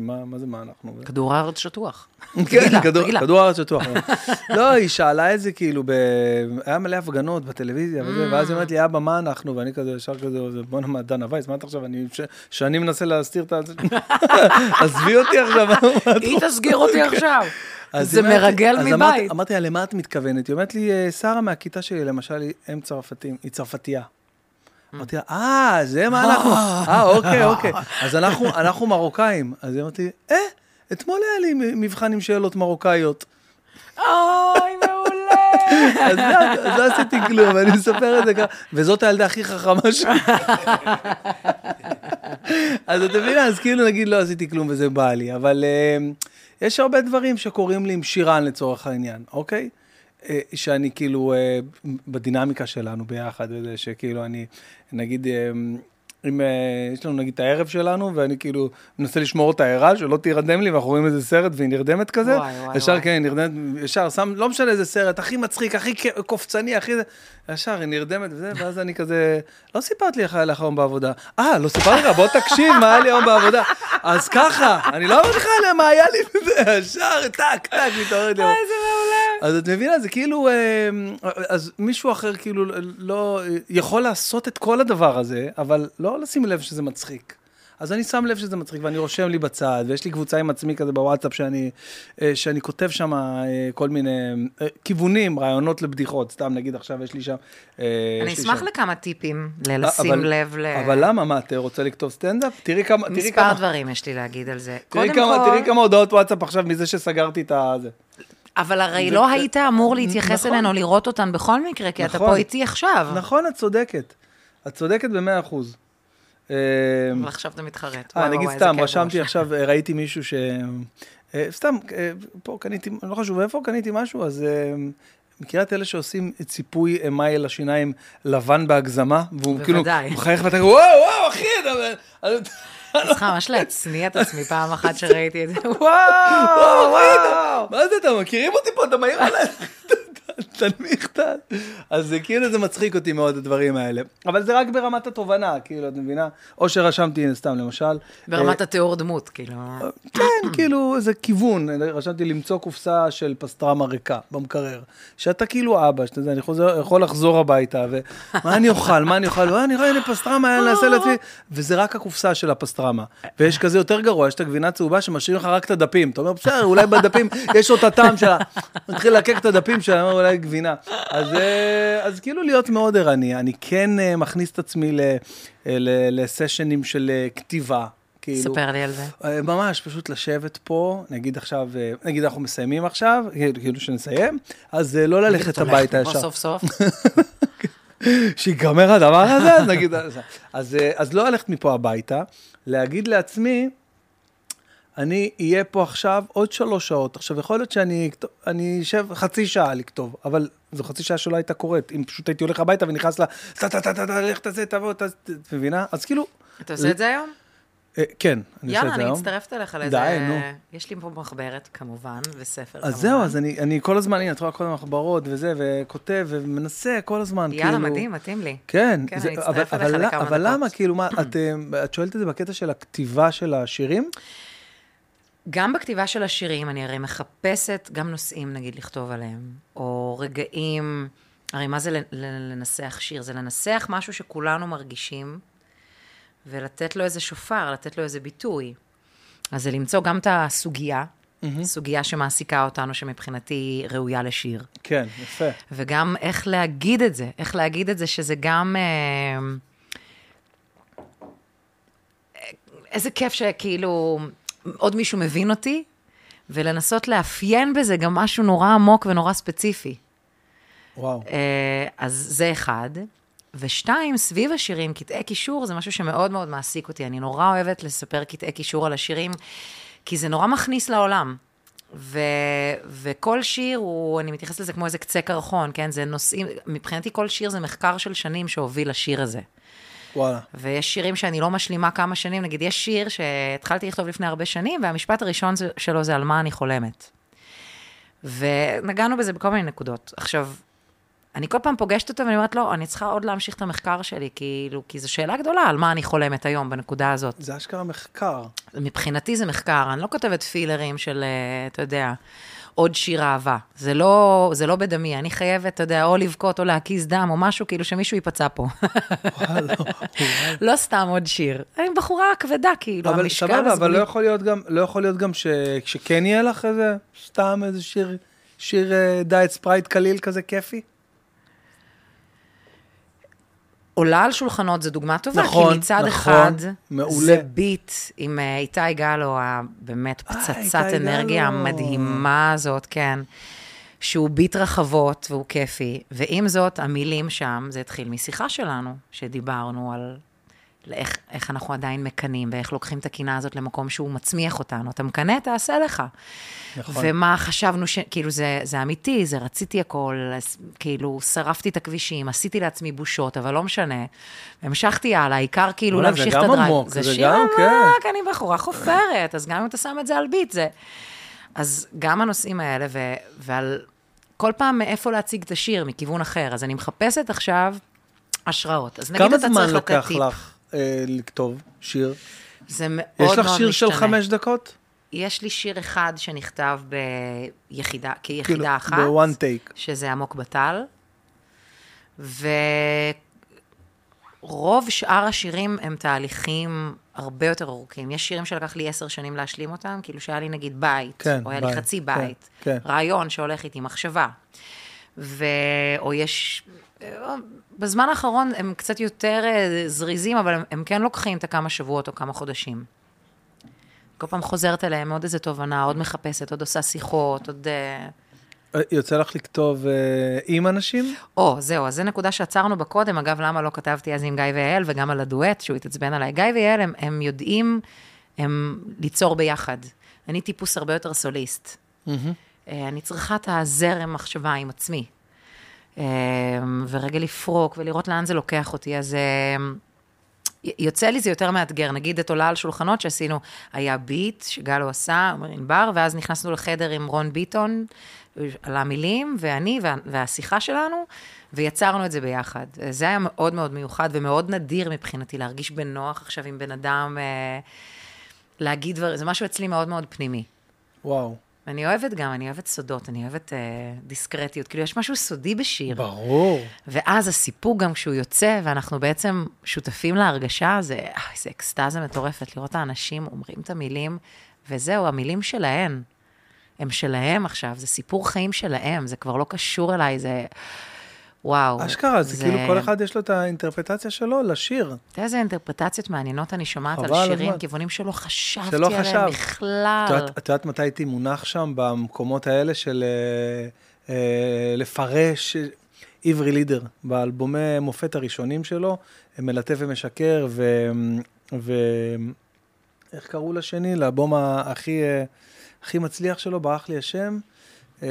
מה, מה זה מה אנחנו?
כדור הארץ שטוח.
כן, כדור- הארץ שטוח. לא, היא שאלה את זה כאילו, ב... היה מלא הפגנות בטלוויזיה וזה, ואז היא אומרת לי, אבא, מה אנחנו? ואני כזה, ישר כזה, בואנה, מה, דנה וייס, מה אתה עכשיו? אני, שאני מנסה להסתיר את ה... עזבי אותי עכשיו,
היא תסגיר אותי עכשיו.
אז
זה מרגל מבית.
אמרתי לה, למה את מתכוונת? היא אומרת לי, "אה, שרה מהכיתה שלי, למשל, היא אם צרפתים, היא צרפתייה. אמרתי לה, אה, זה מה אנחנו, אה, אוקיי, אוקיי. אז אנחנו מרוקאים. אז היא אמרת לי, אה, אתמול היה לי מבחן עם שאלות מרוקאיות.
אוי, מעולה.
אז לא- אז לא עשיתי כלום, אני מספר את זה ככה, וזאת הילדה הכי חכמה שלי. אז אתה מבין, אז כאילו נגיד לא עשיתי כלום וזה בא לי, אבל אה, יש הרבה דברים שקורים לי עם שירן לצורך העניין, אוקיי? אה, שאני כאילו, אה, בדינמיקה שלנו ביחד, וזה שכאילו אני, נגיד, אה, אם יש לנו נגיד את הערב שלנו, ואני כאילו מנסה לשמור אותה ערה, שלא תירדם לי, ואנחנו רואים איזה סרט והיא נרדמת כזה,
וואי, וואי,
ישר
וואי.
כן, היא נרדמת, ישר שם, לא משנה איזה סרט, הכי מצחיק, הכי קופצני, הכי זה, ישר היא נרדמת וזה, ואז אני כזה, לא סיפרת לי איך היה לך היום בעבודה. אה, לא סיפרתי לך, בוא תקשיב מה היה לי היום בעבודה. אז ככה, אני לא אמרתי לך מה היה לי, ישר, טק, טק, מתעוררת לי.
אוי, זה מעולה.
אז את מבינה, זה כאילו, אה, אז מישהו אחר כאילו לא, יכול לעשות את כל הדבר הזה, אבל לא לשים לב שזה מצחיק. אז אני שם לב שזה מצחיק, ואני רושם לי בצד, ויש לי קבוצה עם עצמי כזה בוואטסאפ, שאני, אה, שאני כותב שם אה, כל מיני כיוונים, רעיונות לבדיחות, סתם נגיד עכשיו יש לי שם...
אני אשמח לכמה טיפים, ללשים
אבל-
לב ל...
אבל למה, מה, את רוצה לכתוב סטנדאפ? תראי כמה, תראי
מספר
כמה,
דברים יש לי להגיד על זה.
תראי כמה,
כל,
תראי כמה הודעות וואטסאפ עכשיו מזה שסגרתי את הזה.
אבל הרי
זה-
לא היית אמור להתייחס
נכון.
אלינו, לראות אותן בכל מקרה, כי אתה
נכון.
פה איתי עכשיו.
נכון, את צודקת. את צודקת במאה אחוז. אה,
אבל עכשיו אתה מתחרט.
אה, נגיד סתם, רשמתי. עכשיו, אה, ראיתי מישהו ש... אה, סתם, אה, פה קניתי, לא חשוב איפה, קניתי משהו, אז אה, מכירה את אלה שעושים ציפוי אמה לשיניים לבן בהגזמה? והוא כאילו. מחייך ואתה כאילו, וואו, וואו, אחי, אתה...
אני צריכה ממש להצניע את עצמי פעם אחת שראיתי את זה.
וואו, וואו. מה זה, אתם מכירים אותי פה? אתה מעיר עליי? תנמיך את ה... אז זה כאילו זה מצחיק אותי מאוד, הדברים האלה. אבל זה רק ברמת התובנה, כאילו, את מבינה? או שרשמתי, הנה, סתם, למשל.
ברמת התיאור דמות, כאילו.
כן, כאילו, איזה כיוון. רשמתי למצוא קופסה של פסטרמה ריקה במקרר. שאתה כאילו אבא, שאתה יודע, אני חוזר, יכול לחזור הביתה, ומה אני אוכל, מה אני אוכל, וואי, אני רואה, הנה פסטרמה, אני אעשה לעצמי, וזה רק הקופסה של הפסטרמה. ויש כזה יותר גרוע, יש את הגבינה צהובה שמשאירים לך רק את הדפים. אתה אומר, בסדר, אולי בדפים יש עוד את הטעם שלה. מתחיל לקק את הדפים שלה, אולי גבינה. אז, אה, אז כאילו להיות מאוד ערני. אני כן אה, מכניס את עצמי ל- אה, ל- לסשנים של כתיבה. כאילו,
ספר לי על זה.
ממש, פשוט לשבת פה, נגיד עכשיו, נגיד אנחנו מסיימים עכשיו, כאילו- כאילו שנסיים, אז לא ללכת הביתה ישר.
סוף סוף.
שיגמר הדבר הזה, אז נגיד, אז, אז, אז לא ללכת מפה הביתה, להגיד לעצמי, אני אהיה פה עכשיו עוד שלוש שעות. עכשיו, יכול להיות שאני אני אשב חצי שעה לכתוב, אבל זו חצי שעה שלא הייתה קורית. אם פשוט הייתי הולך הביתה ונכנס לה, טה טה טה טה טה, לך תעשה, תבוא, את מבינה? אז כאילו,
אתה עושה את זה היום?
אה, כן, אני עושה
יאללה,
את זה
אני
היום.
מצטרפת אליך לזה.
די, נו.
יש לי פה מחברת, כמובן, וספר, כמובן.
אז זהו, אז אני, אני כל הזמן, הנה, את רואה כל המחברות וזה, וכותב ומנסה כל הזמן,
יאללה,
כאילו...
מדהים, מתאים לי.
כן,
כן, אני
אבל,
אצטרף
אבל,
אליך
אבל,
לכמה
אבל
דקות.
למה, כאילו, מה, את שואלת את זה בקטע של הכתיבה של השירים?
גם בכתיבה של השירים, אני הרי מחפשת גם נושאים, נגיד, לכתוב עליהם, או רגעים, הרי מה זה לנסח שיר? זה לנסח משהו שכולנו מרגישים, ולתת לו איזה שופר, לתת לו איזה ביטוי. אז זה למצוא גם את הסוגיה, סוגיה שמעסיקה אותנו, שמבחינתי ראויה לשיר.
כן, יפה.
וגם איך להגיד את זה, איך להגיד את זה שזה גם... אה, איזה כיף שכאילו עוד מישהו מבין אותי, ולנסות לאפיין בזה גם משהו נורא עמוק ונורא ספציפי.
וואו.
אה, אז זה אחד. ושתיים, סביב השירים, קטעי קישור זה משהו שמאוד מאוד מעסיק אותי. אני נורא אוהבת לספר קטעי קישור על השירים, כי זה נורא מכניס לעולם. ו, וכל שיר הוא, אני מתייחסת לזה כמו איזה קצה קרחון, כן? זה נושאים, מבחינתי כל שיר זה מחקר של שנים שהוביל לשיר הזה.
וואלה.
ויש שירים שאני לא משלימה כמה שנים, נגיד, יש שיר שהתחלתי לכתוב לפני הרבה שנים, והמשפט הראשון שלו זה על מה אני חולמת. ונגענו בזה בכל מיני נקודות. עכשיו, אני כל פעם פוגשת אותו ואני אומרת, לא, אני צריכה עוד להמשיך את המחקר שלי, כאילו, כי זו שאלה גדולה על מה אני חולמת היום, בנקודה הזאת.
זה אשכרה מחקר.
מבחינתי זה מחקר, אני לא כותבת פילרים של, אה, אתה יודע, עוד שיר אהבה. זה לא, זה לא בדמי, אני חייבת, אתה יודע, או לבכות או להקיז דם או משהו, כאילו שמישהו ייפצע פה.
וואלה.
לא סתם עוד שיר. אני בחורה כבדה, כאילו,
אבל
המשקל
סבבה, אבל. לא יכול להיות גם, לא יכול להיות גם ש, שכן יהיה לך איזה, סתם איזה שיר, שיר אה, דיאט ספרייט קליל כזה כיפי?
עולה על שולחנות זו דוגמה טובה,
נכון,
כי מצד
נכון,
אחד,
מעולה.
זה ביט עם אה, איתי גלו, הבאמת
אה,
פצצת
איתי
אנרגיה
גלו.
המדהימה הזאת, כן. שהוא ביט רחבות והוא כיפי, ועם זאת, המילים שם, זה התחיל משיחה שלנו, שדיברנו על איך, איך אנחנו עדיין מקנאים, ואיך לוקחים את הקינה הזאת למקום שהוא מצמיח אותנו. אתה מקנא, תעשה לך.
נכון.
ומה חשבנו ש... כאילו, זה, זה אמיתי, זה רציתי הכל, כאילו, שרפתי את הכבישים, עשיתי לעצמי בושות, אבל לא משנה. המשכתי הלאה, העיקר כאילו
זה
להמשיך את
גם
הדרייב.
עמוק, זה
שיר
גם,
עמוק,
כן.
אני בחורה חופרת, אז גם אם אתה שם את זה על ביט, זה... אז גם הנושאים האלה, ו... ועל כל פעם מאיפה להציג את השיר, מכיוון אחר. אז אני מחפשת עכשיו השראות. אז נגיד
כמה
אתה
זמן
צריך לתת
לוקח
טיפ.
לך אה, לכתוב שיר?
זה מאוד
יש
מאוד
לך
משתנה.
שיר של חמש דקות?
יש לי שיר אחד שנכתב ביחידה, כיחידה
כאילו,
אחת.
ב-one take.
שזה עמוק בטל. ורוב שאר השירים הם תהליכים הרבה יותר ארוכים. יש שירים שלקח לי עשר שנים להשלים אותם, כאילו שהיה לי נגיד בית,
כן,
או היה
בית,
לי חצי
כן,
בית,
כן.
רעיון שהולך איתי, מחשבה. ו... או יש... בזמן האחרון הם קצת יותר אה, זריזים, אבל הם, הם כן לוקחים את הכמה שבועות או כמה חודשים. כל פעם חוזרת אליהם, עוד איזה תובנה, עוד מחפשת, עוד עושה שיחות, עוד... אה,
אה, יוצא לך לכתוב אה, עם אנשים?
או, זהו, אז זו נקודה שעצרנו בה קודם, אגב, למה לא כתבתי אז עם גיא ויעל, וגם על הדואט, שהוא התעצבן עליי. גיא ויעל, הם, הם יודעים, הם ליצור ביחד. אני טיפוס הרבה יותר סוליסט. אה, אני צריכה את הזרם מחשבה עם עצמי. אה, ורגע לפרוק ולראות לאן זה לוקח אותי, אז... אה, יוצא לי זה יותר מאתגר, נגיד את עולה על שולחנות שעשינו, היה ביט שגלו עשה, אומר ענבר, ואז נכנסנו לחדר עם רון ביטון על המילים, ואני וה, והשיחה שלנו, ויצרנו את זה ביחד. זה היה מאוד מאוד מיוחד ומאוד נדיר מבחינתי, להרגיש בנוח עכשיו עם בן אדם, אה, להגיד דברים, זה משהו אצלי מאוד מאוד פנימי.
וואו.
אני אוהבת גם, אני אוהבת סודות, אני אוהבת אה, דיסקרטיות, כאילו יש משהו סודי בשיר.
ברור.
ואז הסיפוק גם כשהוא יוצא, ואנחנו בעצם שותפים להרגשה, זה אה, איזה אקסטזה מטורפת, לראות האנשים אומרים את המילים, וזהו, המילים שלהם. הם שלהם עכשיו, זה סיפור חיים שלהם, זה כבר לא קשור אליי, זה... וואו.
אשכרה, זה, זה כאילו כל אחד יש לו את האינטרפרטציה שלו לשיר.
אתה יודע איזה אינטרפרטציות מעניינות אני שומעת על שירים,
הזמן.
כיוונים שלא חשבתי
שלא
עליהם
חשב.
בכלל.
את יודעת- את יודעת מתי הייתי מונח שם, במקומות האלה של אה, אה, לפרש עברי לידר, באלבומי מופת הראשונים שלו, מלטף ומשקר, ו... ו... איך קראו לשני? לאלבום הכי, אה, הכי מצליח שלו, ברח לי השם. אה,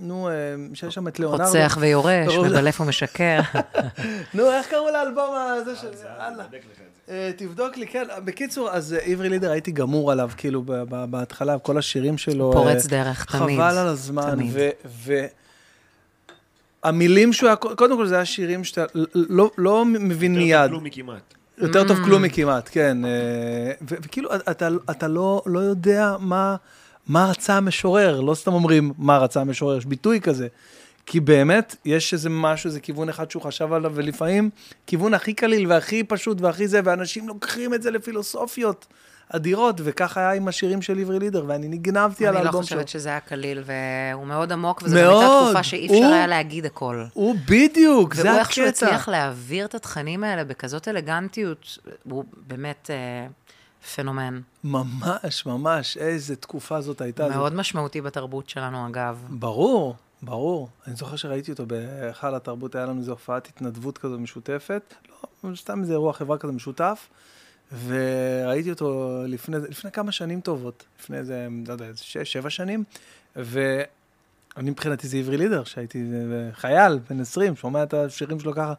נו, אה, שיש שם את ליאונרדו.
רוצח ויורש,
לזה-
מבלף ומשקר.
נו, איך קראו לאלבום הזה של... יאללה. אה, תבדוק לי, כן. בקיצור, אז אה, עברי לידר, הייתי גמור עליו, כאילו, ב- ב- בהתחלה, כל השירים שלו.
פורץ דרך, תמיד.
חבל על הזמן.
תמיד.
ו- ו- המילים שהוא היה, קודם כל זה היה שירים שאתה לא- לא מבין מיד.
כלומי כמעט.
יותר
Mm.
טוב כלומי כמעט, כן. אה, ו- וכאילו, אתה, אתה לא, לא יודע מה, מה רצה המשורר, לא סתם אומרים מה רצה המשורר, יש ביטוי כזה. כי באמת, יש איזה משהו, איזה כיוון אחד שהוא חשב עליו, ולפעמים כיוון הכי קליל והכי פשוט והכי זה, ואנשים לוקחים את זה לפילוסופיות אדירות, וככה היה עם השירים של עברי לידר, ואני נגנבתי על
אני לא
האלבום שלו.
חושבת שזה היה קליל, והוא מאוד עמוק, וזו גם הייתה. תקופה שאי אפשר
הוא-
היה להגיד הכל.
הוא בדיוק, זה
והוא
הקטע.
איכשהו הצליח להעביר את התכנים האלה בכזאת אלגנטיות, הוא באמת אה, פנומן.
ממש, ממש, איזה תקופה זאת הייתה.
מאוד משמעותי בתרבות שלנו, אגב.
ברור, ברור. אני זוכר שראיתי אותו בהיכל התרבות, היה לנו איזו הופעת התנדבות כזו משותפת, לא, סתם איזה אירוע חברה כזה משותף, וראיתי אותו לפני, לפני כמה שנים טובות, לפני איזה, לא יודע, שש, שבע שנים, ואני מבחינתי זה עברי לידר, שהייתי חייל, בן 20, שומע את השירים שלו ככה.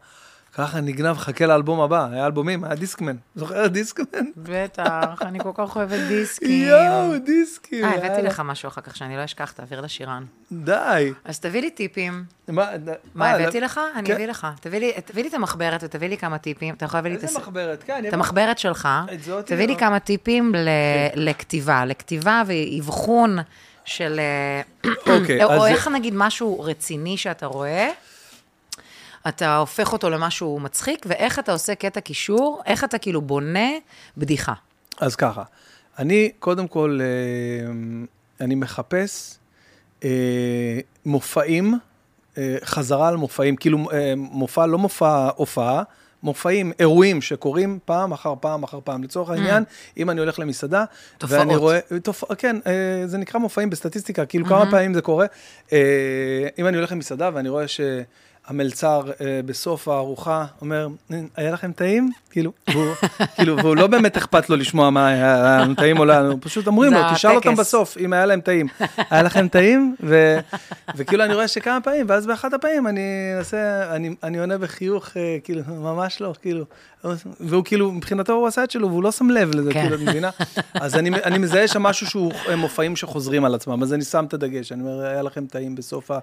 ככה נגנב, חכה לאלבום הבא, היה אלבומים, היה דיסקמן. זוכר דיסקמן?
בטח, אני כל כך אוהבת דיסקים.
יואו, דיסקים.
אה, הבאתי. לך משהו אחר כך שאני לא אשכח, תעביר לשירן.
די.
אז תביא לי טיפים.
מה,
מה,
אה,
הבאתי
לא-
לך? אני
כן.
אביא לך. תביא לי- את המחברת ותביא לי כמה טיפים. אתה יכול להביא לי את
איזה מחברת? כן,
את המחברת שלך. תביא לי
או-
כמה טיפים ל- לכתיבה. לכתיבה ואבחון של... אה,
אוקיי,
או איך נגיד משהו רציני שאתה רואה, אתה הופך אותו למשהו מצחיק, ואיך אתה עושה קטע קישור, איך אתה כאילו בונה בדיחה.
אז ככה, אני קודם כל, אה, אני מחפש אה, מופעים, אה, חזרה על מופעים, כאילו מופע, לא מופע הופעה, מופעים, אירועים שקורים פעם אחר פעם אחר פעם. לצורך העניין, אם אני הולך למסעדה,
Mm. תופעות.
ואני רואה, תופ... כן, אה, זה נקרא מופעים בסטטיסטיקה, כאילו כמה פעמים זה קורה. אה, אם אני הולך למסעדה ואני רואה שהמלצר אה, בסוף הארוחה אומר, היה לכם טעים? כאילו, והוא, כאילו, והוא לא באמת אכפת לו לשמוע מה היה לנו טעים או לא, פשוט אומרים לו, תשאל אותם. בסוף אם היה להם טעים. היה לכם טעים? ו... וכאילו אני רואה שכמה פעמים, ואז באחת הפעמים אני אנסה, אני, אני עונה בחיוך, אה, כאילו, ממש לא, כאילו, והוא כאילו, מבחינתו הוא עשה את שלו, והוא לא שם לב לזה,
כן.
כאילו, את מבינה? אז אני, אני מזהה שם משהו שהוא אה, מופעים שחוזרים על עצמם, אז אני שם את הדגש, אני אומר, היה לכם טעים בסוף, ה,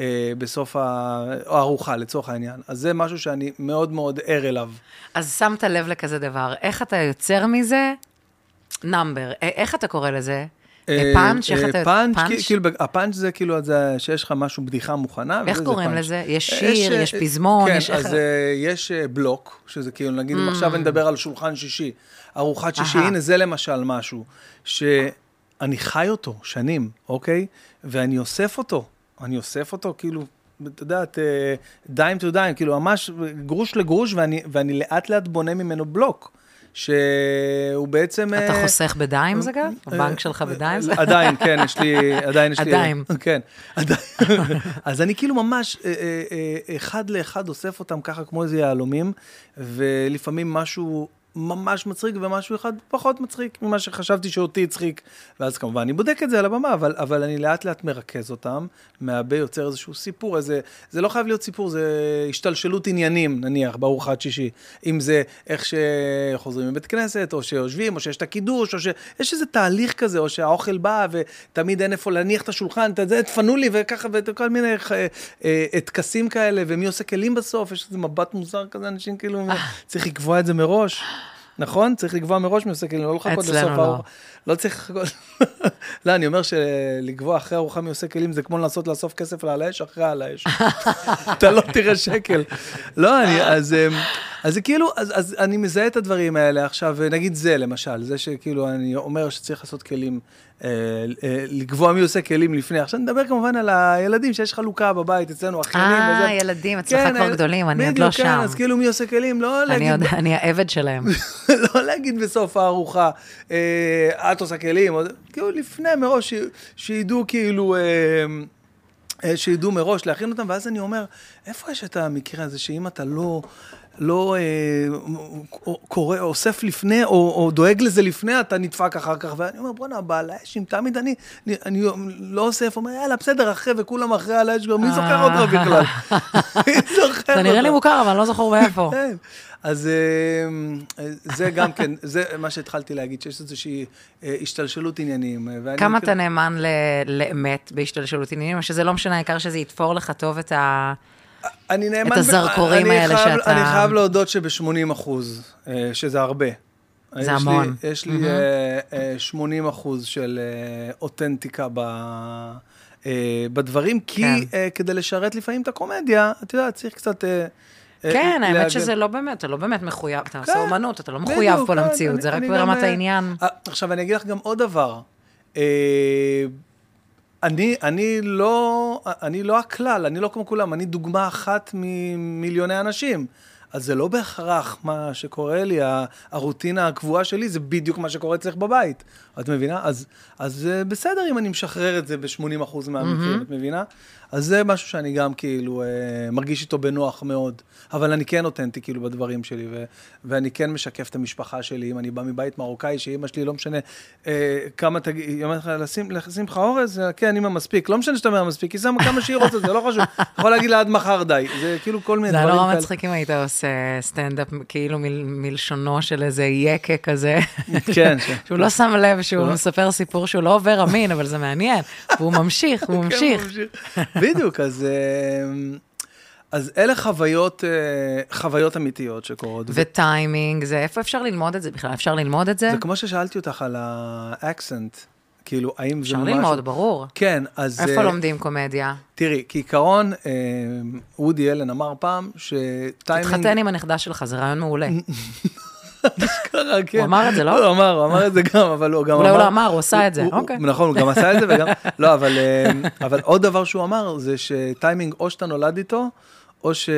אה, בסוף ה, הארוחה, לצורך העניין. אז זה משהו שאני מאוד מאוד ער אליו.
אז שמת לב לכזה דבר, איך אתה יוצר מזה נאמבר? איך אתה קורא לזה?
אה,
פאנץ'? איך
אה,
אתה...
פאנץ', כאילו, הפאנץ' זה כאילו שיש לך משהו, בדיחה מוכנה.
איך קוראים. לזה? יש
אה,
שיר, יש פזמון,
כן,
יש איך...
אז יש בלוק, שזה כאילו, נגיד, אם עכשיו אני מדבר על שולחן שישי, ארוחת שישי,
Mm.
הנה, זה למשל משהו, שאני חי אותו שנים, אוקיי? ואני אוסף אותו, אני אוסף אותו, כאילו, את יודעת, dime to dime, כאילו, ממש גרוש לגרוש, ואני, ואני לאט לאט בונה ממנו בלוק. שהוא בעצם...
אתה
אה,
חוסך ב dimes אגב?
אה,
הבנק שלך ב dimes?
עדיין, כן, יש לי, עדיין יש לי...
עדיין.
כן, עדיין. אז אני כאילו ממש אה, אה, אה, אחד לאחד אוסף אותם ככה כמו איזה יהלומים, ולפעמים משהו ממש מצחיק ומשהו אחד פחות מצחיק ממה שחשבתי שאותי הצחיק. ואז כמובן אני בודק את זה על הבמה, אבל, אבל אני לאט לאט מרכז אותם, מעבה, יוצר איזשהו סיפור, איזה, זה לא חייב להיות סיפור, זה השתלשלות עניינים, נניח, ברוך חד שישי. אם זה איך שחוזרים מבית כנסת, או שיושבים, או שיש את הקידוש, או שיש איזה תהליך כזה, או שהאוכל בא ותמיד אין איפה להניח את השולחן, את זה, תפנו לי, וככה, וכל מיני אה, אה, טקסים כאלה, ומי עושה כלים בסוף, יש איזה מבט מוזר כזה, אנשים כאילו, צריך לקבוע את זה מראש. נכון? צריך לקבוע מראש מי עושה כלים, לא לחכות לסוף
אצלנו לא.
הארוחה. לא צריך לחכות. לא, אני אומר שלקבוע אחרי ארוחה מי עושה כלים זה כמו לנסות לאסוף כסף על האש אחרי על האש. אתה לא תראה שקל. לא, אני, אז, אמ, אז זה כאילו, אז, אז אני מזהה את הדברים האלה עכשיו, נגיד זה למשל, זה שכאילו אני אומר שצריך לעשות כלים, לקבוע מי עושה כלים לפני. עכשיו נדבר כמובן על הילדים, שיש חלוקה בבית אצלנו, אחיינים וזה.
אה, ילדים, אצלך כבר
אה,
גדולים, אני עוד לא
בדיוק, כן,
שם.
אז כאילו מי עושה כלים, לא
אני
להגיד...
אני העבד שלהם.
לא להגיד בסוף הארוחה, אה, את עושה כלים, כאילו לפני מראש, שידעו כאילו, אה, אה, שידעו מראש להכין אותם, ואז אני אומר, איפה יש את המקרה הזה שאם אתה לא... לא אה, קורא, אוסף לפני, או, או דואג לזה לפני, אתה נדפק אחר כך. ואני אומר, בואנה, בעל האש, אם תמיד אני, אני, אני לא אוסף, אומר, יאללה, בסדר, אחרי, וכולם אחרי על האש, מי זוכר אותך בכלל? מי זוכר
זה נראה לי? מוכר, אבל אני לא זוכר מאיפה.
כן. אז אה, זה גם כן, זה מה שהתחלתי להגיד, שיש איזושהי אה, השתלשלות עניינים. אה,
כמה אתה נאמן לאמת בהשתלשלות עניינים, או שזה לא משנה, העיקר שזה יתפור לך טוב את ה...
אני נאמן...
את הזרקורים
אני
האלה
חייב-
שאתה-
אני חייב להודות שב-80 אחוז, אה, שזה הרבה.
זה
יש לי-
המון.
יש לי אה, אה, 80 אחוז של אה, אותנטיקה ב... אה, בדברים, כי
כן.
אה, כדי לשרת לפעמים את הקומדיה, אתה יודע, צריך קצת... אה, אה,
כן, האמת
להגן.
שזה לא באמת, אתה לא באמת מחויב, אתה עושה
כן,
אומנות, אתה לא מחויב
בדיוק,
פה
כן,
למציאות,
אני-
זה רק ברמת
אה,
העניין.
אה, עכשיו, אני אגיד לך גם עוד דבר. אני, אני, לא, אני לא הכלל, אני לא כמו כולם, אני דוגמה אחת ממיליוני אנשים. אז זה לא בהכרח מה שקורה לי, הרוטינה הקבועה שלי, זה בדיוק מה שקורה אצלך בבית. את מבינה? אז, אז זה בסדר אם אני משחרר את זה ב-80% מהמקרים, את מבינה? אז זה משהו שאני גם כאילו אה, מרגיש איתו בנוח מאוד. אבל אני כן אותנטי כאילו בדברים שלי, ו- ואני כן משקף את המשפחה שלי. אם אני בא מבית מרוקאי, שאימא שלי, לא משנה אה, כמה תגיד, היא אומרת לך, לשים, לשים לך אורז? אה, כן, אימא מספיק. לא משנה שאתה אומר מספיק, היא שמה כמה שהיא רוצה, זה לא חשוב. יכול להגיד לה עד מחר די. זה כאילו כל מיני
זה היה
דברים
נורא
כאלה.
מצחיק אם היית עושה סטנדאפ כאילו מל- מלשונו של איזה יקה כזה,
כן.
שהוא לא שם לב שהוא
לא-
מספר סיפור שהוא לא עובר אמין, אבל זה מעניין, והוא ממשיך, הוא
כן,
ממשיך.
בדיוק, אז... אה, אז אלה חוויות, אה, חוויות אמיתיות שקורות.
וטיימינג, זה איפה אפשר ללמוד את זה בכלל? אפשר ללמוד את זה?
זה כמו ששאלתי אותך על האקסנט, כאילו, האם זה
אפשר
ממש...
ללמוד, ברור.
כן, אז...
איפה
אה,
לומדים קומדיה?
תראי, כעיקרון, אה, וודי אלן אמר פעם שטיימינג...
תתחתן עם הנכדה שלך, זה רעיון מעולה.
קרה, כן.
הוא אמר את זה, לא?
הוא אמר, הוא אמר את זה גם, אבל הוא גם אמר...
אולי הוא לא אמר, הוא עשה את זה, אוקיי.
נכון, הוא גם עשה את זה וגם... לא, אבל, אה, אבל עוד דבר שהוא אמר, זה שטיימינג, או שאתה נולד איתו, או, ש...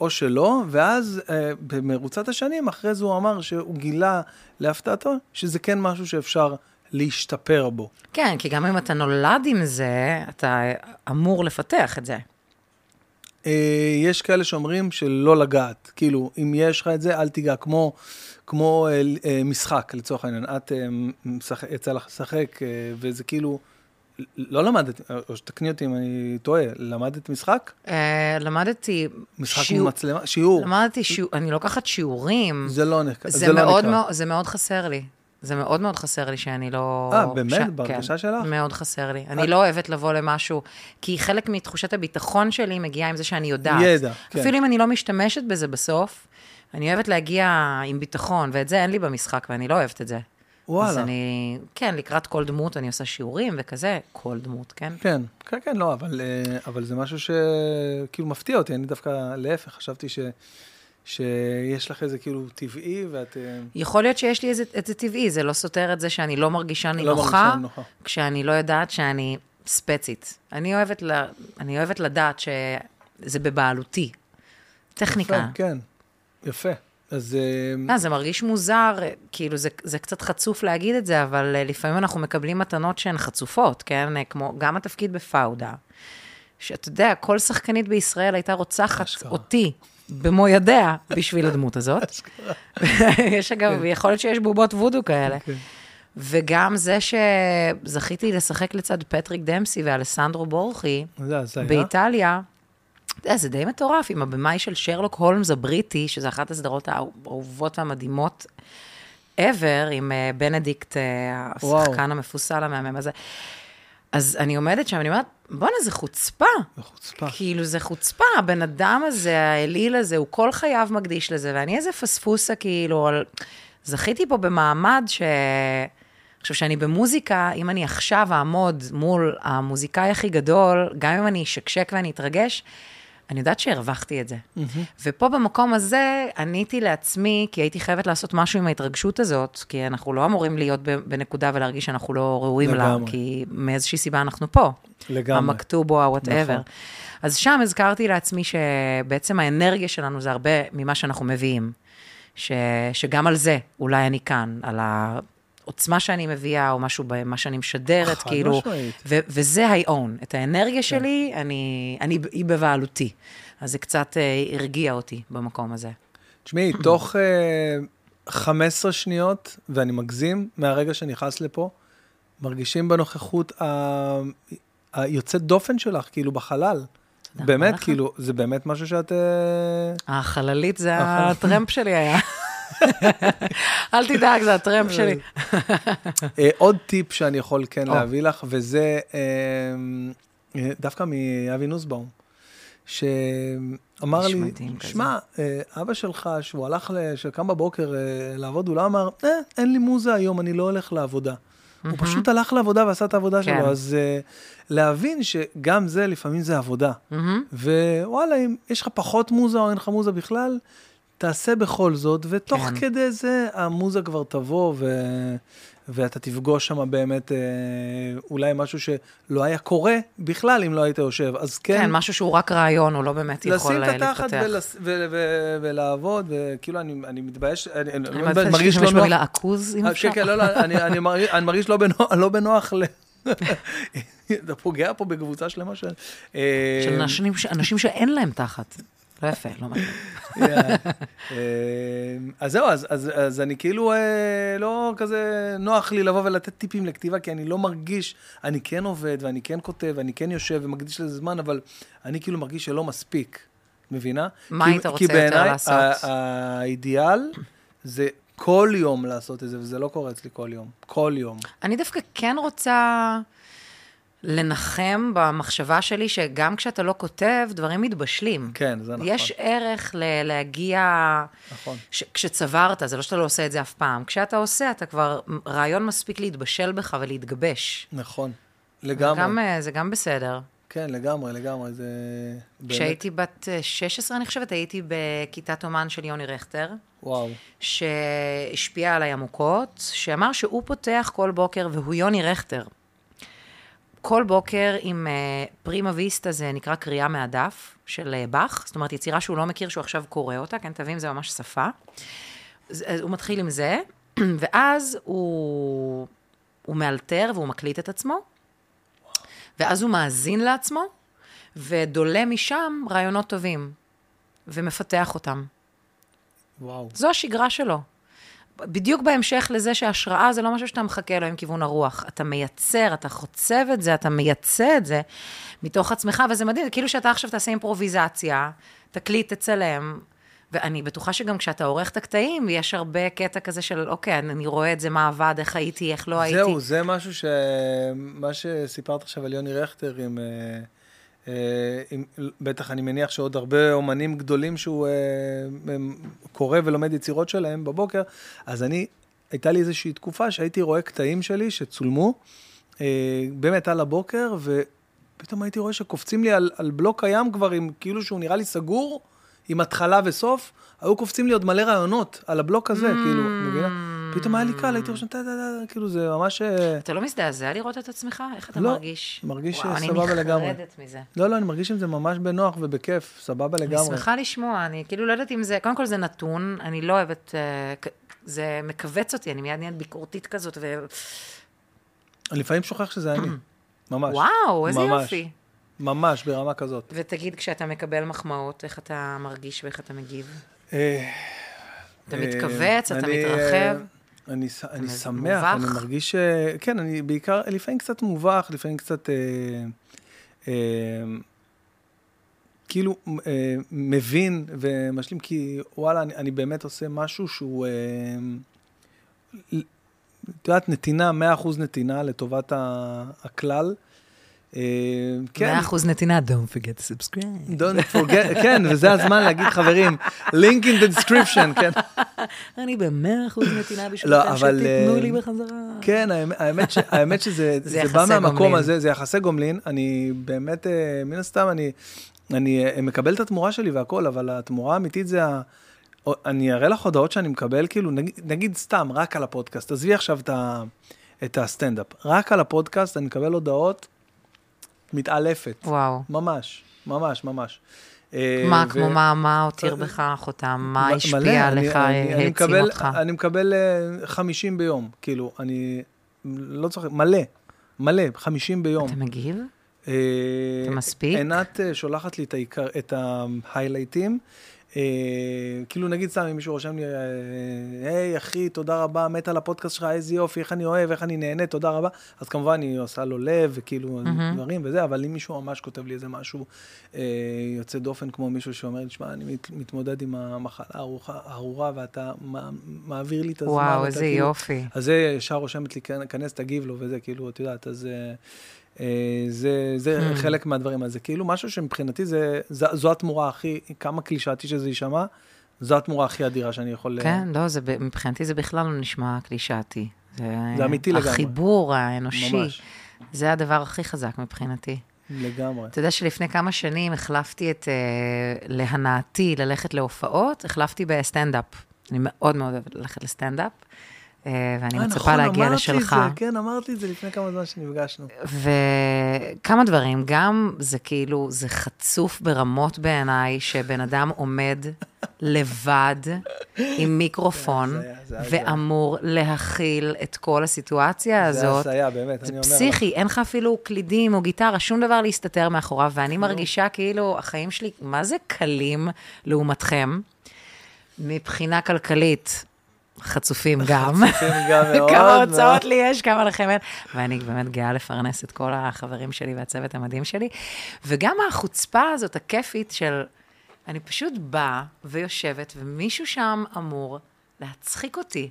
או שלא, ואז אה, במרוצת השנים, אחרי זה הוא אמר שהוא גילה להפתעתו, שזה כן משהו שאפשר להשתפר בו.
כן, כי גם אם אתה נולד עם זה, אתה אמור לפתח את זה.
אה, יש כאלה שאומרים שלא לגעת, כאילו, אם יש לך את זה, אל תיגע, כמו, כמו אה, אה, משחק, לצורך העניין. את אה, יצא לך לשחק, וזה כאילו, לא למדת, או שתקני אותי אם אני טועה, למדת משחק?
אה, למדתי...
משחק
שיעור-
מצלמה? שיעור.
למדתי שיעור, אני לוקחת שיעורים.
זה לא נקרא.
זה,
זה לא
מאוד,
נקרא.
זה מאוד חסר לי. זה מאוד מאוד חסר לי שאני לא...
אה, באמת?
ש...
בהרגשה
כן,
שלך?
מאוד חסר לי. אני לא אוהבת לבוא למשהו, כי חלק מתחושת הביטחון שלי מגיעה עם זה שאני יודעת.
ידע, כן.
אפילו אם אני לא משתמשת בזה בסוף, אני אוהבת להגיע עם ביטחון, ואת זה אין לי במשחק, ואני לא אוהבת את זה. אז
וואלה.
אני, כן, לקראת כל דמות אני עושה שיעורים וכזה, כל דמות, כן?
כן, כן, כן, לא, אבל, אה, אבל זה משהו שכאילו מפתיע אותי, אני דווקא להפך, חשבתי ש, שיש לך איזה כאילו טבעי, ואת... אה,
יכול להיות שיש לי איזה, את זה טבעי, זה לא סותר את זה שאני לא מרגישה
לא
נינוחה,
מרגישה נינוחה.
כשאני לא יודעת שאני ספצית. אני אוהבת, ל, אני אוהבת לדעת שזה בבעלותי. טכניקה.
כן, יפה. אז... אה,
לא, זה מרגיש מוזר, כאילו זה, זה קצת חצוף להגיד את זה, אבל אה, לפעמים אנחנו מקבלים מתנות שהן חצופות, כן? אה, כמו גם התפקיד בפאודה, שאתה יודע, כל שחקנית בישראל הייתה רוצחת. אותי. במו ידיה בשביל הדמות הזאת. יש אגב, יכול להיות שיש בובות וודו כאלה.
כן.
וגם זה שזכיתי לשחק לצד פטריק דמסי ואלסנדרו בורכי. באיטליה, אתה יודע, זה די מטורף, עם הבמאי של שרלוק הולמס הבריטי, שזה אחת הסדרות האהובות והמדהימות ever, עם אה, בנדיקט, אה. השחקן המפוסל המהמם הזה. אז אני עומדת שם, אני אומרת, בואנה, זה חוצפה.
זה חוצפה.
כאילו, זה חוצפה, הבן אדם הזה, האליל הזה, הוא כל חייו מקדיש לזה, ואני איזה פספוסה, כאילו, על... זכיתי פה במעמד ש... עכשיו, שאני במוזיקה, אם אני עכשיו אעמוד מול המוזיקאי הכי גדול, גם אם אני אשקשק ואני אתרגש, אני יודעת שהרווחתי את זה. ופה במקום הזה, עניתי לעצמי, כי הייתי חייבת לעשות משהו עם ההתרגשות הזאת, כי אנחנו לא אמורים להיות בנקודה ולהרגיש שאנחנו לא ראויים לה. כי מאיזושהי סיבה אנחנו פה.
לגמרי.
המכתוב או ה-whatever.
נכון.
אז שם הזכרתי לעצמי שבעצם האנרגיה שלנו זה הרבה ממה שאנחנו מביאים. ש, שגם על זה אולי אני כאן, על העוצמה שאני מביאה, או משהו במה שאני משדרת, כאילו. ו, וזה I own. את האנרגיה
כן.
שלי, אני, אני, היא בבעלותי. אז זה קצת אה, הרגיע אותי במקום הזה.
תשמעי, תוך אה, 15 שניות, ואני מגזים, מהרגע שנכנס לפה, מרגישים בנוכחות ה- היוצאת דופן שלך, כאילו בחלל. באמת. כאילו, זה באמת משהו שאת... אה,
החללית זה. הטרמפ שלי היה. אל תדאג, זה הטרמפ שלי.
אה, עוד טיפ שאני יכול כן. להביא לך, וזה אה, אה, דווקא מאבי נוסבאום, שאמר לי. שמע, אבא שלך, שהוא הלך, שקם בבוקר לעבוד, הוא לא אמר, אין לי מוזה היום, אני לא הולך לעבודה. הוא פשוט הלך לעבודה ועשה את העבודה
כן.
שלו, אז להבין שגם זה, לפעמים זה עבודה. ווואלה, אם יש לך פחות מוזה או אין לך מוזה בכלל, תעשה בכל זאת, ותוך
כן.
כדי זה המוזה כבר תבוא, ו... ואתה תפגוש שם באמת אה, אולי משהו שלא היה קורה בכלל אם לא היית יושב. אז כן,
כן, משהו שהוא רק רעיון, הוא לא באמת יכול
לשים
אה,
את התחת
להתפתח.
ולס... ו... ו... ולעבוד, וכאילו אני, אני מתבייש, אני, אני,
אני
אני
מעדיפה
מרגיש לא
להשתמש
נוח.
במילה עכוז, אם
אה,
אפשר.
כן, כן, לא, לא, אני, אני, מרגיש, אני מרגיש לא בנוח, לא בנוח ל... אתה פוגע פה בקבוצה שלמה של...
של אנשים, אנשים שאין להם תחת. לא יפה, לא מתאים.
אה, אז זהו, אז, אני כאילו אה, לא כזה נוח לי לבוא ולתת טיפים לכתיבה, כי אני לא מרגיש, אני כן עובד ואני כן כותב ואני כן יושב ומקדיש לזה זמן, אבל אני כאילו מרגיש שלא מספיק, מבינה?
מה
כי-
היית רוצה
כי
יותר
בעיניי
לעשות?
ה- האידיאל זה כל יום לעשות את זה, וזה לא קורה אצלי כל יום. כל יום.
אני דווקא כן רוצה לנחם במחשבה שלי שגם כשאתה לא כותב, דברים מתבשלים.
כן, זה נכון.
יש ערך ל- להגיע...
נכון.
ש- כשצברת, זה לא שאתה לא עושה את זה אף פעם. כשאתה עושה, אתה כבר, רעיון מספיק להתבשל בך ולהתגבש.
נכון. לגמרי.
גם, אה, זה גם בסדר.
כן, לגמרי, לגמרי. זה... באמת-
כשהייתי בת אה, 16, אני חושבת, הייתי בכיתת אומן של יוני רכטר,
וואו.
שהשפיע עליי עמוקות, שאמר שהוא פותח כל בוקר, והוא יוני רכטר. כל בוקר עם uh, פרימה ויסטה, זה נקרא קריאה מהדף של uh, באך, זאת אומרת, יצירה שהוא לא מכיר, שהוא עכשיו קורא אותה, כן, תבין, זה ממש שפה. אז הוא מתחיל עם זה, ואז הוא, הוא מאלתר והוא מקליט את עצמו, ואז הוא מאזין לעצמו, ודולה משם רעיונות טובים, ומפתח אותם.
וואו.
זו השגרה שלו. בדיוק בהמשך לזה שהשראה זה לא משהו שאתה מחכה לו עם כיוון הרוח. אתה מייצר, אתה חוצב את זה, אתה מייצא את זה מתוך עצמך, וזה מדהים, כאילו שאתה עכשיו תעשה אימפרוביזציה, תקליט, תצלם, ואני בטוחה שגם כשאתה עורך את הקטעים, יש הרבה קטע כזה של, אוקיי, אני רואה את זה, מה עבד, איך הייתי, איך לא הייתי.
זהו, זה משהו ש... מה שסיפרת עכשיו על יוני רכטר עם... אה, עם... בטח אני מניח שעוד הרבה אומנים גדולים שהוא אה, קורא ולומד יצירות שלהם בבוקר, אז אני, הייתה לי איזושהי תקופה שהייתי רואה קטעים שלי שצולמו, אה, באמת על הבוקר, ופתאום הייתי רואה שקופצים לי על, על בלוק קיים כבר, עם, כאילו שהוא נראה לי סגור, עם התחלה וסוף, היו קופצים לי עוד מלא רעיונות על הבלוק הזה, כאילו, מבינה? פתאום היה לי קל, הייתי רושם, כאילו זה ממש... אה,
אתה לא מזדעזע לראות את עצמך? איך אתה
לא,
מרגיש?
מרגיש
וואו,
סבבה לגמרי.
אני נחרדת מזה.
לא, לא, אני מרגיש עם זה ממש בנוח ובכיף, סבבה
אני
לגמרי.
שמחה לשמוע, אני כאילו לא יודעת אם זה, קודם כל זה נתון, אני לא אוהבת, אה, זה מכווץ אותי, אני מיד נהיית ביקורתית כזאת, ו...
אני לפעמים שוכח שזה אני, ממש.
וואו, איזה. יופי.
ממש, ברמה כזאת.
ותגיד, כשאתה מקבל מחמאות, איך אתה מרגיש ואיך אתה מגיב?
אה,
אתה מתכווץ, אתה
אני,
מתרחב?
אני, ש- אני שמח, אני
מובך?
מרגיש, אה, כן, אני בעיקר, לפעמים קצת מובך, לפעמים קצת, אה, אה, כאילו, אה, מבין ומשלים, כי וואלה, אני, אני באמת עושה משהו שהוא, אה, את יודעת, נתינה, 100% נתינה לטובת הכלל. אה, כן,
100% נתינה, don't forget to subscribe.
Don't forget, כן, וזה הזמן להגיד, חברים, link in the description, כן.
אני ב-100% נתינה
לא,
בשבילכם,
אבל,
שתיתנו
אה,
לי בחזרה.
כן, האמת- שזה בא מהמקום. הזה, זה יחסי גומלין. אני באמת, אה, מן הסתם, אני, אה, מקבל את התמורה שלי והכל, אבל התמורה האמיתית זה ה... אני אראה לך הודעות שאני מקבל, כאילו, נגיד, סתם, רק על הפודקאסט. עזבי עכשיו את הסטנדאפ. רק על הפודקאסט אני מקבל הודעות מתעלפת.
וואו.
ממש, ממש, ממש. אה,
מה,
ו-
כמו מה, מה הותיר בך חותם? מה
מלא,
השפיע
אני-
עליך, העצים
מקבל-
אותך?
אני מקבל אה, 50 ביום, כאילו, אני לא צוחק, מלא, מלא, 50 ביום.
אתה מגיב?
אה,
אתה מספיק?
עינת אה, שולחת לי את ההיילייטים. אה, כאילו נגיד סתם אם מישהו רושם לי, אה, היי אחי, תודה רבה, מת על הפודקאסט שלך, איזה יופי, איך אני אוהב, איך אני נהנה, תודה רבה. אז כמובן אני עושה לו לב, וכאילו. דברים וזה, אבל אם מישהו ממש כותב לי איזה משהו אה, יוצא דופן, כמו מישהו שאומר לי, שמע, אני מת, מתמודד עם המחלה הארורה, ואתה מע- מעביר לי את הזמן.
וואו, איזה
כאילו-
יופי.
אז זה ישר רושמת לי, "כנ- כנס, תגיב לו, וזה כאילו, את יודעת, אז אה, אה, זה, זה
Hmm.
חלק מהדברים. אז זה כאילו משהו שמבחינתי זה, זו, זו התמורה הכי, כמה קלישאתי שזה יישמע, זו התמורה הכי אדירה שאני יכול... אה,
כן, לא, זה, מבחינתי זה בכלל לא נשמע קלישאתי.
זה אמיתי לגמרי.
החיבור האנושי,
ממש,
זה הדבר הכי חזק מבחינתי.
לגמרי.
אתה יודע שלפני כמה שנים החלפתי את, uh, להנאתי ללכת להופעות, החלפתי בסטנדאפ. אני מאוד מאוד אוהבת ללכת לסטנדאפ, ואני
אה,
מצפה
נכון,
להגיע
אמרתי
לשלך.
את זה, כן, אמרתי את זה לפני כמה זמן שנפגשנו.
וכמה דברים, גם זה כאילו, זה חצוף ברמות בעיניי, שבן אדם עומד לבד עם מיקרופון,
זה הזיה, זה הזיה.
ואמור להכיל את כל הסיטואציה
זה
הזאת.
הזיה, באמת,
זה
אני אומר לך.
פסיכי, אין לך אפילו קלידים או גיטרה, שום דבר להסתתר מאחוריו, ואני מרגישה כאילו החיים שלי, מה זה קלים לעומתכם? מבחינה כלכלית, חצופים גם.
חצופים גם מאוד.
כמה. הוצאות לי יש, כמה לכם אין. ואני באמת גאה לפרנס את כל החברים שלי והצוות המדהים שלי. וגם החוצפה הזאת, הכיפית של, אני פשוט באה ויושבת, ומישהו שם אמור להצחיק אותי.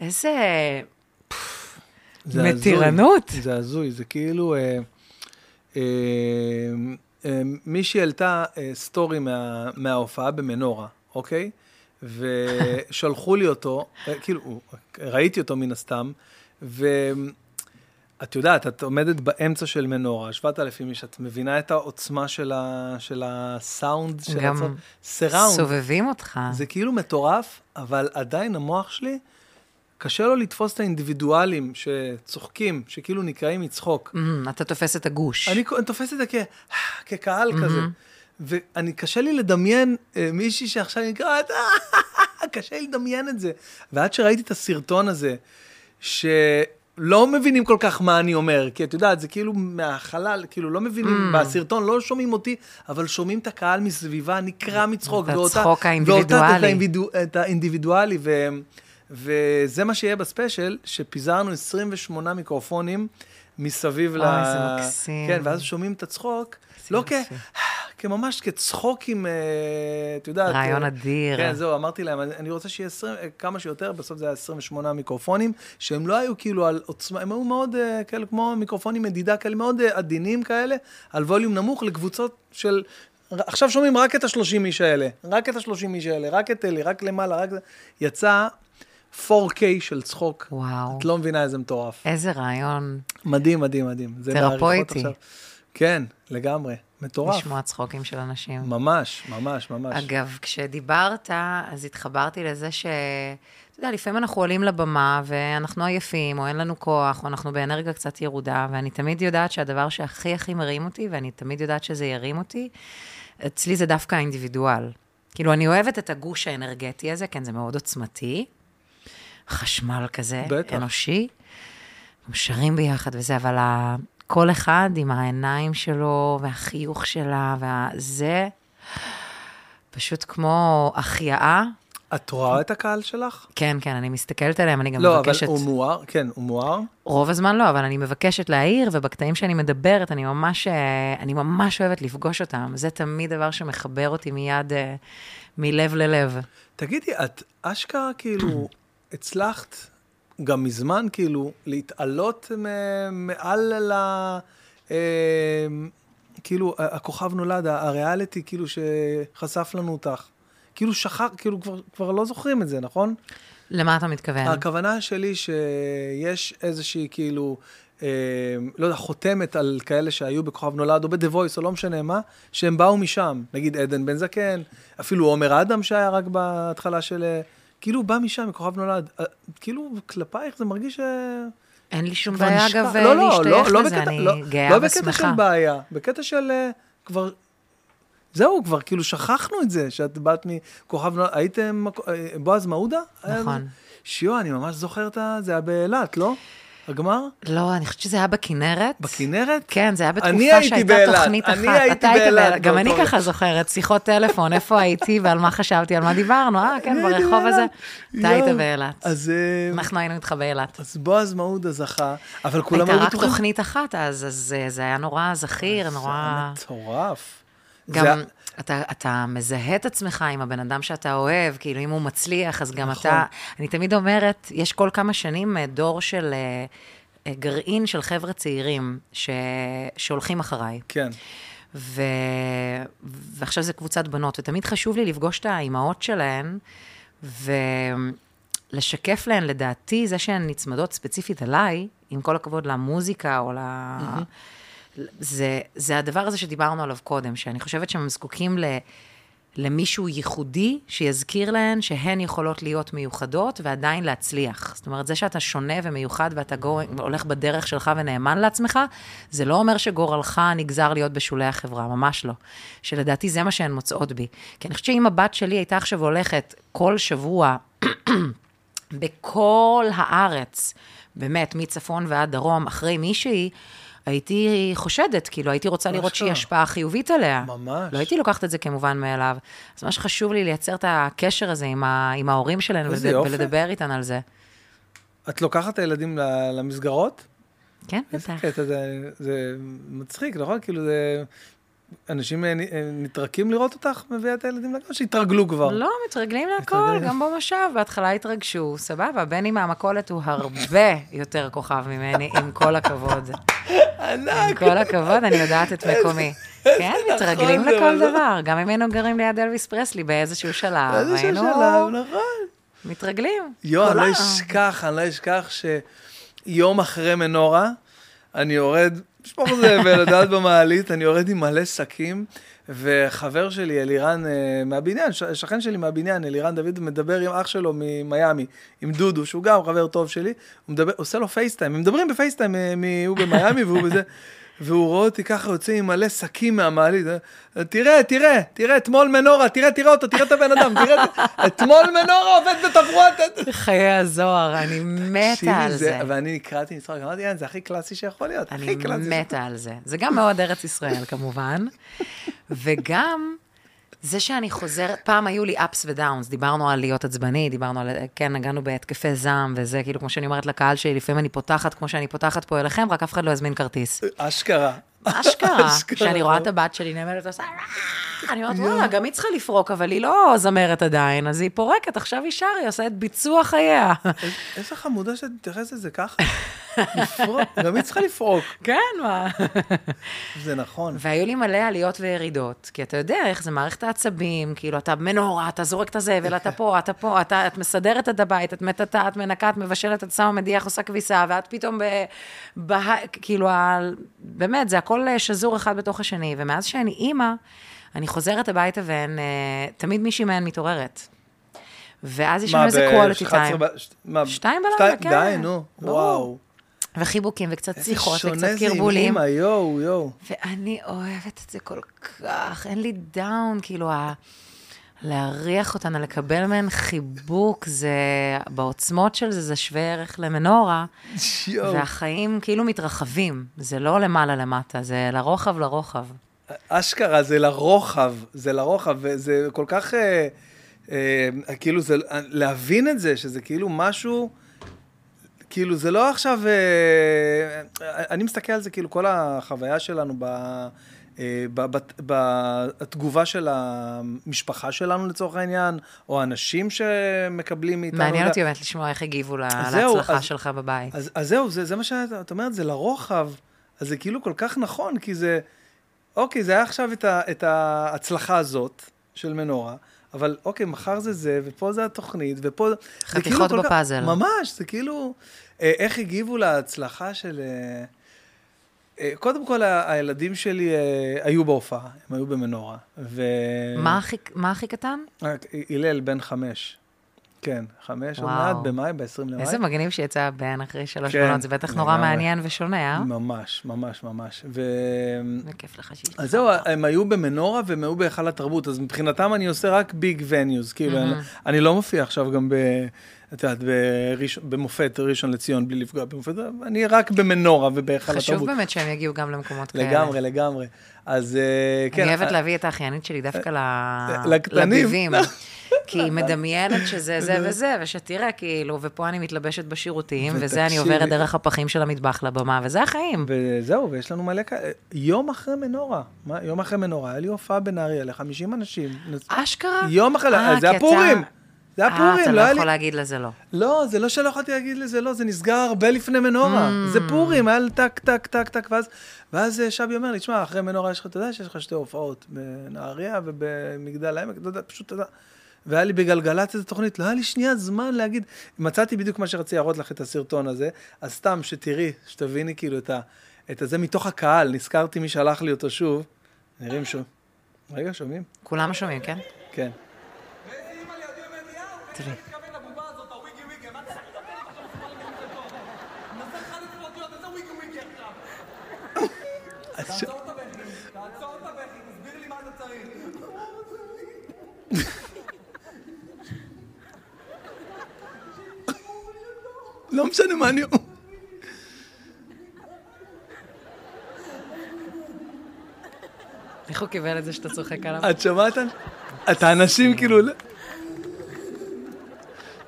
איזה...
זה הזוי.
מתירנות.
זה הזוי, זה כאילו... אה, אה, אה, מישהי העלתה אה, סטורי מה, מההופעה במנורה, אוקיי? ושלחו לי אותו, אה, כאילו, ראיתי אותו מן הסתם, ואת יודעת, את עומדת באמצע של מנורה, 7,000 איש, את מבינה את העוצמה של, ה, של הסאונד, של
גם
הצ... סיראונד.
סובבים אותך.
זה כאילו מטורף, אבל עדיין המוח שלי, קשה לו לתפוס את האינדיבידואלים שצוחקים, שכאילו נקראים מצחוק.
מהמם, אתה תופס את הגוש.
אני, אני תופס את זה כ, כקהל כזה, ואני, קשה לי לדמיין אה, מישהי שעכשיו נקראת, קשה לי לדמיין את זה. ועד שראיתי את הסרטון הזה, שלא מבינים כל כך מה אני אומר, כי את יודעת, זה כאילו מהחלל, כאילו לא מבינים, בסרטון לא שומעים אותי, אבל שומעים את הקהל מסביבה, נקרע מצחוק.
את
ואותה-
הצחוק
ואותה-
האינדיבידואלי.
האינדיבידו- את האינדיבידואלי, ו... וזה מה שיהיה בספיישל, שפיזרנו 28 מיקרופונים מסביב ל...
אוי, זה מקסים.
כן, ואז שומעים את הצחוק, לא כ... כממש כצחוק עם, אה, את יודעת...
רעיון
אה,
אדיר.
כן, זהו, אמרתי להם, אני רוצה שיהיה 20, אה, כמה שיותר, בסוף זה היה 28 מיקרופונים, שהם לא היו כאילו על עוצמה, הם היו מאוד כאלה, כמו מיקרופונים מדידה כאלה, מאוד עדינים כאלה, על ווליום נמוך לקבוצות של... עכשיו שומעים רק את ה-30 איש האלה, רק את ה-30 איש האלה, רק את אלי, רק למעלה, רק... זה. יצא 4K של צחוק.
וואו.
את לא מבינה איזה מטורף.
איזה רעיון.
מדהים, מדהים, מדהים.
תרפויטי.
כן, לגמרי. מטורף.
לשמוע צחוקים של אנשים.
ממש, ממש, ממש.
אגב, כשדיברת, אז התחברתי לזה ש... אתה יודע, לפעמים אנחנו עולים לבמה ואנחנו עייפים, או אין לנו כוח, או אנחנו באנרגיה קצת ירודה, ואני תמיד יודעת שהדבר שהכי הכי מרים אותי, ואני תמיד יודעת שזה ירים אותי, אצלי זה דווקא האינדיבידואל. כאילו, אני אוהבת את הגוש האנרגטי הזה, כן, זה מאוד עוצמתי. חשמל כזה,
בטח.
אנושי. שרים ביחד וזה, אבל ה... כל אחד עם העיניים שלו, והחיוך שלה, וזה, פשוט כמו החייאה.
את רואה את הקהל שלך?
כן, כן, אני מסתכלת עליהם, אני גם
לא,
מבקשת...
אבל הוא מואר, כן, הוא מואר.
רוב הזמן לא, אבל אני מבקשת להעיר, ובקטעים שאני מדברת, אני ממש, אה, אני ממש אוהבת לפגוש אותם. זה תמיד דבר שמחבר אותי מיד, אה, מלב ללב.
תגידי, את אשכרה כאילו הצלחת גם מזמן כאילו להתעלות מעל ל... אה, כאילו, הכוכב נולד, הריאליטי, כאילו, שחשף לנו אותך. כאילו שכח, כאילו כבר, כבר לא זוכרים את זה, נכון?
למה אתה מתכוון?
הכוונה שלי שיש איזושהי כאילו, אה, לא יודע, חותמת על כאלה שהיו בכוכב נולד או ב-The Voice או לא משנה מה, שהם באו משם. נגיד עדן בן זקן, אפילו עומר אדם שהיה רק בהתחלה של... כאילו הוא בא משם, מכוכב נולד. אה, כאילו כלפייך זה מרגיש ש...
אין לי שום בעיה,
נשכח.
אגב,
לא, לא,
להשתייך
לא, לא
לזה,
בקטע,
אני
לא,
גאה
לא
ושמחה.
בקטע של בעיה, בקטע של אה, כבר... זהו, כבר כאילו שכחנו את זה, שאת באת מכוכב נולד, הייתם אה, בועז מעודה?
נכון.
שיו, אני ממש זוכר את ה... זה היה באילת, לא? הגמר?
לא, אני חושבת שזה היה בכנרת.
בכנרת?
כן, זה היה בתקופה
אני הייתי
שהייתה
באילת,
תוכנית אחת.
אני הייתי
אתה היית
באילת
גם אני ככה זוכרת, שיחות טלפון, איפה הייתי ועל מה חשבתי, על מה דיברנו, אה, כן,
אני הייתי
ברחוב הזה.
באילת.
אתה היית. באילת.
אז, אה,
אנחנו היינו איתך באילת.
אז בועז מעודה זכה, אבל כולם
הייתה
היו
רק
בטוחים...
תוכנית אחת אז, אז אה, זה היה נורא זכיר,
זה
נורא...
היה מטורף.
גם
זה-
אתה, אתה מזהה את עצמך עם הבן אדם שאתה אוהב, כאילו אם הוא מצליח, אז גם
נכון.
אתה... אני תמיד אומרת, יש כל כמה שנים אה, דור של אה, אה, גרעין של חבר'ה צעירים ש... שהולכים אחריי.
כן.
ו... ועכשיו זה קבוצת בנות, ותמיד חשוב לי לפגוש את האימהות שלהן, ולשקף להן, לדעתי, זה שהן נצמדות ספציפית אליי, עם כל הכבוד למוזיקה או ל... זה, זה הדבר הזה שדיברנו עליו קודם, שאני חושבת שהם זקוקים ל... למישהו ייחודי שיזכיר להן שהן יכולות להיות מיוחדות ועדיין להצליח. זאת אומרת, זה שאתה שונה ומיוחד ואתה גור, הולך בדרך שלך ונאמן לעצמך, זה לא אומר שגורלך נגזר להיות בשולי החברה, ממש לא. שלדעתי זה מה שהן מוצאות בי. כי אני חושבת שאם הבת שלי הייתה עכשיו הולכת כל שבוע בכל הארץ, באמת, מצפון ועד דרום, אחרי מישהי, הייתי חושדת, כאילו, הייתי רוצה לראות
אשכרה.
שהיא השפעה חיובית עליה.
ממש.
לא הייתי לוקחת את זה כמובן מאליו. אז מה שחשוב לי לייצר את הקשר הזה עם, ה, עם ההורים שלנו, ולד,
יופי.
ולדבר איתן על זה.
את לוקחת את הילדים למסגרות?
כן, בטח.
קטע, זה, זה מצחיק, נכון? כאילו זה... אנשים אה, אה, נטרקים לראות אותך מביאה את הילדים לגן, שהתרגלו כבר.
לא, מתרגלים להכל. גם במושב, בהתחלה התרגשו, סבבה, בני מהמכולת הוא הרבה יותר כוכב ממני, עם כל הכבוד. עם
ענק.
כל הכבוד, אני יודעת את מקומי. כן, מתרגלים
נכון זה,
לכל דבר, גם אם היינו גרים ליד אלוויס פרסלי באיזשהו שלב, היינו
שלב, נכון.
מתרגלים.
יואו, אני לא. אשכח, אני לא אשכח שיום אחרי מנורה, אני יורד, לשפוך זבל, לדעת במעלית, אני יורד עם מלא שקים, וחבר שלי, אלירן אה, מהבניין, שכן שלי מהבניין, אלירן דוד, מדבר עם אח שלו ממיאמי, עם דודו, שהוא גם חבר טוב שלי, הוא מדבר, עושה לו פייסטיים, הם מדברים בפייסטיים, אה, הוא במיאמי והוא בזה. והוא רואה אותי ככה יוצא עם מלא שקים מהמעלית, אה, תראה, תראה, תראה, אתמול מנורה, תראה, תראה אותו, תראה את הבן אדם, תראה, את- אתמול מנורה עובד בתברואת,
חיי הזוהר, אני מתה על זה.
ואני נקרעתי מצחוק, אמרתי, "יאן, זה הכי קלאסי שיכול להיות,
אני
הכי קלאסי.
מתה על זה. זה גם מאוד ארץ ישראל, כמובן. וגם זה שאני חוזרת, פעם היו לי ups ודאונס, דיברנו על להיות עצבני, דיברנו על, כן, נגענו בהתקפי זעם, וזה כאילו, כמו שאני אומרת לקהל שלי, לפעמים אני פותחת, כמו שאני פותחת פה אליכם, רק אף אחד לא יזמין כרטיס.
אשכרה.
אשכרה. כשאני רואה את הבת שלי נעמדת ועושה, "אה", אני אומרת, וואלה, גם היא צריכה לפרוק, אבל היא לא זמרת עדיין, אז היא פורקת, עכשיו היא שרה, היא עושה את ביצוע חייה.
איזה חמודה שאת מתייחסת לזה ככה. לפרוק, גם היא צריכה לפרוק.
כן, מה?
זה נכון.
והיו לי מלא עליות וירידות, כי אתה יודע איך זה מערכת העצבים, כאילו, אתה מנורה, אתה זורק את הזבל, אתה פה, אתה פה, אתה, את מסדרת את הבית, את מטאטה, את מנקה, את מבשלת, את שמה מדיח, עושה כביסה, ואת פתאום ב... ב כאילו, ה, באמת, זה הכל שזור אחד בתוך השני, ומאז שאני אימא, אני חוזרת הביתה והן, אה, תמיד מישהי מהן מתעוררת. ואז יש לנו איזה quality time.
מה,
שתיים בלילה, כן.
די, נו. וואו.
וחיבוקים, וקצת
איזה
שיחות,
שונה
וקצת
זה עם
קרבולים.
אימא, יואו, יואו.
ואני אוהבת את זה כל כך, אין לי דאון, כאילו, ה... להריח אותן, לקבל מהן חיבוק, זה, בעוצמות של זה, זה שווה ערך למנורה,
יואו.
והחיים כאילו מתרחבים, זה לא למעלה למטה, זה לרוחב לרוחב.
אשכרה, זה לרוחב, זה לרוחב, וזה כל כך, אה, אה, כאילו, זה, להבין את זה, שזה כאילו משהו, כאילו, זה לא עכשיו, אה, אני מסתכל על זה, כאילו, כל החוויה שלנו ב... אה, ב- בת- בתגובה של המשפחה שלנו לצורך העניין, או האנשים שמקבלים מאיתנו.
מעניין אותי באמת לשמוע איך הגיבו להצלחה שלך בבית.
אז, זהו, זה, מה שאת את אומרת, זה לרוחב, אז זה כאילו כל כך נכון, כי זה, אוקיי, זה היה עכשיו את ההצלחה הזאת של מנורה, אבל אוקיי, מחר זה זה, ופה זה התוכנית, ופה... זה
חתיכות
כאילו כל כך-
בפאזל.
ממש, זה כאילו... אה, איך הגיבו להצלחה של... אה, אה, קודם כל, הילדים שלי אה, היו בהופעה, הם היו במנורה, ו...
מה הכי- מה הכי קטן?
אה, הלל בן חמש. כן, חמש, עוד. מעט, במאי, ב-20 למאי.
איזה מגניב שיצא בן אחרי שלוש
כן,
בנות, זה בטח נורא
לגמרי.
מעניין ושונה, אה?
ממש, ממש, ממש. ו...
וכיף לך שיש
אז. זהו, הם היו במנורה והם היו בהיכל התרבות, אז מבחינתם אני עושה רק ביג וניוז, כאילו, אני, אני לא מופיע עכשיו גם ב... את יודעת, בראש- במופת ראשון לציון, בלי לפגוע במופת, אני רק במנורה ובהיכל
חשוב
התרבות.
באמת שהם יגיעו גם למקומות כאלה.
לגמרי, לגמרי. אז אה, כן.
אני אוהבת
אה,
להביא את האחיינית שלי דווקא
לקטנים.
לביבים. כי היא מדמיינת שזה זה וזה, ושתראה, כאילו, ופה אני מתלבשת בשירותים, וזה אני. עוברת דרך הפחים של המטבח לבמה, וזה החיים.
וזהו, ויש לנו מלא כאלה. יום אחרי מנורה, יום אחרי מנורה, היה לי הופעה בנהריה ל-50 אנשים.
אשכרה?
יום אחרי,
אה,
זה הפורים.
אתה-
זה
אה,
הפורים,
אתה
לא
לא
היה לי...
יכול להגיד לזה לא.
לא, זה לא שלא יכולתי להגיד לזה לא, זה נסגר הרבה לפני מנורה.
Mm.
זה פורים, היה טק, טק, טק, טק, ואז, ואז אה, שבי אומר לי, תשמע, אחרי מנורה יש לך, אתה יודע שיש לך שתי הופעות, בנהריה ובמגדל העמק, אתה יודע, פשוט, אתה יודע. והיה לי בגלגלצ איזה תוכנית, לא היה לי שנייה זמן להגיד, מצאתי בדיוק מה שרציתי להראות לך את הסרטון הזה, אז סתם שתראי, שתביני כאילו את, ה, את הזה מתוך הקהל, נזכרתי מי שלח לי אותו שוב, נראים שוב. רגע, שומעים?
כולם שומעים, כן?
כן.
תראי.
לא משנה מה אני אומר.
איך הוא קיבל את זה שאתה צוחק עליו?
את שומעת? את האנשים כאילו...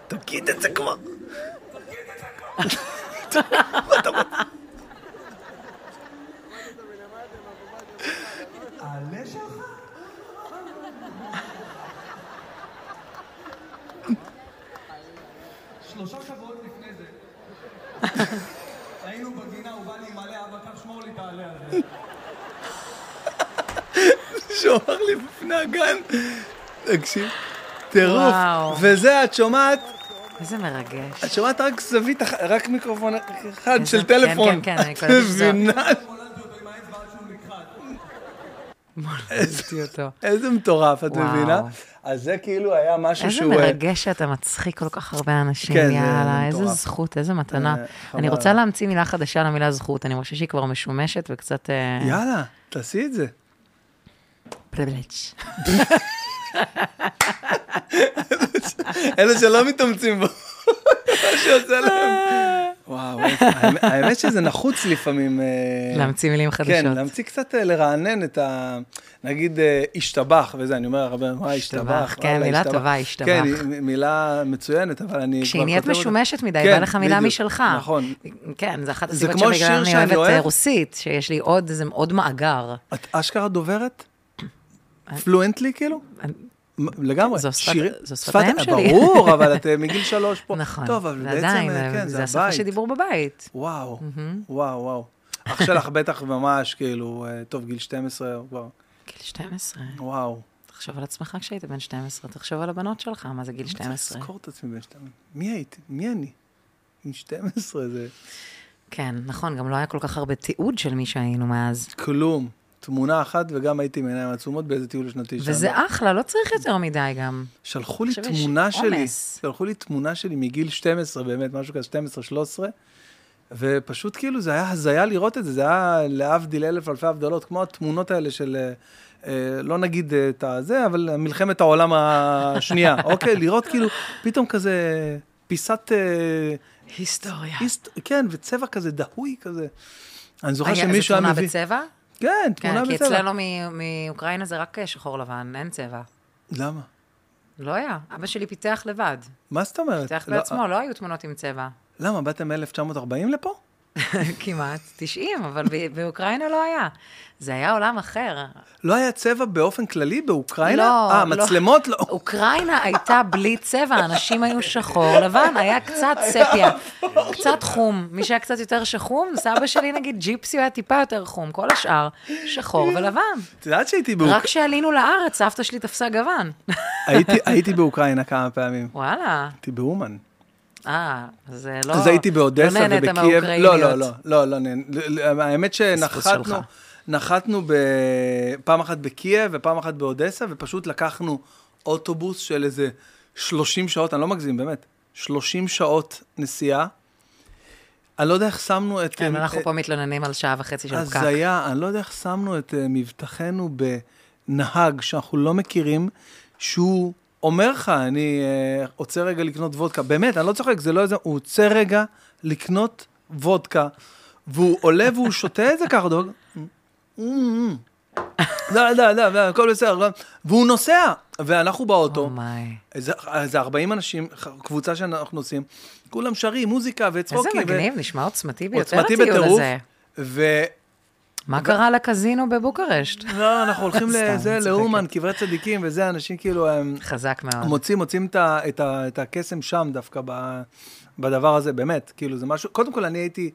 תגיד את זה כבר.
העלה
לי בפני הגן. תקשיב, טירוף. וזה, את שומעת,
איזה מרגש.
את שומעת רק זווית, רק מיקרופון אחד
איזה-
של
כן,
טלפון.
כן, כן, אני קולטת
מבינה?
אותו
אותו.
איזה מטורף, את. מבינה? אז זה כאילו היה משהו
איזה
שהוא... אה,
מרגש שאתה מצחיק כל כך הרבה אנשים,
כן,
יאללה, איזה. זכות, איזה מתנה.
אה.
אני רוצה להמציא מילה חדשה למילה זכות, אני חושבת שהיא כבר משומשת וקצת... אה,
יאללה, תעשי את זה.
פריבילג'.
אלה שלא מתאמצים בו. שיוצא להם. וואו, האמת- שזה נחוץ לפעמים. אה,
להמציא מילים חדשות.
כן, להמציא קצת אה, לרענן את ה... נגיד אה, השתבח וזה, אני אומר הרבה, מה
השתבח? כן, מילה. טובה, השתבח.
כן, מ- מילה מצוינת, אבל אני כבר
כשהיא נהיית. משומשת מדי,
כן,
בא לך מילה משלך.
נכון.
כן, זה אחת הסיבות שבגלל אני אוהבת
אוהב.
רוסית, שיש לי עוד מאגר.
את אשכרה דוברת? פלואנטלי כאילו? לגמרי.
זו שפת- שלי.
ברור, אבל את מגיל שלוש פה.
נכון.
טוב, אבל בעצם,
ועדיין,
אה, כן,
זה
זה
השפה
הבית.
שדיבור בבית.
וואו, וואו, וואו. אח שלך בטח ממש, כאילו, אה, טוב, גיל 12, הוא כבר,
גיל 12.
וואו.
תחשוב על עצמך כשהיית בן 12, תחשוב על הבנות שלך, מה זה גיל
אני צריך
12.
לזכור את עצמי בן 12. מי הייתי? מי אני? עם 12 זה
כן, נכון, גם לא היה כל כך הרבה תיעוד של מי שהיינו מאז.
כלום. תמונה אחת, וגם הייתי עם עיניים עצומות באיזה טיול שנתי. שם.
וזה אחלה, לא צריך יותר מדי גם.
שלחו לי תמונה שלי,
עומס.
שלחו לי תמונה שלי מגיל 12, באמת, משהו כזה, 12-13, ופשוט כאילו זה היה הזיה לראות את זה, זה היה להבדיל אלף אלפי הבדלות, כמו התמונות האלה של, אה, אה, לא נגיד אה, את הזה, אבל מלחמת העולם השנייה, אוקיי? לראות כאילו פתאום כזה פיסת...
היסטוריה.
היסט... כן, וצבע כזה דהוי כזה. אני זוכר שמישהו
זה
היה
תמונה
מביא...
בצבע?
כן, תמונה
כן, כי
בצבע.
אצלנו מאוקראינה זה רק שחור לבן, אין צבע.
למה?
לא היה. אבא שלי פיתח לבד.
מה זאת אומרת?
פיתח
לא,
בעצמו, לא היו תמונות עם צבע.
למה, באתם מ-1940 לפה?
כמעט 90, אבל באוקראינה לא היה. זה היה עולם אחר.
לא היה צבע באופן כללי באוקראינה?
לא,
אה,
לא.
מצלמות לא.
אוקראינה הייתה בלי צבע, אנשים היו שחור לבן, היה קצת ספיה, קצת חום. מי שהיה קצת יותר שחום, סבא שלי נגיד ג'יפסי הוא היה טיפה יותר חום, כל השאר שחור ולבן.
את יודעת שהייתי באוק-
רק כשעלינו לארץ, סבתא שלי תפסה גוון.
הייתי באוקראינה כמה פעמים.
וואלה.
הייתי באומן.
אה, אז לא...
אז הייתי באודסה
לא נהנית
ובקייב.
מהאוקראיניות.
לא, לא, לא, לא, לא, נהנ- ל- ל- האמת שנחתנו. נחתנו ב- פעם אחת בקייב ופעם אחת באודסה, ופשוט לקחנו אוטובוס של איזה 30 שעות, אני לא מגזים, באמת, 30 שעות נסיעה. אני לא יודע איך שמנו את...
כן,
אה,
אנחנו פה מתלוננים על שעה וחצי של פקק.
הזיה, אני לא יודע איך שמנו את אה, מבטחנו בנהג שאנחנו לא מכירים, שהוא אומר לך, אני אה, עוצר רגע לקנות וודקה. באמת, אני לא צוחק, זה לא איזה, הוא עוצר רגע לקנות וודקה, והוא עולה והוא שותה את זה ככה, דוג. לא, לא, לא, לא, הכל בסדר. והוא נוסע, ואנחנו באוטו.
אומיי.
איזה, איזה 40 אנשים, קבוצה שאנחנו נוסעים, כולם שרים, מוזיקה
איזה
וצחוקים. ו-
מגניב, נשמע עוצמתי ביותר הטיול. הזה. מה קרה לקזינו בבוקרשט?
לא, אנחנו הולכים לזה. לאומן, קברי צדיקים, וזה, אנשים כאילו,
חזק מאוד.
מוצאים, מוצאים את הקסם שם דווקא בדבר הזה, באמת, כאילו, זה משהו, קודם כל, אני הייתי,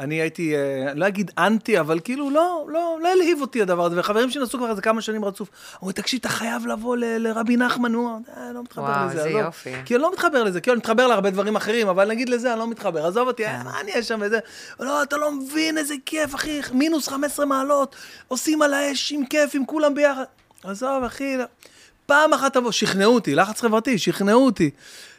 אני הייתי, אה, לא אגיד אנטי, אבל כאילו, לא, לא, לא הלהיב אותי הדבר הזה, וחברים שנסעו כבר איזה כמה שנים רצוף, אמרו, תקשיב, אתה חייב לבוא ל- לרבי נחמן, הוא "אה, לא מתחבר
וואו,
לזה,
איזה
עזוב."
יופי.
כי אני לא מתחבר לזה, כאילו, אני מתחבר להרבה דברים אחרים, אבל נגיד לזה, אני לא מתחבר, עזוב אותי,
כן.
אה, מה אני אהיה שם וזה, לא, אתה לא מבין איזה כיף, אחי, מינוס 15 מעלות, עושים על האש עם כיף, עם כולם ביחד. עזוב, אחי, לא. פעם אחת תבוא, שכנעו אותי, לחץ חברתי, שכנעו אותי.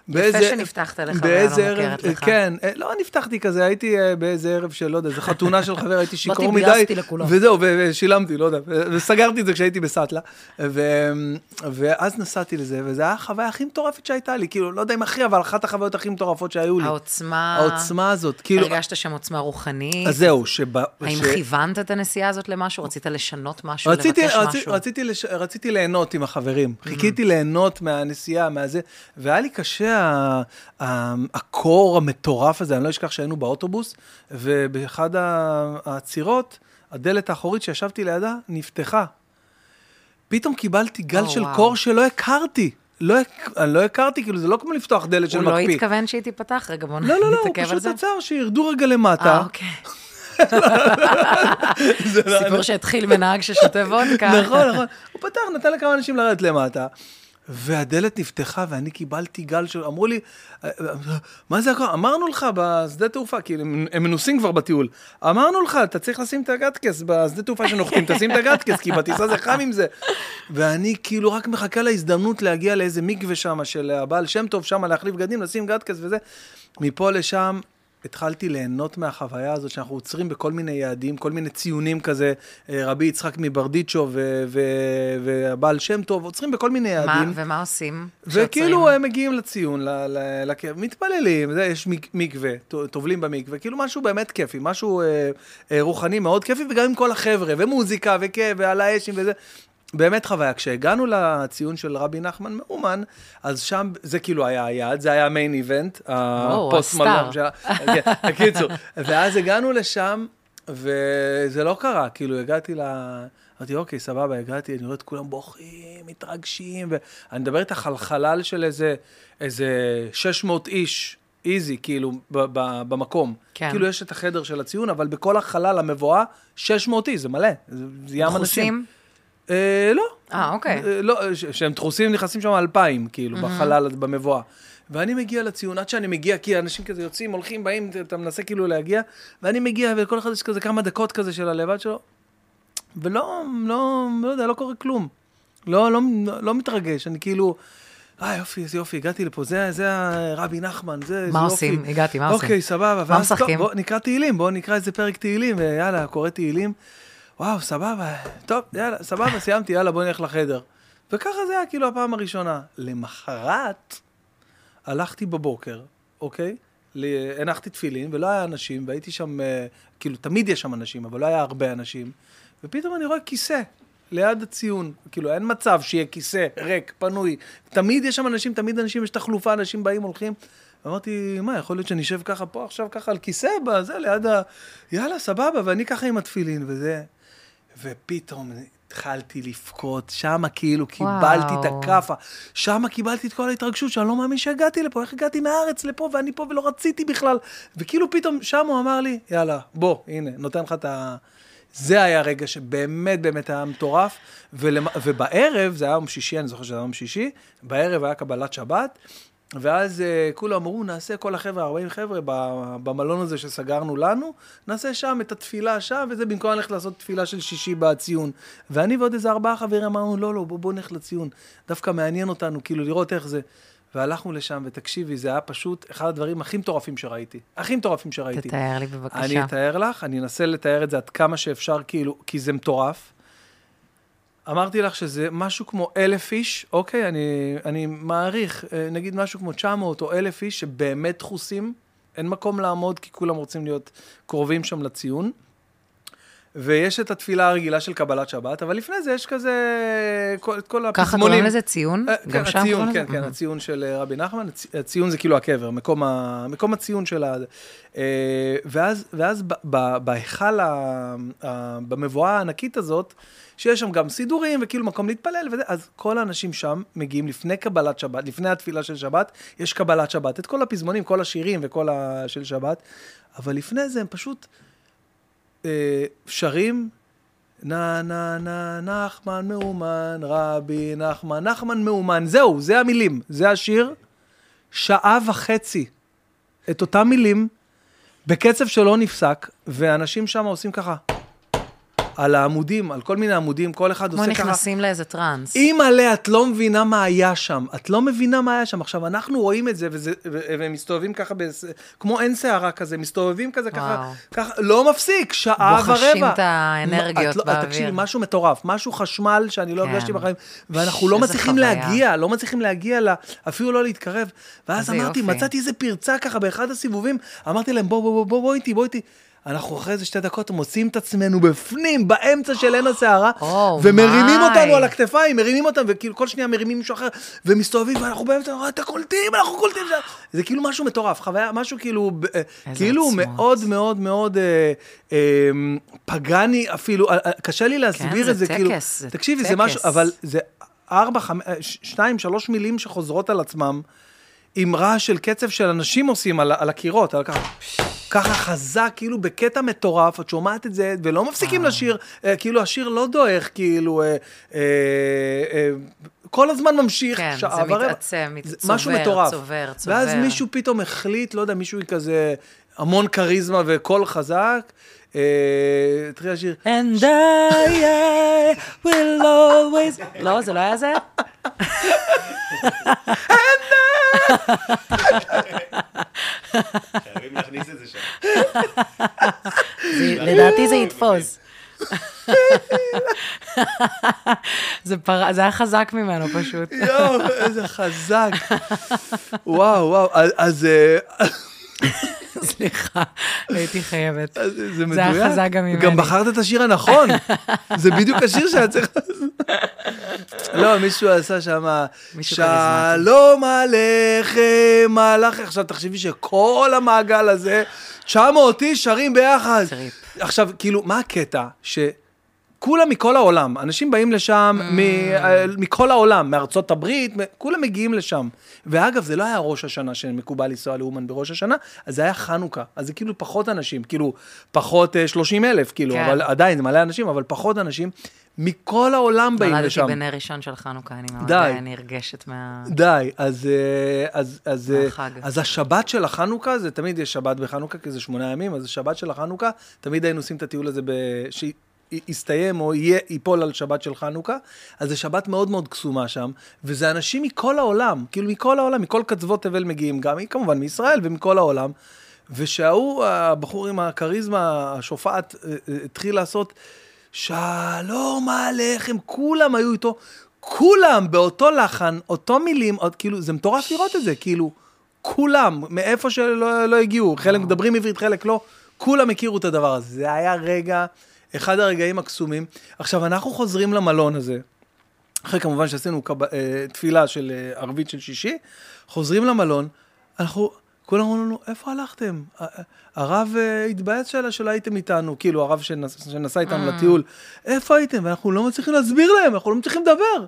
באיזה-
שנפתחת לחוויה
באיזה
לא מוכרת לך.
כן, אה, לא נפתחתי כזה, הייתי אה, באיזה ערב של, לא יודע, איזה חתונה של חבר, הייתי שיכור
באתי,
מדי.
ביאסתי לכולם.
וזהו, ושילמתי, לא יודע, וסגרתי את זה כשהייתי בסאטלה. ואז נסעתי לזה, וזו הייתה החוויה הכי מטורפת שהייתה לי, כאילו, לא יודע אם הכי, אבל אחת החוויות הכי מטורפות שהיו לי.
העוצמה...
העוצמה הזאת, כאילו...
הרגשת שם עוצמה רוחנית?
אז זהו, שב...
האם כיוונת את הנסיעה הזאת למשהו? רצית לשנות משהו?
רציתי,
לבקש משהו?
רציתי, ליהנות עם החברים.
Mm-hmm.
חיכיתי ליהנות מהנסיעה, מהזה, והיה לי קשה הקור המטורף הזה, אני לא אשכח שהיינו באוטובוס, ובאחד ה- העצירות, הדלת האחורית שישבתי לידה נפתחה. פתאום קיבלתי גל
או,
של
וואו.
קור שלא הכרתי. לא, אני לא הכרתי, כאילו, זה לא כמו לפתוח דלת של
הוא לא
מקפיא.
התכוון שהיא תיפתח, רגע בוא
לא, לא, לא, הוא
נתעכב על
פשוט
זה.
עצר, שירדו רגע למטה.
אה, אוקיי. סיפור שהתחיל מנהג ששותה וודקה.
נכון, נכון. הוא פתח, נתן לכמה אנשים לרדת למטה, והדלת נפתחה ואני קיבלתי גל של... אמרו לי, "אה, מה זה הכל? אמרנו לך בשדה תעופה, כי הם מנוסים כבר בטיול. אמרנו לך, אתה צריך לשים את הגטקס בשדה תעופה שנוחתים, תשים את הגטקס, כי בטיסה זה חם עם זה. ואני כאילו רק מחכה להזדמנות להגיע לאיזה מקווה שם של הבעל שם טוב, שם להחליף בגדים, לשים גטקס וזה. מפה לשם התחלתי ליהנות מהחוויה הזאת שאנחנו עוצרים בכל מיני יעדים, כל מיני ציונים כזה, אה, רבי יצחק מברדיצ'ו ו- ו- והבעל שם טוב, עוצרים בכל מיני
מה-
יעדים.
ומה עושים?
וכאילו
כשעוצרים?
הם מגיעים לציון, ל- ל- לקבר, מתפללים, זה, יש מק- מקווה, טובלים במקווה, כאילו משהו באמת כיפי, משהו אה, אה, רוחני מאוד כיפי, וגם עם כל החבר'ה, ומוזיקה, וכיף, ועל האש וזה. באמת חוויה. כשהגענו לציון של רבי נחמן מאומן, אז שם, זה כאילו היה היעד, זה היה המיין איבנט, הפוסט. מלון. של- כן, בקיצור. ואז הגענו לשם, וזה לא קרה, כאילו הגעתי ל... אמרתי, אוקיי, סבבה, הגעתי, אני רואה את כולם בוכים, מתרגשים, ואני מדבר איתך על חלל של איזה, איזה 600 איש, איזי, כאילו, ב- ב- במקום.
כן.
כאילו, יש את החדר של הציון, אבל בכל החלל המבואה, 600 איש, זה מלא. זה ים אנשים. אה, לא.
אה, אוקיי.
אה, לא, ש- שהם דחוסים, נכנסים שם אלפיים, כאילו, בחלל, הזה, במבואה. ואני מגיע לציון, עד שאני מגיע, כי אנשים כזה יוצאים, הולכים, באים, אתה מנסה כאילו להגיע, ואני מגיע, ולכל אחד יש כזה כמה דקות כזה של הלבד שלו, ולא, לא, לא יודע, לא קורה כלום. לא, לא, לא מתרגש, אני כאילו, אה, יופי, איזה יופי, הגעתי לפה, זה, זה הרבי נחמן, זה,
מה
יופי.
עושים? הגעתי, מה עושים?
אוקיי, סבבה.
מה משחקים?
בוא נקרא תהילים, בוא נקרא איזה פרק תהילים, ויאללה, קורא תהילים. וואו, סבבה, טוב, יאללה, סבבה, סיימתי, יאללה, בוא נלך לחדר. וככה זה היה כאילו הפעם הראשונה. למחרת, הלכתי בבוקר, אוקיי? הנחתי תפילין, ולא היה אנשים, והייתי שם, אה, כאילו, תמיד יש שם אנשים, אבל לא היה הרבה אנשים, ופתאום אני רואה כיסא ליד הציון. כאילו, אין מצב שיהיה כיסא ריק, פנוי. תמיד יש שם אנשים, תמיד אנשים, יש תחלופה, אנשים באים, הולכים. אמרתי, מה, יכול להיות שאני אשב ככה פה עכשיו, ככה על כיסא, בזה, ליד ה... יאללה, סבבה, ואני ככה עם התפילין, וזה... ופתאום התחלתי לבכות, שמה כאילו קיבלתי את
וואו.
הכאפה, שמה קיבלתי את כל ההתרגשות, שאני לא מאמין שהגעתי לפה, איך הגעתי מהארץ לפה, ואני פה ולא רציתי בכלל. וכאילו פתאום, שם הוא אמר לי, יאללה, בוא, הנה, נותן לך את ה... זה היה רגע שבאמת באמת היה מטורף, ולמ... ובערב, זה היה יום שישי, אני זוכר שזה היה יום שישי, בערב היה קבלת שבת, ואז uh, כולם אמרו, נעשה כל החבר'ה, 40 חבר'ה, במלון הזה שסגרנו לנו, נעשה שם את התפילה שם, וזה במקום ללכת לעשות תפילה של שישי בציון. ואני ועוד איזה ארבעה חברים אמרנו, לא, לא, בוא, בוא נלך לציון. דווקא מעניין אותנו, כאילו, לראות איך זה. והלכנו לשם, ותקשיבי, זה היה פשוט אחד הדברים הכי מטורפים שראיתי. הכי מטורפים שראיתי.
תתאר לי בבקשה.
אני אתאר לך, אני אנסה לתאר את זה עד כמה שאפשר, כאילו, כי זה מטורף. אמרתי לך שזה משהו כמו אלף איש, אוקיי? אני, אני מעריך, אה, נגיד משהו כמו 900 או אלף איש שבאמת דחוסים, אין מקום לעמוד כי כולם רוצים להיות קרובים שם לציון. ויש את התפילה הרגילה של קבלת שבת, אבל לפני זה יש כזה, כל, את כל הפזמונים.
ככה קוראים לזה ציון?
אה,
גם
כן,
שם
הציון,
קוראים
כן,
לזה?
כן, הציון של אה, רבי נחמן, הצ- הציון זה כאילו הקבר, מקום, ה, מקום הציון של ה... ואז, ואז בהיכל, במבואה הענקית הזאת, שיש שם גם סידורים וכאילו מקום להתפלל וזה, אז כל האנשים שם מגיעים לפני קבלת שבת, לפני התפילה של שבת, יש קבלת שבת, את כל הפזמונים, כל השירים וכל ה... של שבת, אבל לפני זה הם פשוט אה, שרים נה נה נה נחמן מאומן, רבי נחמן, נחמן מאומן, זהו, זה המילים, זה השיר, שעה וחצי. את אותם מילים, בקצב שלא נפסק, ואנשים שם עושים ככה, על העמודים, על כל מיני עמודים, כל אחד
כמו
עושה ככה.
נכנסים לאיזה טראנס.
אימא'לה, את לא מבינה מה היה שם. את לא מבינה מה היה שם. עכשיו, אנחנו רואים את זה, וזה, והם מסתובבים ככה, בס... כמו אין שערה כזה, מסתובבים כזה ככה,
וואו.
ככה, לא מפסיק, שעה ורבע.
בוחשים את האנרגיות
מה- את לא,
באוויר.
תקשיבי, משהו מטורף, משהו חשמל שאני לא
כן.
הרגשתי בחיים, ואנחנו לא מצליחים
חוויה.
להגיע, לא מצליחים להגיע, לה, אפילו לא להתקרב. ואז אמרתי,
יופי.
מצאתי איזה פרצה ככה באחד הסיבובים, אמרתי להם, בוא, בוא, בוא, בוא, בוא איתי, בוא איתי. אנחנו אחרי איזה שתי דקות מוצאים את עצמנו בפנים, באמצע של עין הסערה,
Oh
ומרימים
my.
אותנו על הכתפיים, מרימים אותנו, וכאילו כל שנייה מרימים מישהו אחר, ומסתובבים, ואנחנו באמצע, אנחנו, אתה קולטים, אנחנו קולטים. זה כאילו משהו מטורף, חוויה, משהו כאילו, אה, כאילו
עוצמות.
מאוד מאוד מאוד אה, אה, פגאני אפילו, אה, אה, קשה לי להסביר
זה
את זה, כאילו,
טקס, זה
תקשיבי, זה
טקס.
משהו, אבל זה ארבע, חמש, אה, שתיים, שלוש מילים שחוזרות על עצמם, עם רעש של קצב של אנשים עושים על, על הקירות, על ככה. ככה חזק, כאילו בקטע מטורף, את שומעת את זה, ולא מפסיקים לשיר, אה, כאילו השיר לא דועך, כאילו, אה, אה, אה, כל הזמן ממשיך,
כן,
שעה
זה
ורבע.
מתעצם,
זה
צובר,
משהו מטורף.
צובר, צובר.
ואז מישהו פתאום החליט, לא יודע, מישהו כזה, המון כריזמה וקול חזק, אה, התחיל לשיר,
And I, I will always... לא, זה לא היה זה?
חייבים להכניס את זה שם.
לדעתי זה יתפוס. זה פר- זה היה חזק ממנו פשוט.
יואו, איזה חזק. וואו, וואו, אז- אז אה,
סליחה, הייתי חייבת.
אז זה
זה
מדויק.
היה חזק גם ממני.
גם בחרת את השיר הנכון. זה בדיוק השיר שהיה צריך לעשות. לא, מישהו עשה שם. שלום עליכם, מלאך. עכשיו תחשבי שכל המעגל הזה, 900 איש שרים ביחד. עכשיו, כאילו, מה הקטע? ש... כולם מכל העולם, אנשים באים לשם
Mm.
מ, אה, מכל העולם, מארצות הברית, כולם מגיעים לשם. ואגב, זה לא היה ראש השנה שמקובל לנסוע לאומן בראש השנה, אז זה היה חנוכה. אז זה כאילו פחות אנשים, כאילו, פחות אה, 30 אלף, כאילו,
כן.
אבל עדיין, זה מלא אנשים, אבל פחות אנשים. מכל העולם באים
נולדתי
לשם.
בנר ראשון של חנוכה, אני מאוד
די.
אה, נרגשת מה...
די, אז, אה, אז, אז, אה,
מהחג.
אז השבת של החנוכה, זה תמיד יש שבת בחנוכה, כי זה שמונה ימים, אז השבת של החנוכה, תמיד היינו עושים את הטיול הזה, ב... שיסתיים או יהיה, ייפול על שבת של חנוכה, אז זה שבת מאוד מאוד קסומה שם, וזה אנשים מכל העולם, כאילו מכל העולם, מכל קצוות תבל מגיעים, גם כמובן מישראל ומכל העולם, ושההוא, הבחור עם הכריזמה, השופעת, אה, אה, התחיל לעשות, שלום עליכם, כולם היו איתו, כולם באותו לחן, אותו מילים, עוד, כאילו, זה מטורף לראות את זה, כאילו, כולם, מאיפה שלא לא הגיעו, חלק מדברים עברית, חלק לא, כולם הכירו את הדבר הזה. זה היה רגע, אחד הרגעים הקסומים. עכשיו, אנחנו חוזרים למלון הזה, אחרי כמובן שעשינו קב... אה, תפילה של אה, ערבית של שישי, חוזרים למלון, אנחנו, כולם אמרו לנו, איפה הלכתם? ה- ה- הרב אה, התבאס שלה שלא הייתם איתנו, כאילו הרב שנס... שנסע איתנו לטיול, איפה הייתם? ואנחנו לא מצליחים להסביר להם, אנחנו לא מצליחים לדבר.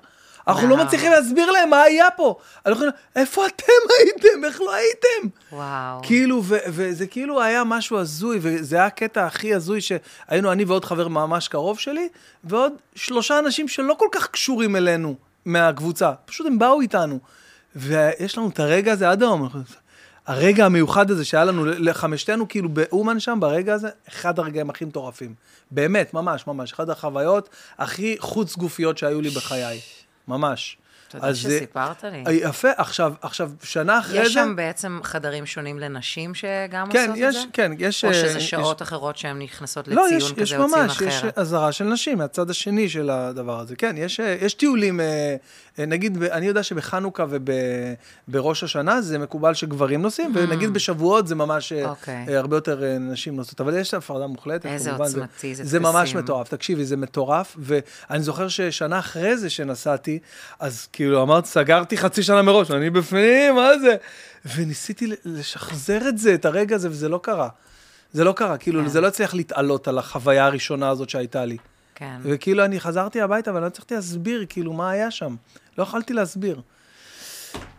אנחנו לא. מצליחים להסביר להם מה היה פה. אנחנו איפה אתם הייתם? איך לא הייתם?
וואו.
כאילו, ו- וזה כאילו היה משהו הזוי, וזה היה הקטע הכי הזוי שהיינו אני ועוד חבר ממש קרוב שלי, ועוד שלושה אנשים שלא כל כך קשורים אלינו מהקבוצה, פשוט הם באו איתנו. ויש לנו את הרגע הזה עד היום, הרגע המיוחד הזה שהיה לנו לחמשתנו, כאילו באומן שם, ברגע הזה, אחד הרגעים הכי מטורפים. באמת, ממש, ממש. אחת החוויות הכי חוץ גופיות שהיו לי בחיי. ממש.
תודה
אז, אה,
שסיפרת לי.
יפה, עכשיו, עכשיו, שנה אחרי
יש
זה...
שם בעצם חדרים שונים לנשים שגם
כן,
עושות
יש,
את זה?
כן, יש...
או
אה,
שזה
יש-
שעות אחרות שהן נכנסות
לא,
לציון
יש,
כזה
יש
או ציון
ממש, יש
אחר?
אזהרה של נשים מהצד השני של הדבר הזה. כן, יש, אה, יש טיולים, אה, אה, נגיד, אני יודע שבחנוכה ובראש השנה זה מקובל שגברים נוסעים, ונגיד בשבועות זה ממש אה,
Mm. אוקיי.
אה, הרבה יותר אה, נשים נוסעות. אבל יש הפרדה מוחלטת,
איזה
כמובן,
עוצמתי, זה
זה ממש
טקסים.
מטורף. תקשיבי, זה מטורף, ואני זוכר ששנה אחרי זה שנסעתי, אז כאילו אמרתי, סגרתי חצי שנה מראש, אני בפנים, מה זה? וניסיתי לשחזר את זה, את הרגע הזה, וזה לא קרה. זה לא קרה, כאילו,
כן.
זה לא הצליח להתעלות על החוויה הראשונה הזאת שהייתה לי.
כן.
וכאילו, אני חזרתי הביתה, אבל לא הצלחתי להסביר, כאילו, מה היה שם. לא יכולתי להסביר.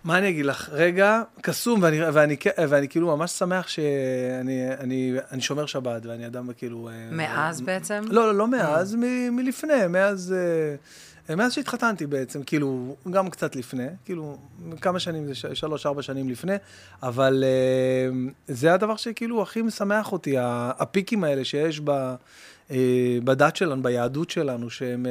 מה אני אגיד לך? רגע, קסום, ואני, ואני, ואני כאילו ממש שמח שאני אני, אני שומר שבת, ואני אדם כאילו... אה,
מאז בעצם?
לא, לא, לא מאז, מ, מלפני, מאז... אה, מאז שהתחתנתי בעצם, כאילו, גם קצת לפני, כאילו, כמה שנים, זה ש- שלוש-ארבע שנים לפני, אבל אה, זה הדבר שכאילו הכי משמח אותי, הפיקים האלה שיש ב, אה, בדת שלנו, ביהדות שלנו, שהם אה,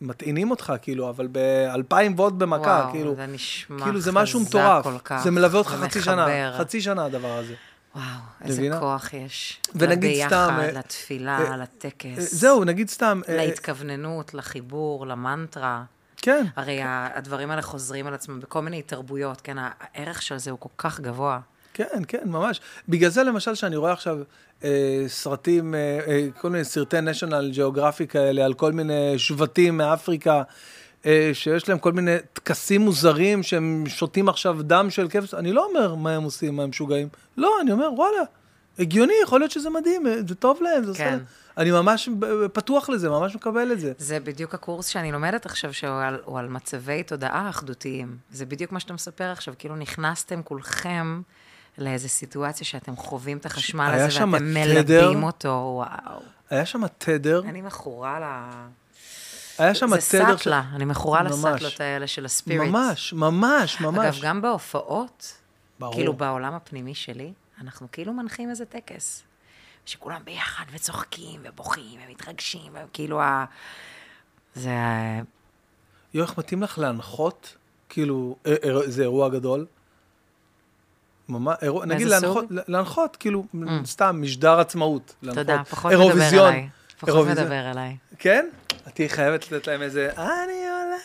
מטעינים אותך, כאילו, אבל באלפיים וולט במכה,
וואו,
כאילו,
זה נשמע
כאילו זה משהו מטורף.
כל כך.
זה מלווה אותך חצי שנה. חצי שנה הדבר הזה.
וואו, איזה
מבינה?
כוח יש.
ונגיד
לביחד,
סתם, אה,
לתפילה,
אה,
לטקס.
אה, זהו, נגיד סתם... אה,
להתכווננות, לחיבור, למנטרה.
כן.
הרי ה- הדברים האלה חוזרים על עצמם בכל מיני תרבויות, כן? הערך של זה הוא כל כך גבוה.
כן, כן, ממש. בגלל זה למשל שאני רואה עכשיו אה, סרטים, אה, אה, כל מיני סרטי national geographic כאלה, על כל מיני שבטים מאפריקה, אה, שיש להם כל מיני טקסים מוזרים שהם שותים עכשיו דם של כבש, אני לא אומר מה הם עושים, מה הם משוגעים. לא, אני אומר, וואלה, הגיוני, יכול להיות שזה מדהים, אה, זה טוב להם, זה
כן.
להם. אני ממש פתוח לזה, ממש מקבל את זה.
זה בדיוק הקורס שאני לומדת עכשיו, שהוא על, על מצבי תודעה אחדותיים. זה בדיוק מה שאתה מספר עכשיו, כאילו נכנסתם כולכם לאיזו סיטואציה שאתם חווים את החשמל הזה ואתם
תדר.
מלבים אותו, וואו.
היה שם תדר,
אני מכורה ל...
היה שם
זה
תדר...
סאטלה, אני מכורה. לסאטלות האלה של הספיריטס.
ממש, ממש, ממש.
אגב, גם בהופעות,
ברור.
כאילו בעולם הפנימי שלי, אנחנו כאילו מנחים איזה טקס. שכולם ביחד וצוחקים ובוכים ומתרגשים, וכאילו ה... זה...
יואו, איך מתאים לך להנחות? כאילו, אה, אה, זה אירוע גדול. ממש, אירוע, נגיד להנחות? להנחות, כאילו, סתם, משדר עצמאות.
תודה. פחות מדבר
אירוויזיון.
אליי. פחות
אירוויזיון.
מדבר אליי.
כן? את תהיי חייבת לתת להם איזה, אני עולה.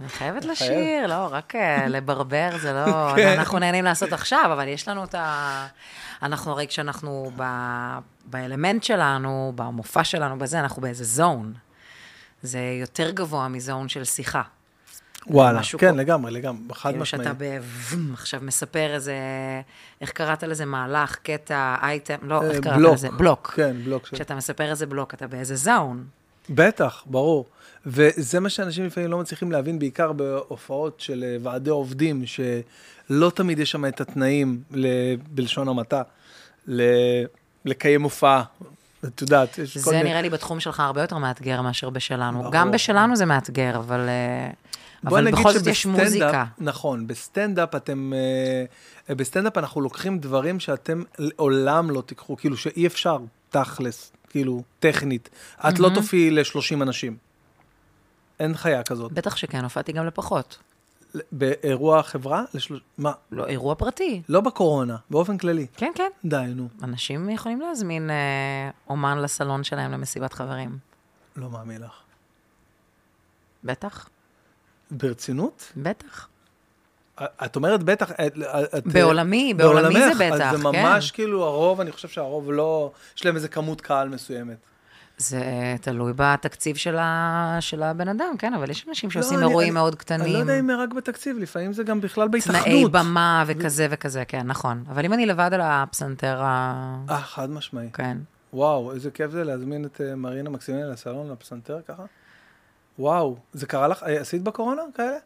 אני חייבת לשיר, לא, רק אה, לברבר זה לא...
כן.
אנחנו נהנים לעשות עכשיו, אבל יש לנו את ה... אנחנו הרי כשאנחנו ב... באלמנט שלנו, במופע שלנו, בזה, אנחנו באיזה זון. זה יותר גבוה מזון של שיחה.
וואלה, כן,
פה.
לגמרי, לגמרי, חד
כאילו
משמעית.
שאתה בוום, עכשיו מספר איזה, איך קראת לזה מהלך, קטע, אייטם, לא,
אה,
איך קראת
בלוק.
לזה? בלוק.
כן, בלוק.
כשאתה מספר איזה בלוק, אתה באיזה זון.
בטח, ברור. וזה מה שאנשים לפעמים לא מצליחים להבין, בעיקר בהופעות של אה, ועדי עובדים, שלא תמיד יש שם את התנאים, ל- בלשון המעטה, ל- לקיים הופעה. את יודעת, יש כל
זה
מיני...
נראה לי בתחום שלך הרבה יותר מאתגר מאשר בשלנו.
ברור.
גם בשלנו זה מאתגר, אבל, אה, אבל בכל זאת יש מוזיקה.
נכון, בסטנדאפ אתם, אה, בסטנדאפ אנחנו לוקחים דברים שאתם לעולם לא תיקחו, כאילו שאי אפשר, תכלס, כאילו, טכנית. את לא תופיעי ל-30 אנשים. אין חיה כזאת.
בטח שכן, הופעתי גם לפחות.
באירוע חברה? לשלוש... מה?
לא, אירוע פרטי.
לא בקורונה, באופן כללי.
כן, כן.
די, נו.
אנשים יכולים להזמין אה, אומן לסלון שלהם למסיבת חברים.
לא מאמין לך.
בטח,
ברצינות?
בטח.
את אומרת בטח, את, את,
בעולמי, בעולמי זה בטח,
אז זה
כן.
ממש כאילו הרוב, אני חושב שהרוב לא, יש להם איזה כמות קהל מסוימת.
זה תלוי בתקציב של, ה... של הבן אדם, כן, אבל יש אנשים שעושים
לא,
אירועים
אני-
מאוד
אני לא
קטנים.
יודע אם רק בתקציב, לפעמים זה גם בכלל בהתאחדות.
תנאי במה וכזה וכזה, כן, נכון. אבל אם אני לבד על הפסנתר ה...
אה, חד משמעי.
כן.
וואו, איזה כיף זה להזמין את אה, מרינה מקסימלי לסלון, לפסנתר ככה. וואו, זה קרה לך, אה, עשית בקורונה כאלה?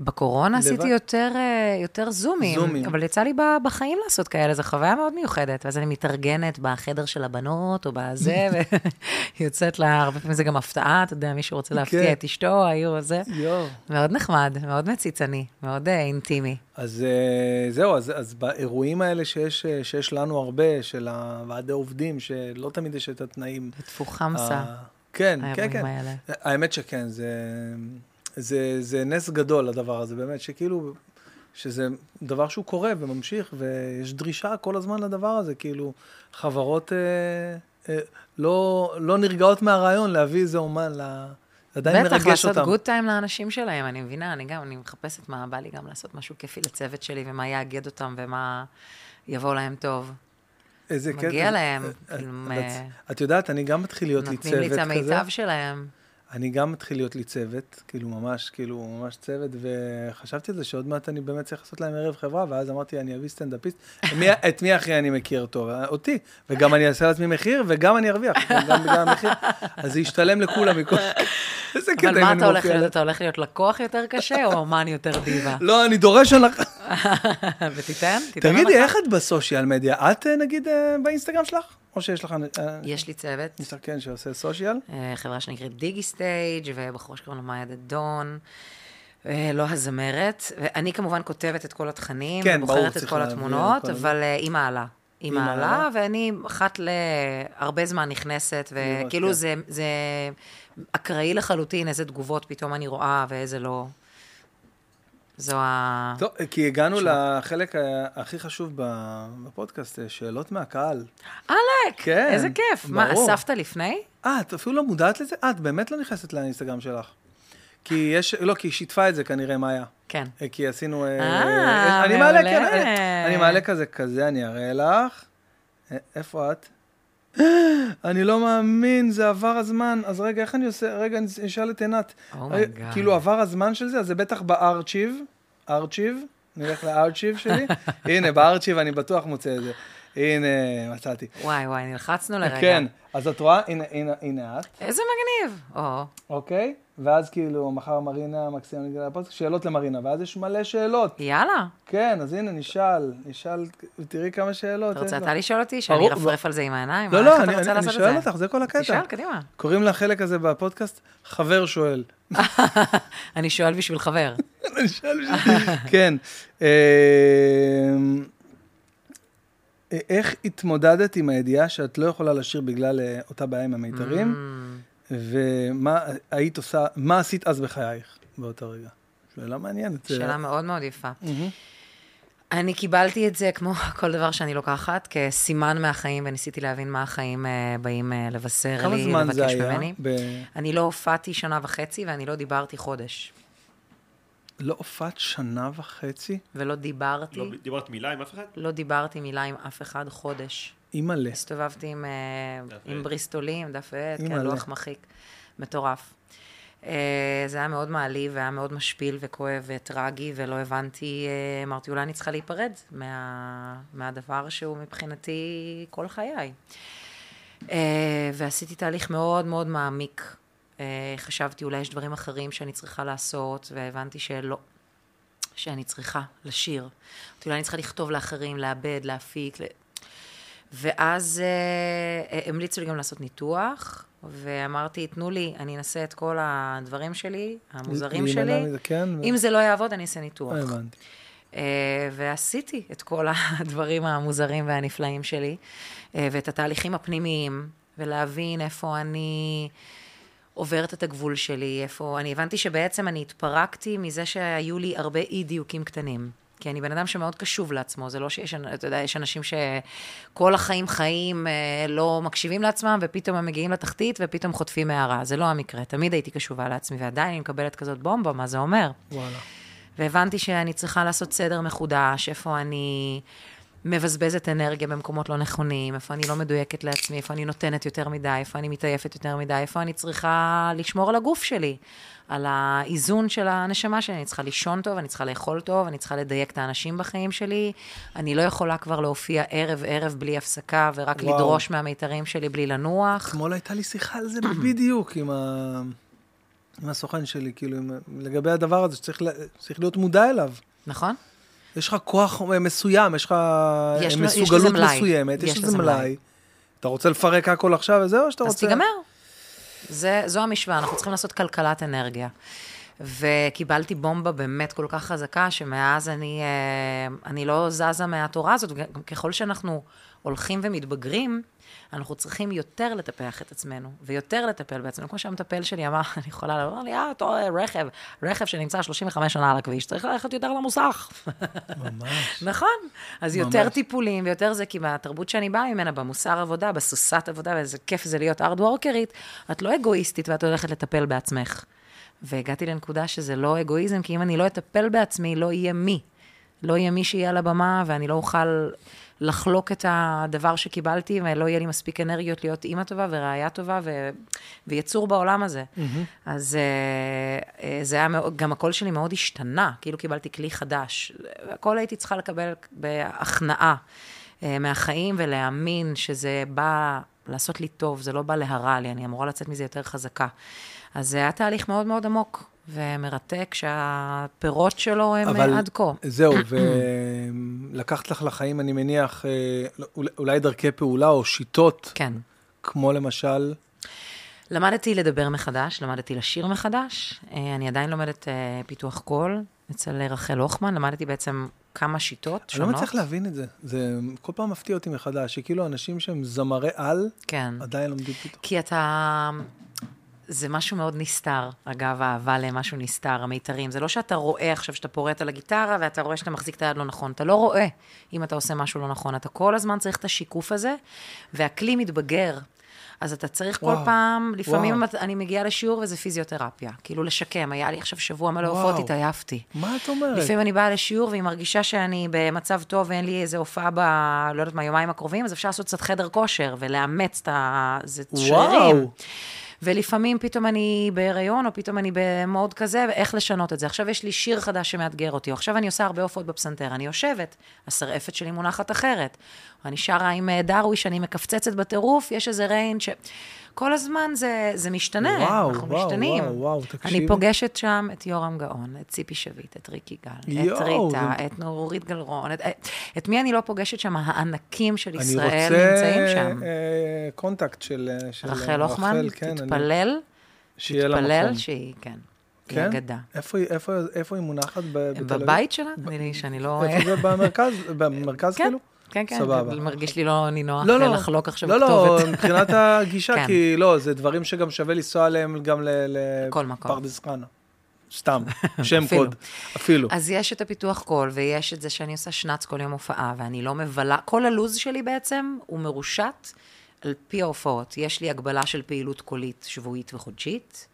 בקורונה
לבד?
עשיתי יותר, אה, יותר זומים,
זומים.
אבל יצא לי בחיים לעשות כאלה, זו חוויה מאוד מיוחדת. ואז אני מתארגנת בחדר של הבנות, או בזה, ויוצאת לה, הרבה פעמים זה גם הפתעה, אתה יודע, מישהו רוצה להפתיע
כן.
את אשתו, היו, זה.
יואו.
מאוד נחמד, מאוד מציצני, מאוד אה, אינטימי.
אז זהו, אז, אז באירועים האלה שיש, שיש לנו הרבה, של הוועדי עובדים, שלא תמיד יש את התנאים.
טפו חמסה,
ה- כן, כן, כן.
האלה.
האמת שכן, זה, זה, זה נס גדול הדבר הזה, באמת, שכאילו, שזה דבר שהוא קורה וממשיך, ויש דרישה כל הזמן לדבר הזה, כאילו, חברות אה, אה, לא, לא נרגעות מהרעיון להביא איזה אומן, ל... עדיין
בטח,
מרגש
לעשות
אותם.
גוד טיים לאנשים שלהם, אני מבינה, אני גם, אני מחפשת מה בא לי גם לעשות משהו כיפי לצוות שלי, ומה יאגד אותם, ומה יבוא להם טוב.
איזה קטע.
מגיע להם,
את-
כאילו,
את-
אה,
את יודעת, אני גם מתחיל להיות לי צוות
נותנים
כזה.
לי את המיטב שלהם.
אני גם מתחיל להיות לי צוות, כאילו ממש, כאילו ממש צוות, וחשבתי על זה שעוד מעט אני באמת צריך לעשות להם ערב חברה, ואז אמרתי, אני אביא סטנדאפיסט. את מי אחי אני מכיר טוב? אותי. וגם אני אעשה לעצמי מחיר, וגם אני ארוויח, גם בגלל המחיר. אז זה ישתלם לכולם מכל... איזה קטע
אבל
אם
מה
אני
אתה הולך
מופיע
להיות? אתה הולך להיות לקוח יותר קשה, או אומן יותר דיבה?
לא, אני דורש הנחה.
ותיתן? תיתן
תגידי? איך את בסושיאל מדיה? את, אה, נגיד, אה, באינסטגרם שלך? או שיש לך... אה,
יש לי צוות,
לך, כן, שעושה סושיאל?
חברה שנקראת דיגי סטייג' ובחור שקוראים לו מאיה דדון. לא הזמרת, ואני כמובן כותבת את כל התכנים,
כן, ברור,
ובוחרת את כל התמונות. אבל היא מעלה. היא מעלה? ואני אחת להרבה זמן נכנסת, וכאילו
כן.
זה אקראי לחלוטין איזה תגובות פתאום אני רואה ואיזה לא. זו ה...
טוב, כי הגענו
שוב.
לחלק הכי חשוב בפודקאסט, אה, שאלות מהקהל.
עלק,
כן,
איזה כיף. מה,
ברור.
אספת לפני?
אה, את אפילו לא מודעת לזה? אה, את באמת לא נכנסת לאינסטגרם שלך. כי יש, לא, כי היא שיתפה את זה כנראה, מאיה.
כן.
אה, כי עשינו... אה,
אה,
אני מעלה,
מעולה.
כן, אני- אני מעלה כזה, כזה, אני אראה לך. איפה את? אני לא מאמין, זה עבר הזמן. אז רגע, איך אני עושה? רגע, אני אשאל את עינת.
Oh.
כאילו, עבר הזמן של זה? אז זה בטח בארצ'יב. ארצ'יב. נלך לארצ'יב שלי. הנה, בארצ'יב אני בטוח מוצא את זה. הנה, מצאתי.
וואי, וואי, נלחצנו לרגע.
כן, אז את רואה? הנה, הנה, הנה את.
איזה מגניב. או,
אוקיי? ואז כאילו, מחר מרינה מקסימה נגיד לפודקאסט, שאלות למרינה, ואז יש מלא שאלות.
יאללה.
כן, אז הנה, נשאל, נשאל, תראי כמה שאלות.
אתה רוצה אתה. לשאול אותי? שאני
ברור,
ארפרף על זה עם העיניים?
לא, לא, אני שואל? אותך, זה כל הקטע.
תשאל, קדימה.
קוראים לחלק הזה בפודקאסט, חבר שואל.
אני שואל בשביל חבר.
אני שואל בשביל- כן. איך התמודדת עם הידיעה שאת לא יכולה לשיר בגלל אה, אותה בעיה עם המיתרים?
Mm.
ומה היית עושה, מה עשית אז בחייך באותו רגע? שאלה מעניינת.
שאלה מאוד מאוד יפה. אני קיבלתי את זה, כמו כל דבר שאני לוקחת, כסימן מהחיים, וניסיתי להבין מה החיים אה, באים אה, לבשר
כמה
לי,
זמן זה
לבקש
היה?
ממני.
ב-
אני לא הופעתי שנה וחצי, ואני לא דיברתי חודש.
לא הופעת שנה וחצי?
ולא דיברתי,
לא דיברת מילה עם אף אחד?
לא דיברתי מילה עם אף אחד חודש.
אימא'לה.
הסתובבתי עם, אה, עם. בריסטולים, דף עט, כן. לוח מחיק. מטורף. אה, זה היה מאוד מעליב, והיה מאוד משפיל וכואב וטרגי, ולא הבנתי, אה, אמרתי, אולי אני צריכה להיפרד מה, מהדבר שהוא מבחינתי כל חיי. אה, ועשיתי תהליך מאוד מאוד מעמיק. אה, חשבתי, אולי יש דברים אחרים שאני צריכה לעשות, והבנתי שלא, שאני צריכה לשיר. אמרתי, אולי אני צריכה לכתוב לאחרים, לעבד, להפיק. ל... ואז אה, אה, המליצו לי גם לעשות ניתוח, ואמרתי, תנו לי, אני אנסה את כל הדברים שלי, המוזרים שלי.
מזה, כן, ו-
אם זה לא יעבוד, אני אעשה ניתוח.
הבנתי.
אה, ועשיתי את כל הדברים המוזרים והנפלאים שלי, אה, ואת התהליכים הפנימיים, ולהבין איפה אני עוברת את הגבול שלי, איפה... אני הבנתי שבעצם אני התפרקתי מזה שהיו לי הרבה אי-דיוקים קטנים. כי אני בן אדם שמאוד קשוב לעצמו, זה לא שיש, אתה יודע, יש אנשים שכל החיים חיים, אה, לא מקשיבים לעצמם, ופתאום הם מגיעים לתחתית, ופתאום חוטפים הערה. זה לא המקרה, תמיד הייתי קשובה לעצמי, ועדיין אני מקבלת כזאת בומבה, מה זה אומר?
וואלה.
והבנתי שאני צריכה לעשות סדר מחודש, איפה אני מבזבזת אנרגיה במקומות לא נכונים, איפה אני לא מדויקת לעצמי, איפה אני נותנת יותר מדי, איפה אני מתעייפת יותר מדי, איפה אני צריכה לשמור על הגוף שלי, על האיזון של הנשמה שלי. אני צריכה לישון טוב, אני צריכה לאכול טוב, אני צריכה לדייק את האנשים בחיים שלי. אני לא יכולה כבר להופיע ערב-ערב בלי הפסקה, ורק
וואו.
לדרוש מהמיתרים שלי בלי לנוח.
אתמול הייתה לי שיחה על זה בדיוק עם, ה... עם הסוכן שלי, כאילו, עם... לגבי הדבר הזה שצריך ל... צריך להיות מודע אליו.
נכון?
יש לך כוח מסוים, יש לך
יש לו- יש
מסוגלות
מלאי.
מסוימת, יש
יש
לזה מלאי. אתה רוצה לפרק הכל עכשיו וזהו, או שאתה
אז
רוצה...
תיגמר. זה, זו המשוואה, אנחנו צריכים לעשות כלכלת אנרגיה. וקיבלתי בומבה באמת כל כך חזקה, שמאז אני, אה, אני לא זזה מהתורה הזאת. ככל שאנחנו הולכים ומתבגרים, אנחנו צריכים יותר לטפח את עצמנו, ויותר לטפל בעצמנו. כמו שהמטפל שלי אמר, אני יכולה לומר לי, אה, רואה, רכב, רכב שנמצא 35 שנה על הכביש, צריך ללכת יותר למוסך.
ממש.
נכון. אז יותר
ממש.
טיפולים ויותר זה, כי מהתרבות שאני באה ממנה, במוסר עבודה, בסוסת עבודה, ואיזה כיף זה להיות ארד וורקרית, את לא אגואיסטית ואת הולכת לטפל בעצמך. והגעתי לנקודה שזה לא אגואיזם, כי אם אני לא אטפל בעצמי, לא יהיה מי. לא יהיה מי שיהיה על הבמה, ואני לא אוכל לחלוק את הדבר שקיבלתי, ולא יהיה לי מספיק אנרגיות להיות אימא טובה וראייה טובה ו... ויצור בעולם הזה. אז אה, אה, זה היה מאוד, גם הקול שלי מאוד השתנה, כאילו קיבלתי כלי חדש. הכל הייתי צריכה לקבל בהכנעה אה, מהחיים, ולהאמין שזה בא לעשות לי טוב, זה לא בא להרע לי, אני אמורה לצאת מזה יותר חזקה. אז זה היה תהליך מאוד מאוד עמוק ומרתק, שהפירות שלו הם
אבל
אה, עד כה.
זהו, ולקחת לך לחיים, אני מניח, אה, אולי- דרכי פעולה או שיטות,
כן.
כמו למשל,
למדתי לדבר מחדש, למדתי לשיר מחדש. אה, אני עדיין לומדת פיתוח קול אצל רחל הוכמן, למדתי בעצם כמה שיטות
אני לא
שונות.
מצליח להבין את זה. זה כל פעם מפתיע אותי מחדש, שכאילו אנשים שהם זמרי על,
כן.
עדיין לומדים פתאום.
כי אתה... זה משהו מאוד נסתר, אגב, האהבה למשהו נסתר, המיתרים. זה לא שאתה רואה עכשיו שאתה פורט על הגיטרה, ואתה רואה שאתה מחזיק את היד לא נכון. אתה לא רואה אם אתה עושה משהו לא נכון. אתה כל הזמן צריך את השיקוף הזה, והכלי מתבגר. אז אתה צריך כל
וואו,
פעם, לפעמים
וואו.
אני מגיעה לשיעור וזה פיזיותרפיה. כאילו לשקם, היה לי עכשיו שבוע מלא. הופעות, התעייפתי.
מה את אומרת?
לפעמים אני באה לשיעור והיא מרגישה שאני במצב טוב ואין לי איזה הופעה ב... לא יודעת מה, יומיים הקרובים, אז אפשר לעשות קצת חדר כושר ולאמץ את ה... זה שרירים.
וואו.
ולפעמים פתאום אני בהיריון, או פתאום אני במוד כזה, ואיך לשנות את זה. עכשיו יש לי שיר חדש שמאתגר אותי, או עכשיו אני עושה הרבה הופעות בפסנתר, אני יושבת, השרעפת שלי מונחת אחרת. אני שרה עם אה, דרוויש, אני מקפצצת בטירוף, יש איזה range ש... כל הזמן זה, זה משתנה,
וואו,
אנחנו
וואו,
משתנים.
וואו, וואו, תקשיבי.
אני פוגשת שם את יורם גאון, את ציפי שביט, את ריקי גל, את
יואו,
ריטה,
זה-
את נורית גלרון, את, את, את מי אני לא פוגשת שם? הענקים של
אני
ישראל
רוצה
נמצאים שם.
אה, contact של אה, של
רחל הוכמן,
כן, אני-
תתפלל,
שיהיה לה
תתפלל
מקום.
שהיא, כן, היא
כן?
אגדה.
איפה היא- איפה- איפה היא מונחת? ב-?
בבית שלה? נראה לי שאני לא...
איפה זה במרכז? במרכז
כן,
כאילו?
כן, כן,
סבבה.
מרגיש לי לא נינוח
לא, לא.
לחלוק עכשיו
לא, לא,
כתובת.
מבחינת הגישה,
כן.
כי לא, זה דברים שגם שווה לנסוע עליהם גם. לפרדס חנה. סתם, שם
אפילו.
קוד. אפילו.
אז יש את הפיתוח קול, ויש את זה שאני עושה שנץ כל יום הופעה, ואני לא מבלה, כל הלו"ז שלי בעצם הוא מרושת על פי ההופעות. יש לי הגבלה של פעילות קולית שבועית וחודשית.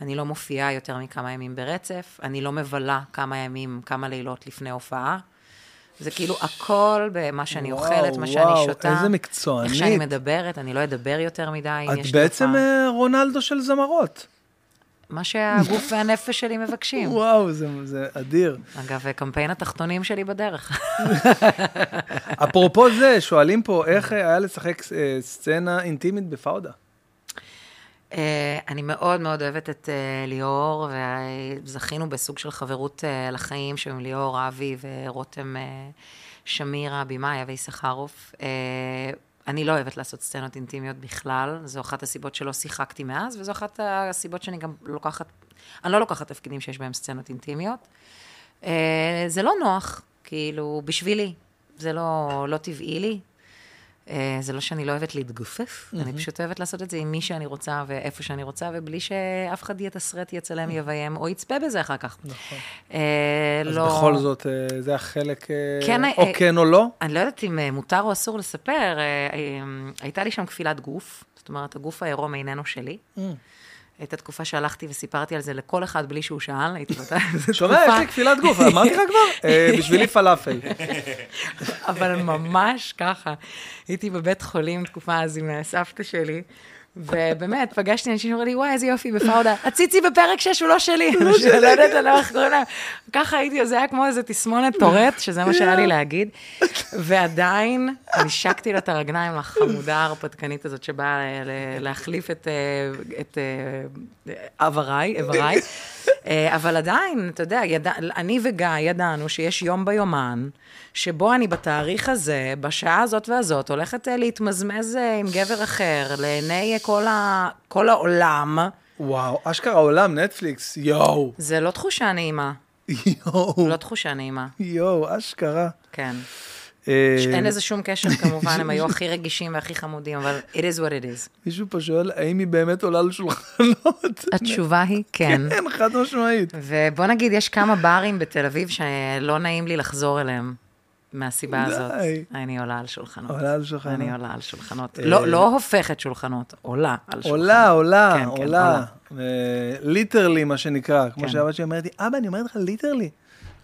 אני לא מופיעה יותר מכמה ימים ברצף, אני לא מבלה כמה ימים, כמה לילות לפני הופעה. זה כאילו הכל במה שאני
וואו,
אוכלת, מה שאני
וואו,
שותה.
איזה מקצוענית.
איך שאני מדברת, אני לא אדבר יותר מדי.
את בעצם
הופעה.
אה, רונלדו של זמרות.
מה שהגוף והנפש שלי מבקשים.
וואו, זה, זה אדיר.
אגב, קמפיין התחתונים שלי בדרך.
אפרופו זה, שואלים פה, איך היה לשחק אה, סצנה אינטימית בפאודה?
אה, אני מאוד מאוד אוהבת את אה, ליאור, וזכינו בסוג של חברות אה, לחיים, שעם ליאור, אבי ורותם אה, שמירה, במאי, אבי. אה, אני לא אוהבת לעשות סצנות אינטימיות בכלל, זו אחת הסיבות שלא שיחקתי מאז, וזו אחת הסיבות שאני גם לוקחת, אני לא לוקחת תפקידים שיש בהם סצנות אינטימיות. זה לא נוח, כאילו, בשבילי, זה לא, לא טבעי לי. אה, זה לא שאני לא אוהבת להתגופף, אני פשוט אוהבת לעשות את זה עם מי שאני רוצה ואיפה שאני רוצה, ובלי שאף אחד יתסרט, יצלם, יביים, או יצפה בזה אחר כך.
נכון.
אה,
אז
לא-
בכל זאת, אה, זה החלק, אה,
כן,
או
אה,
כן או לא?
אני לא יודעת אם אה, מותר או אסור לספר, אה, אה, הייתה לי שם כפילת גוף, זאת אומרת, הגוף העירום איננו שלי.
Mm.
הייתה תקופה שהלכתי וסיפרתי על זה לכל אחד בלי שהוא שאל, הייתי באותה איזה
שומע, יש לי כפילת גוף, אמרתי לך כבר? אה, בשבילי פלאפל.
אבל ממש ככה. הייתי בבית חולים תקופה אז עם סבתא שלי, ובאמת, פגשתי אנשים שאומרים לי, וואי, איזה יופי, בפאודה. הציצי בפרק 6 הוא לא שלי. לא. לא יודעת, אני לא יודעת איך קוראים להם. ככה הייתי, זה היה כמו איזה תסמונת טורט, שזה מה שהיה לי להגיד. ועדיין, נשקתי לה את הרגליים לחמודה ההרפתקנית הזאת, שבאה להחליף את, אה, את אה, עבריי, איבריי. אה, אבל עדיין, אתה יודע, אני וגיא ידענו שיש יום ביומן, שבו אני בתאריך הזה, בשעה הזאת והזאת, הולכת אה, להתמזמז אה, עם גבר אחר, לעיני אה, כל, ה, כל העולם.
וואו, אשכרה עולם, נטפליקס, יואו.
זה לא תחושה נעימה.
יואו,
לא תחושה נעימה,
יואו, אשכרה.
כן. אין לזה שום קשר, כמובן, הם היו הכי רגישים והכי חמודים, אבל it is what it is.
מישהו פה שואל, האם היא באמת עולה לשולחנות?
התשובה היא כן.
כן, חד משמעית.
ובוא נגיד, יש כמה ברים בתל אביב שלא נעים לי לחזור אליהם. מהסיבה
די.
הזאת, אני עולה על שולחנות.
עולה על שולחנות.
אני עולה על שולחנות.
אה,
לא לא הופכת שולחנות, עולה על שולחנות.
עולה, עולה,
כן, כן,
עולה. literally, מה שנקרא. כמו
כן.
שאבא שלי אומרת לי, אבא, אני אומרת לך literally.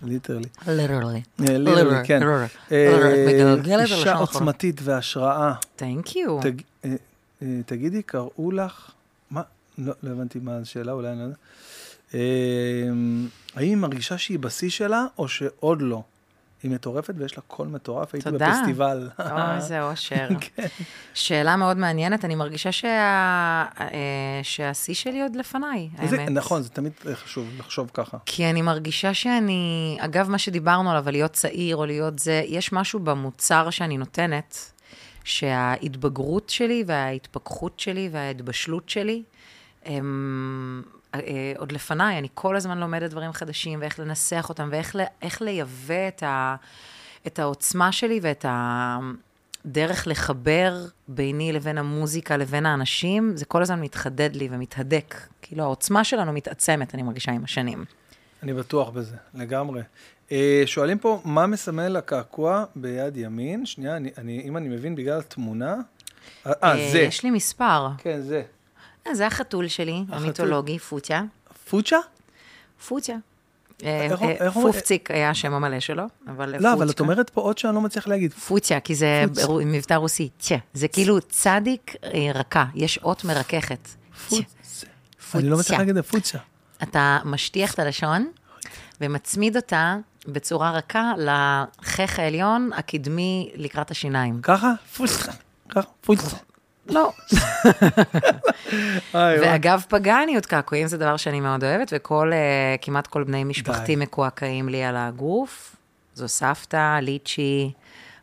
literally.
literally.
literally, כן.
literally.
אה, אישה. עוצמתית והשראה. אה, אה, תגידי, קראו לך, מה? לא לא הבנתי מה השאלה, אולי אני לא יודע. אה, האם היא מרגישה שהיא בשיא שלה, או שעוד לא? היא מטורפת ויש לה קול מטורף, הייתי
תודה.
בפסטיבל.
אוי, איזה אושר.
כן.
שאלה מאוד מעניינת, אני מרגישה שה- אה, שהשיא שלי עוד לפניי,
זה-
האמת.
נכון, זה תמיד חשוב לחשוב ככה.
כי אני מרגישה שאני, אגב, מה שדיברנו עליו, על להיות צעיר או להיות זה, יש משהו במוצר שאני נותנת, שההתבגרות שלי וההתפכחות שלי וההתבשלות שלי, הם אה, אה, עוד לפניי, אני כל הזמן לומדת דברים חדשים, ואיך לנסח אותם, ואיך לייבא את, ה, את העוצמה שלי ואת הדרך לחבר ביני לבין המוזיקה לבין האנשים, זה כל הזמן מתחדד לי ומתהדק. כאילו, העוצמה שלנו מתעצמת, אני מרגישה עם השנים.
אני בטוח בזה, לגמרי. אה, שואלים פה, מה מסמל הקעקוע ביד ימין? שנייה, אני, אני, אם אני מבין, בגלל התמונה. אה,
אה,
זה.
יש לי מספר.
כן, זה.
אה, זה החתול שלי. המיתולוגי, פוצ'ה.
פוצ'ה?
פוצ'ה. אה, אה, פופציק היה השם המלא שלו, אבל
לא, אבל
פוצ'ה.
את אומרת פה עוד שאני לא מצליח להגיד.
פוצ'ה, כי זה
פוצ'ה.
מבטא רוסי, צ'ה. זה כאילו צדיק רכה, יש אות מרככת. צ'ה.
פוצ'ה. אני לא מצליח
פוצ'ה.
להגיד פוצ'ה.
אתה משטיח את הלשון ומצמיד אותה בצורה רכה לחך העליון הקדמי לקראת השיניים.
ככה? פוצ'ה. ככה? פוצ'ה.
לא. ואגב, פגניות, קעקועים זה דבר שאני מאוד אוהבת, וכל, אה, כמעט כל בני משפחתי. מקועקעים לי על הגוף. זו סבתא, ליצ'י,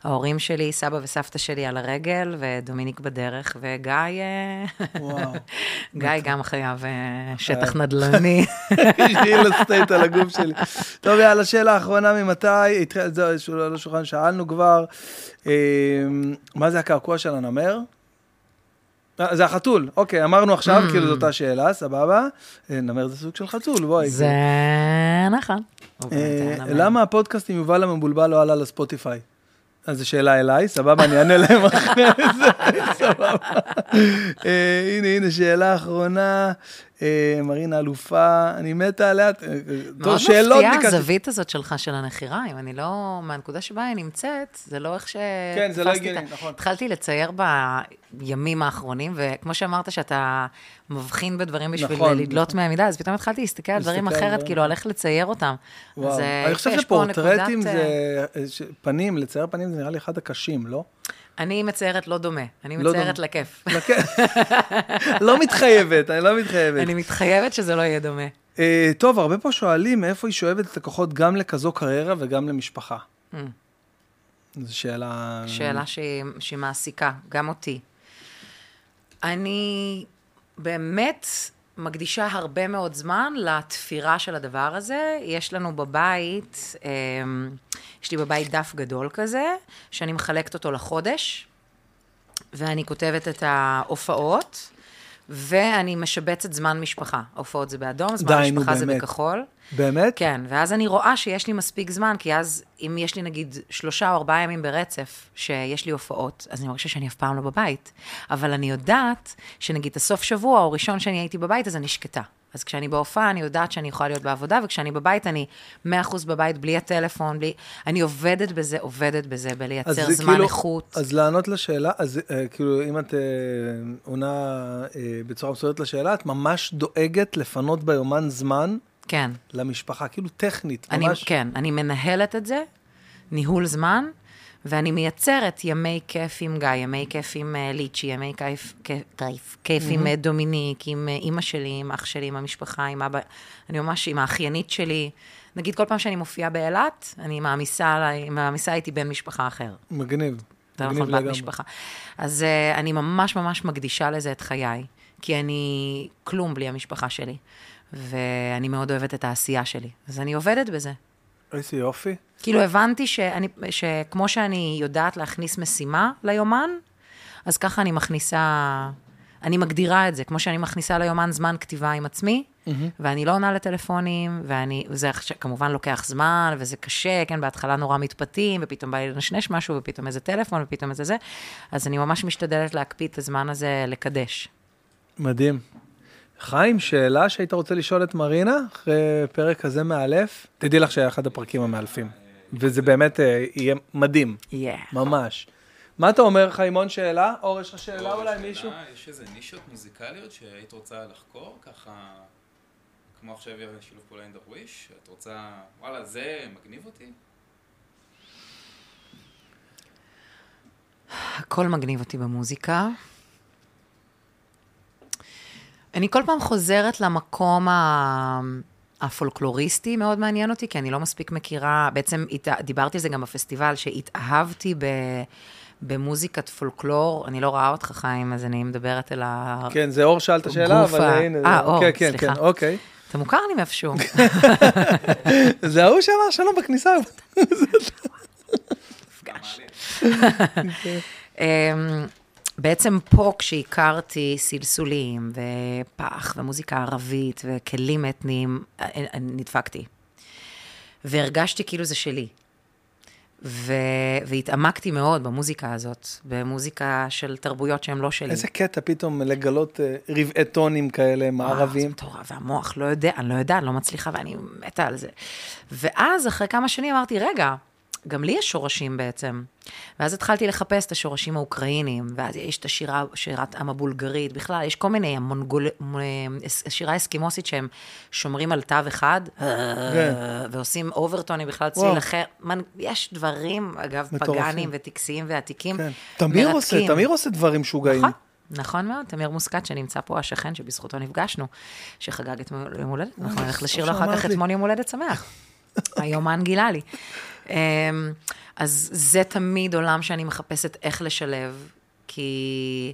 ההורים שלי, סבא וסבתא שלי על הרגל, ודומיניק בדרך, וגיא, אה,
וואו.
גיא גם חייב אה, שטח נדל"ני.
יש לי אילוסטייט על הגוף שלי. טוב, יאללה, שאלה אחרונה ממתי? זהו, על השולחן שאלנו כבר. מה זה הקעקוע של הנמר? אה, זה החתול, אוקיי, אמרנו עכשיו, כאילו זו אותה שאלה, סבבה. אה, נמר זה סוג של חתול, בואי.
זה נכון.
אה, למה הפודקאסט עם יובל המבולבל לא עלה לספוטיפיי? אז זו שאלה אליי, סבבה, אני אענה להם אחרי זה, סבבה. הנה, הנה, שאלה אחרונה. אה, מרינה אלופה, אני מתה עליה. אה, אה,
מאוד מפתיעה. הזווית הזאת שלך של הנחירה, אם אני לא, מהנקודה שבה היא נמצאת, זה לא איך ש...
כן, זה לא הגיוני, נכון.
התחלתי לצייר בימים האחרונים, וכמו שאמרת שאתה מבחין בדברים בשביל
נכון,
לדלות מהמידה, אז פתאום התחלתי להסתכל על דברים אחרת, כאילו, על איך לצייר אותם.
וואו. אני חושב שפורטרטים זה, פנים, לצייר פנים זה נראה לי אחד הקשים, לא?
אני מציירת לא דומה, אני
לא
מציירת
דומה.
לכיף.
לא מתחייבת, אני לא מתחייבת.
אני מתחייבת שזה לא יהיה דומה.
אה, טוב, הרבה פה שואלים מאיפה היא שואבת את הכוחות גם לכזו קריירה וגם למשפחה.
Mm.
זו שאלה...
שאלה שהיא, שהיא מעסיקה, גם אותי. אני באמת מקדישה הרבה מאוד זמן לתפירה של הדבר הזה. יש לנו בבית, אמ, יש לי בבית דף גדול כזה, שאני מחלקת אותו לחודש, ואני כותבת את ההופעות, ואני משבצת זמן משפחה. ההופעות זה באדום, זמן
די,
משפחה זה
באמת.
בכחול.
באמת?
כן, ואז אני רואה שיש לי מספיק זמן, כי אז אם יש לי נגיד שלושה או ארבעה ימים ברצף שיש לי הופעות, אז אני מרגישה שאני אף פעם לא בבית. אבל אני יודעת שנגיד הסוף שבוע או ראשון שאני הייתי בבית, אז אני שקטה. אז כשאני בהופעה, אני יודעת שאני יכולה להיות בעבודה, וכשאני בבית, אני 100% בבית, בלי הטלפון, בלי... אני עובדת בזה, עובדת בזה, בלייצר זמן
כאילו-
איכות.
אז לענות לשאלה, אז אה, כאילו, אם את אה, עונה אה, בצורה מסוימת לשאלה, את ממש דואגת לפנות ביומן זמן
כן.
למשפחה, כאילו טכנית,
אני,
ממש.
כן, אני מנהלת את זה, ניהול זמן, ואני מייצרת ימי כיף עם גיא, ימי כיף עם אה, ליצ'י, ימי כיף, כיף, כיף, כיף עם אה, דומיניק, עם אה, אימא שלי, עם אח שלי, עם המשפחה, עם אבא, אני ממש עם האחיינית שלי. נגיד, כל פעם שאני מופיעה באילת, אני מעמיסה, עליי- מעמיסה איתי בן משפחה אחר.
מגניב.
זה
מגניב
נכון, בת. משפחה. אז uh, אני ממש ממש מקדישה לזה את חיי, כי אני כלום בלי המשפחה שלי, ואני מאוד אוהבת את העשייה שלי, אז אני עובדת בזה.
איזה יופי.
כאילו הבנתי שאני, שכמו שאני יודעת להכניס משימה ליומן, אז ככה אני מכניסה, אני מגדירה את זה, כמו שאני מכניסה ליומן זמן כתיבה עם עצמי, ואני לא עונה לטלפונים, ואני, וזה כמובן לוקח זמן, וזה קשה, כן, בהתחלה נורא מתפתים, ופתאום בא לי לנשנש משהו, ופתאום איזה טלפון, ופתאום איזה זה, אז אני ממש משתדלת להקפיא את הזמן הזה לקדש.
מדהים. חיים, שאלה שהיית רוצה לשאול את מרינה, אחרי פרק כזה מאלף? תדעי לך שהיה אחד הפרקים המאלפים. וזה באמת אה, יהיה מדהים. ממש. מה אתה אומר, חיימון, שאלה? אור, יש לך שאלה אולי,
שאלה,
מישהו?
יש איזה נישות מוזיקליות שהיית רוצה לחקור, ככה, כמו עכשיו שילוב פעולה עם דרוויש, את רוצה, וואלה, זה מגניב אותי?
הכל מגניב אותי במוזיקה. אני כל פעם חוזרת למקום ה... הפולקלוריסטי, מאוד מעניין אותי, כי אני לא מספיק מכירה, בעצם. דיברתי על זה גם בפסטיבל, שהתאהבתי ב... במוזיקת פולקלור, אני לא רואה אותך, חיים, אז אני מדברת אל ה...
כן, זה אור שאל את השאלה,
גוף
אבל הנה.
אה,
זה-
אור,
כן, כן,
סליחה.
כן, אוקיי.
אתה מוכר לי מאיפשהו.
זה ההוא שאמר שלום בכניסה.
מפגש. בעצם פה כשהכרתי סלסולים ופח ומוזיקה ערבית וכלים אתניים, אה, אה, נדפקתי. והרגשתי כאילו זה שלי. ו... והתעמקתי מאוד במוזיקה הזאת, במוזיקה של תרבויות שהן לא שלי.
איזה קטע פתאום לגלות אה, רבעי טונים כאלה מערבים.
זה מטורף, והמוח לא יודע, אני לא יודעת, אני לא מצליחה ואני מתה על זה. ואז, אחרי כמה שנים, אמרתי, רגע, גם לי יש שורשים בעצם. ואז התחלתי לחפש את השורשים האוקראינים, ואז יש את השירה, שירת עם הבולגרית, בכלל, יש כל מיני, המונגול... מ- שירה אסקימוסית שהם שומרים על תו אחד, ועושים אוברטונים בכלל צליל. אחר. יש דברים, אגב. פגאנים וטקסיים ועתיקים,
כן. תמיר עושה,
מרתקים.
תמיר עושה דברים משוגעים.
נכון, נכון מאוד, תמיר מוסקת, שנמצא פה, השכן שבזכותו נפגשנו, שחגג את יום הולדת, אנחנו נלך לשיר לו אחר כך
לי.
אתמול יום הולדת שמח. היומן גילה לי. אמ, אז זה תמיד עולם שאני מחפשת איך לשלב, כי...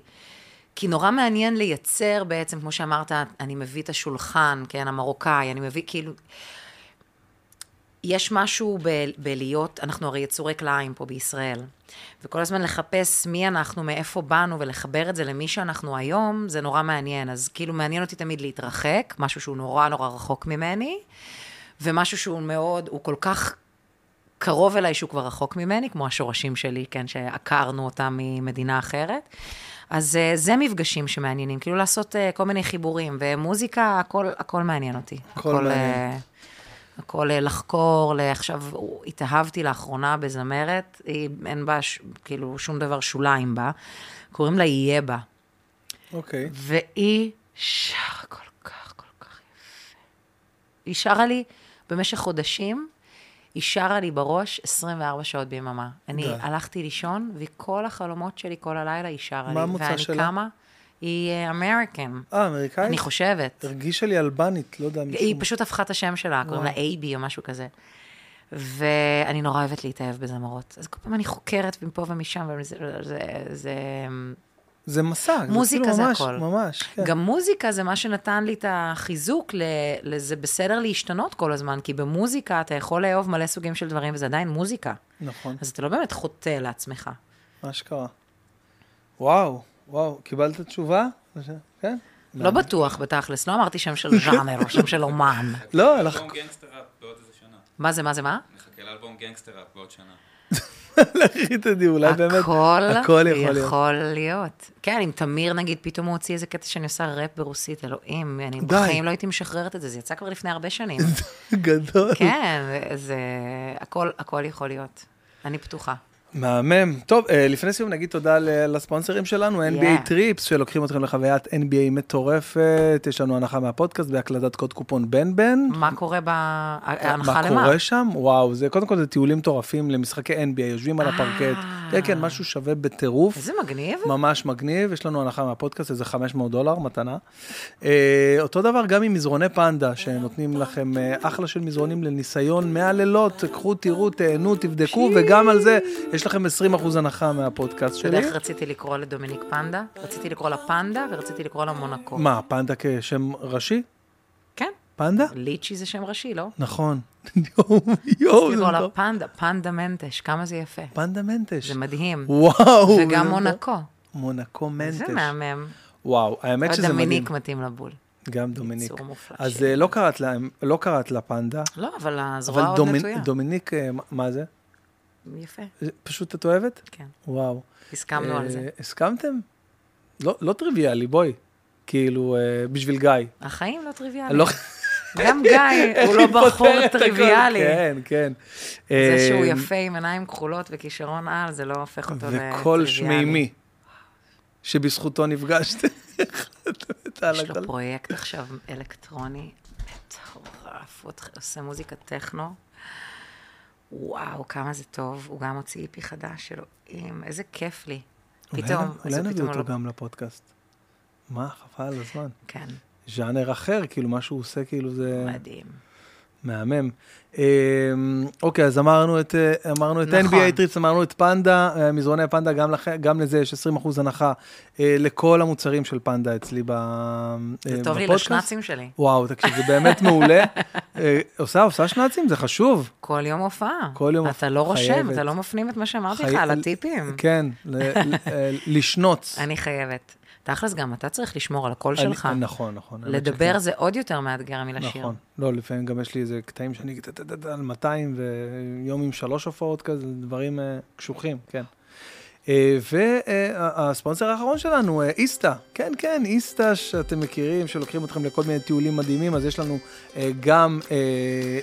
כי נורא מעניין לייצר בעצם, כמו שאמרת, אני מביא את השולחן, כן, המרוקאי, אני מביא כאילו... יש משהו ב- בלהיות, אנחנו הרי יצורי כלאיים פה בישראל, וכל הזמן לחפש מי אנחנו, מאיפה באנו, ולחבר את זה למי שאנחנו היום, זה נורא מעניין. אז כאילו מעניין אותי תמיד להתרחק, משהו שהוא נורא נורא רחוק ממני, ומשהו שהוא מאוד, הוא כל כך קרוב אליי שהוא כבר רחוק ממני, כמו השורשים שלי, כן, שעקרנו אותם ממדינה אחרת. אז אה, זה מפגשים שמעניינים, כאילו לעשות אה, כל מיני חיבורים, ומוזיקה, הכל, הכל מעניין אותי.
הכל
הכל,
מעניין.
אה, הכל אה, לחקור, עכשיו, התאהבתי לאחרונה בזמרת, היא, אין בה ש, כאילו שום דבר שוליים בה, קוראים לה יהיה בה.
אוקיי.
והיא שרה כל כך, כל כך יפה. היא שרה לי במשך חודשים, היא שרה לי בראש 24 שעות ביממה. אני
די.
הלכתי לישון, וכל החלומות שלי כל הלילה היא שרה לי.
מה המוצא
ואני
שלה?
קמה, היא אמריקן,
אה, אמריקאית?
אני חושבת.
הרגישה לי אלבנית, לא יודע.
היא פשוט הפכה את השם שלה, קוראים לה. אייבי או משהו כזה. ואני נורא אוהבת להתאהב בזמרות. אז כל פעם אני חוקרת מפה ומשם, וזה... זה, זה,
זה מסע.
מוזיקה
כאילו
זה
ממש,
הכל.
ממש, כן.
גם מוזיקה זה מה שנתן לי את החיזוק, ל- לזה בסדר להשתנות כל הזמן, כי במוזיקה אתה יכול לאהוב מלא סוגים של דברים, וזה עדיין מוזיקה.
נכון,
אז אתה לא באמת חוטא לעצמך.
מה שקרה. וואו, וואו, קיבלת תשובה? כן?
לא בטוח, בתכלס, לא אמרתי שם של ז'אנר או שם של אומן.
לא, הלך...
אלבום גנגסטר ראפ בעוד איזה שנה.
מה זה, מה זה, מה?
נחכה לאלבום גנגסטר ראפ בעוד שנה.
לכי תדעי, אולי באמת...
הכל
יכול להיות.
יכול להיות. כן, אם תמיר, נגיד, פתאום הוא הוציא איזה קטע שאני עושה ראפ ברוסית, אלוהים, אני
די.
בחיים לא הייתי משחררת את זה, זה יצא כבר לפני הרבה שנים.
גדול.
כן, זה... הכל, הכל יכול להיות. אני פתוחה.
מהמם. טוב, אה, לפני סיום נגיד תודה לספונסרים שלנו, NBA
Yeah.
Trips, שלוקחים אתכם לחוויית NBA מטורפת. יש לנו הנחה מהפודקאסט בהקלדת קוד קופון בן בן.
מה קורה בהנחה
מה
למה?
קורה שם? וואו, זה קודם כל זה טיולים מטורפים למשחקי NBA, יושבים על הפרקט.
אה.
כן, כן, משהו שווה בטירוף.
איזה מגניב.
ממש מגניב, יש לנו הנחה מהפודקאסט, איזה 500 דולר, מתנה. אה, אותו דבר גם עם מזרוני פנדה, שנותנים לכם אחלה של מזרונים לניסיון מהלילות, קחו, תראו, תהנו, תבדקו, וגם על זה יש לכם 20% הנחה מהפודקאסט
אתה יודע
שלי.
איך רציתי לקרוא לדומיניק פנדה? רציתי לקרוא לה פנדה ורציתי לקרוא לה מונקו.
מה, פנדה כשם ראשי?
כן,
פנדה?
ליצ'י זה שם ראשי, לא?
נכון. יואו, יואו,
לקרוא לה. פנדה, פנדה מנטש, כמה זה יפה.
פנדה מנטש.
זה מדהים.
וואו.
וגם מונקו.
מונקו מנטש.
זה מהמם.
וואו, האמת שזה מדהים.
דומיניק מתאים לבול.
גם דומיניק.
יצור מופלא
אז
שלי.
אה, לא קראת לא קראת לה פנדה,
לא, אבל הזרוע
אבל
עוד נטויה.
דומיניק, אה, מה זה?
יפה,
פשוט את אוהבת?
כן.
וואו.
הסכמנו על
אה,
זה.
הסכמתם? לא, לא טריוויאלי, בואי. כאילו, אה, בשביל גיא.
החיים לא טריוויאליים.
לא...
גם גיא, הוא לא בחור? טריוויאלי.
כן, כן.
זה שהוא
אה,
יפה עם עיניים כחולות וכישרון על, זה לא הופך אותו לטריוויאלי.
וקול שמימי, שבזכותו נפגשת.
יש לו פרויקט עכשיו אלקטרוני מטורף, הוא עושה מוזיקה טכנו. וואו, כמה זה טוב. הוא גם הוציא EP חדש, אלוהים, איזה כיף לי. פתאום,
אולי נביא אותו
לא-
גם לפודקאסט. מה, חבל על הזמן.
כן,
ז'אנר אחר, כאילו, מה שהוא עושה, כאילו, זה
מדהים.
מהמם. אה, אוקיי, אז אמרנו את, אה, אמרנו את
נכון.
NBA Trips, אמרנו את פנדה, אה, מזרוני פנדה, גם, לכ... גם לזה יש 20% הנחה אה, לכל המוצרים של פנדה אצלי ב...
זה טוב לי
בפודקאסט.
לשנצים שלי.
וואו, תקשיב, זה באמת מעולה. עושה, עושה שנצים, זה חשוב.
כל יום הופעה.
כל יום
אתה לא רושם,
חייבת.
אתה לא מפנים את מה שאמרתי לך
חי-
על הטיפים.
כן, ל- לשנוץ.
אני חייבת. תכלס גם אתה צריך לשמור על הקול
אני-
שלך.
נכון, נכון.
לדבר. זה עוד יותר מאתגר מלשיר.
נכון. לא, לפעמים גם יש לי איזה קטעים שאני על 200 ויום עם שלוש הופעות כזה, דברים אה, קשוחים, כן. והספונסר האחרון שלנו, אה, איסתא. כן, כן, איסתא שאתם מכירים, שלוקחים אתכם לכל מיני טיולים מדהימים, אז יש לנו אה, גם אה,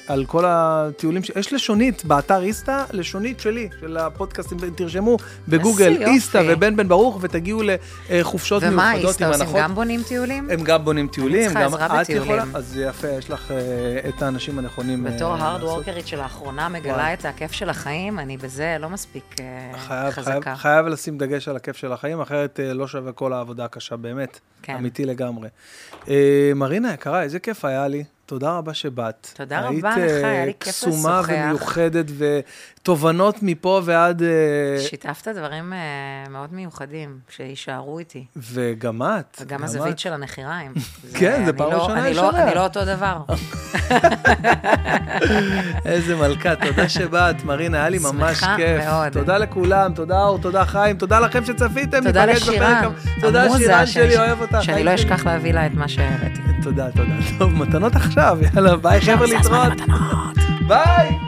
על כל הטיולים, ש- יש לשונית באתר איסתא, לשונית שלי, של הפודקאסטים, תרשמו בגוגל. איסתא ובן בן ברוך ותגיעו לחופשות
ומה,
מיוחדות עם
עושים
הנחות.
גם בונים טיולים?
הם גם בונים טיולים,
צריכה
גם
עזרה בטיולים.
יכולה, אז יפה, יש לך אה, את האנשים הנכונים.
בתור
אה,
הארד. וורקרית שלאחרונה מגלה. את הכיף של החיים, אני בזה לא מספיק אה, חזקה.
חייב לשים דגש על הכיף של החיים, אחרת אה, לא שווה כל העבודה הקשה, באמת.
כן.
אמיתי לגמרי. אה, מרינה יקרה, איזה כיף היה לי. תודה רבה שבאת.
תודה רבה
היית,
לך,
אה,
היה לי כיף
קסומה
לשוחח.
ומיוחדת, ותובנות מפה ועד... אה,
שיתפת דברים אה, מאוד מיוחדים, שיישארו איתי.
וגם את.
וגם
גם
הזווית. של הנחיריים.
כן, זה פעם
לא-
ראשונה יש
לא-
עליה.
אני לא אותו דבר.
איזה מלכה, תודה שבאת, מרינה, היה לי ממש
שמחה
כיף.
מאוד.
תודה לכולם, תודה אור, תודה חיים, תודה לכם שצפיתם,
תודה לשירן.
תודה
המוזה,
שירן
שאני-
שלי, אוהב אותך.
שאני לא. אשכח להביא לה את מה שהראיתי.
תודה, תודה. טוב, מתנות עכשיו, יאללה, ביי חבר'ה להתראות. ביי!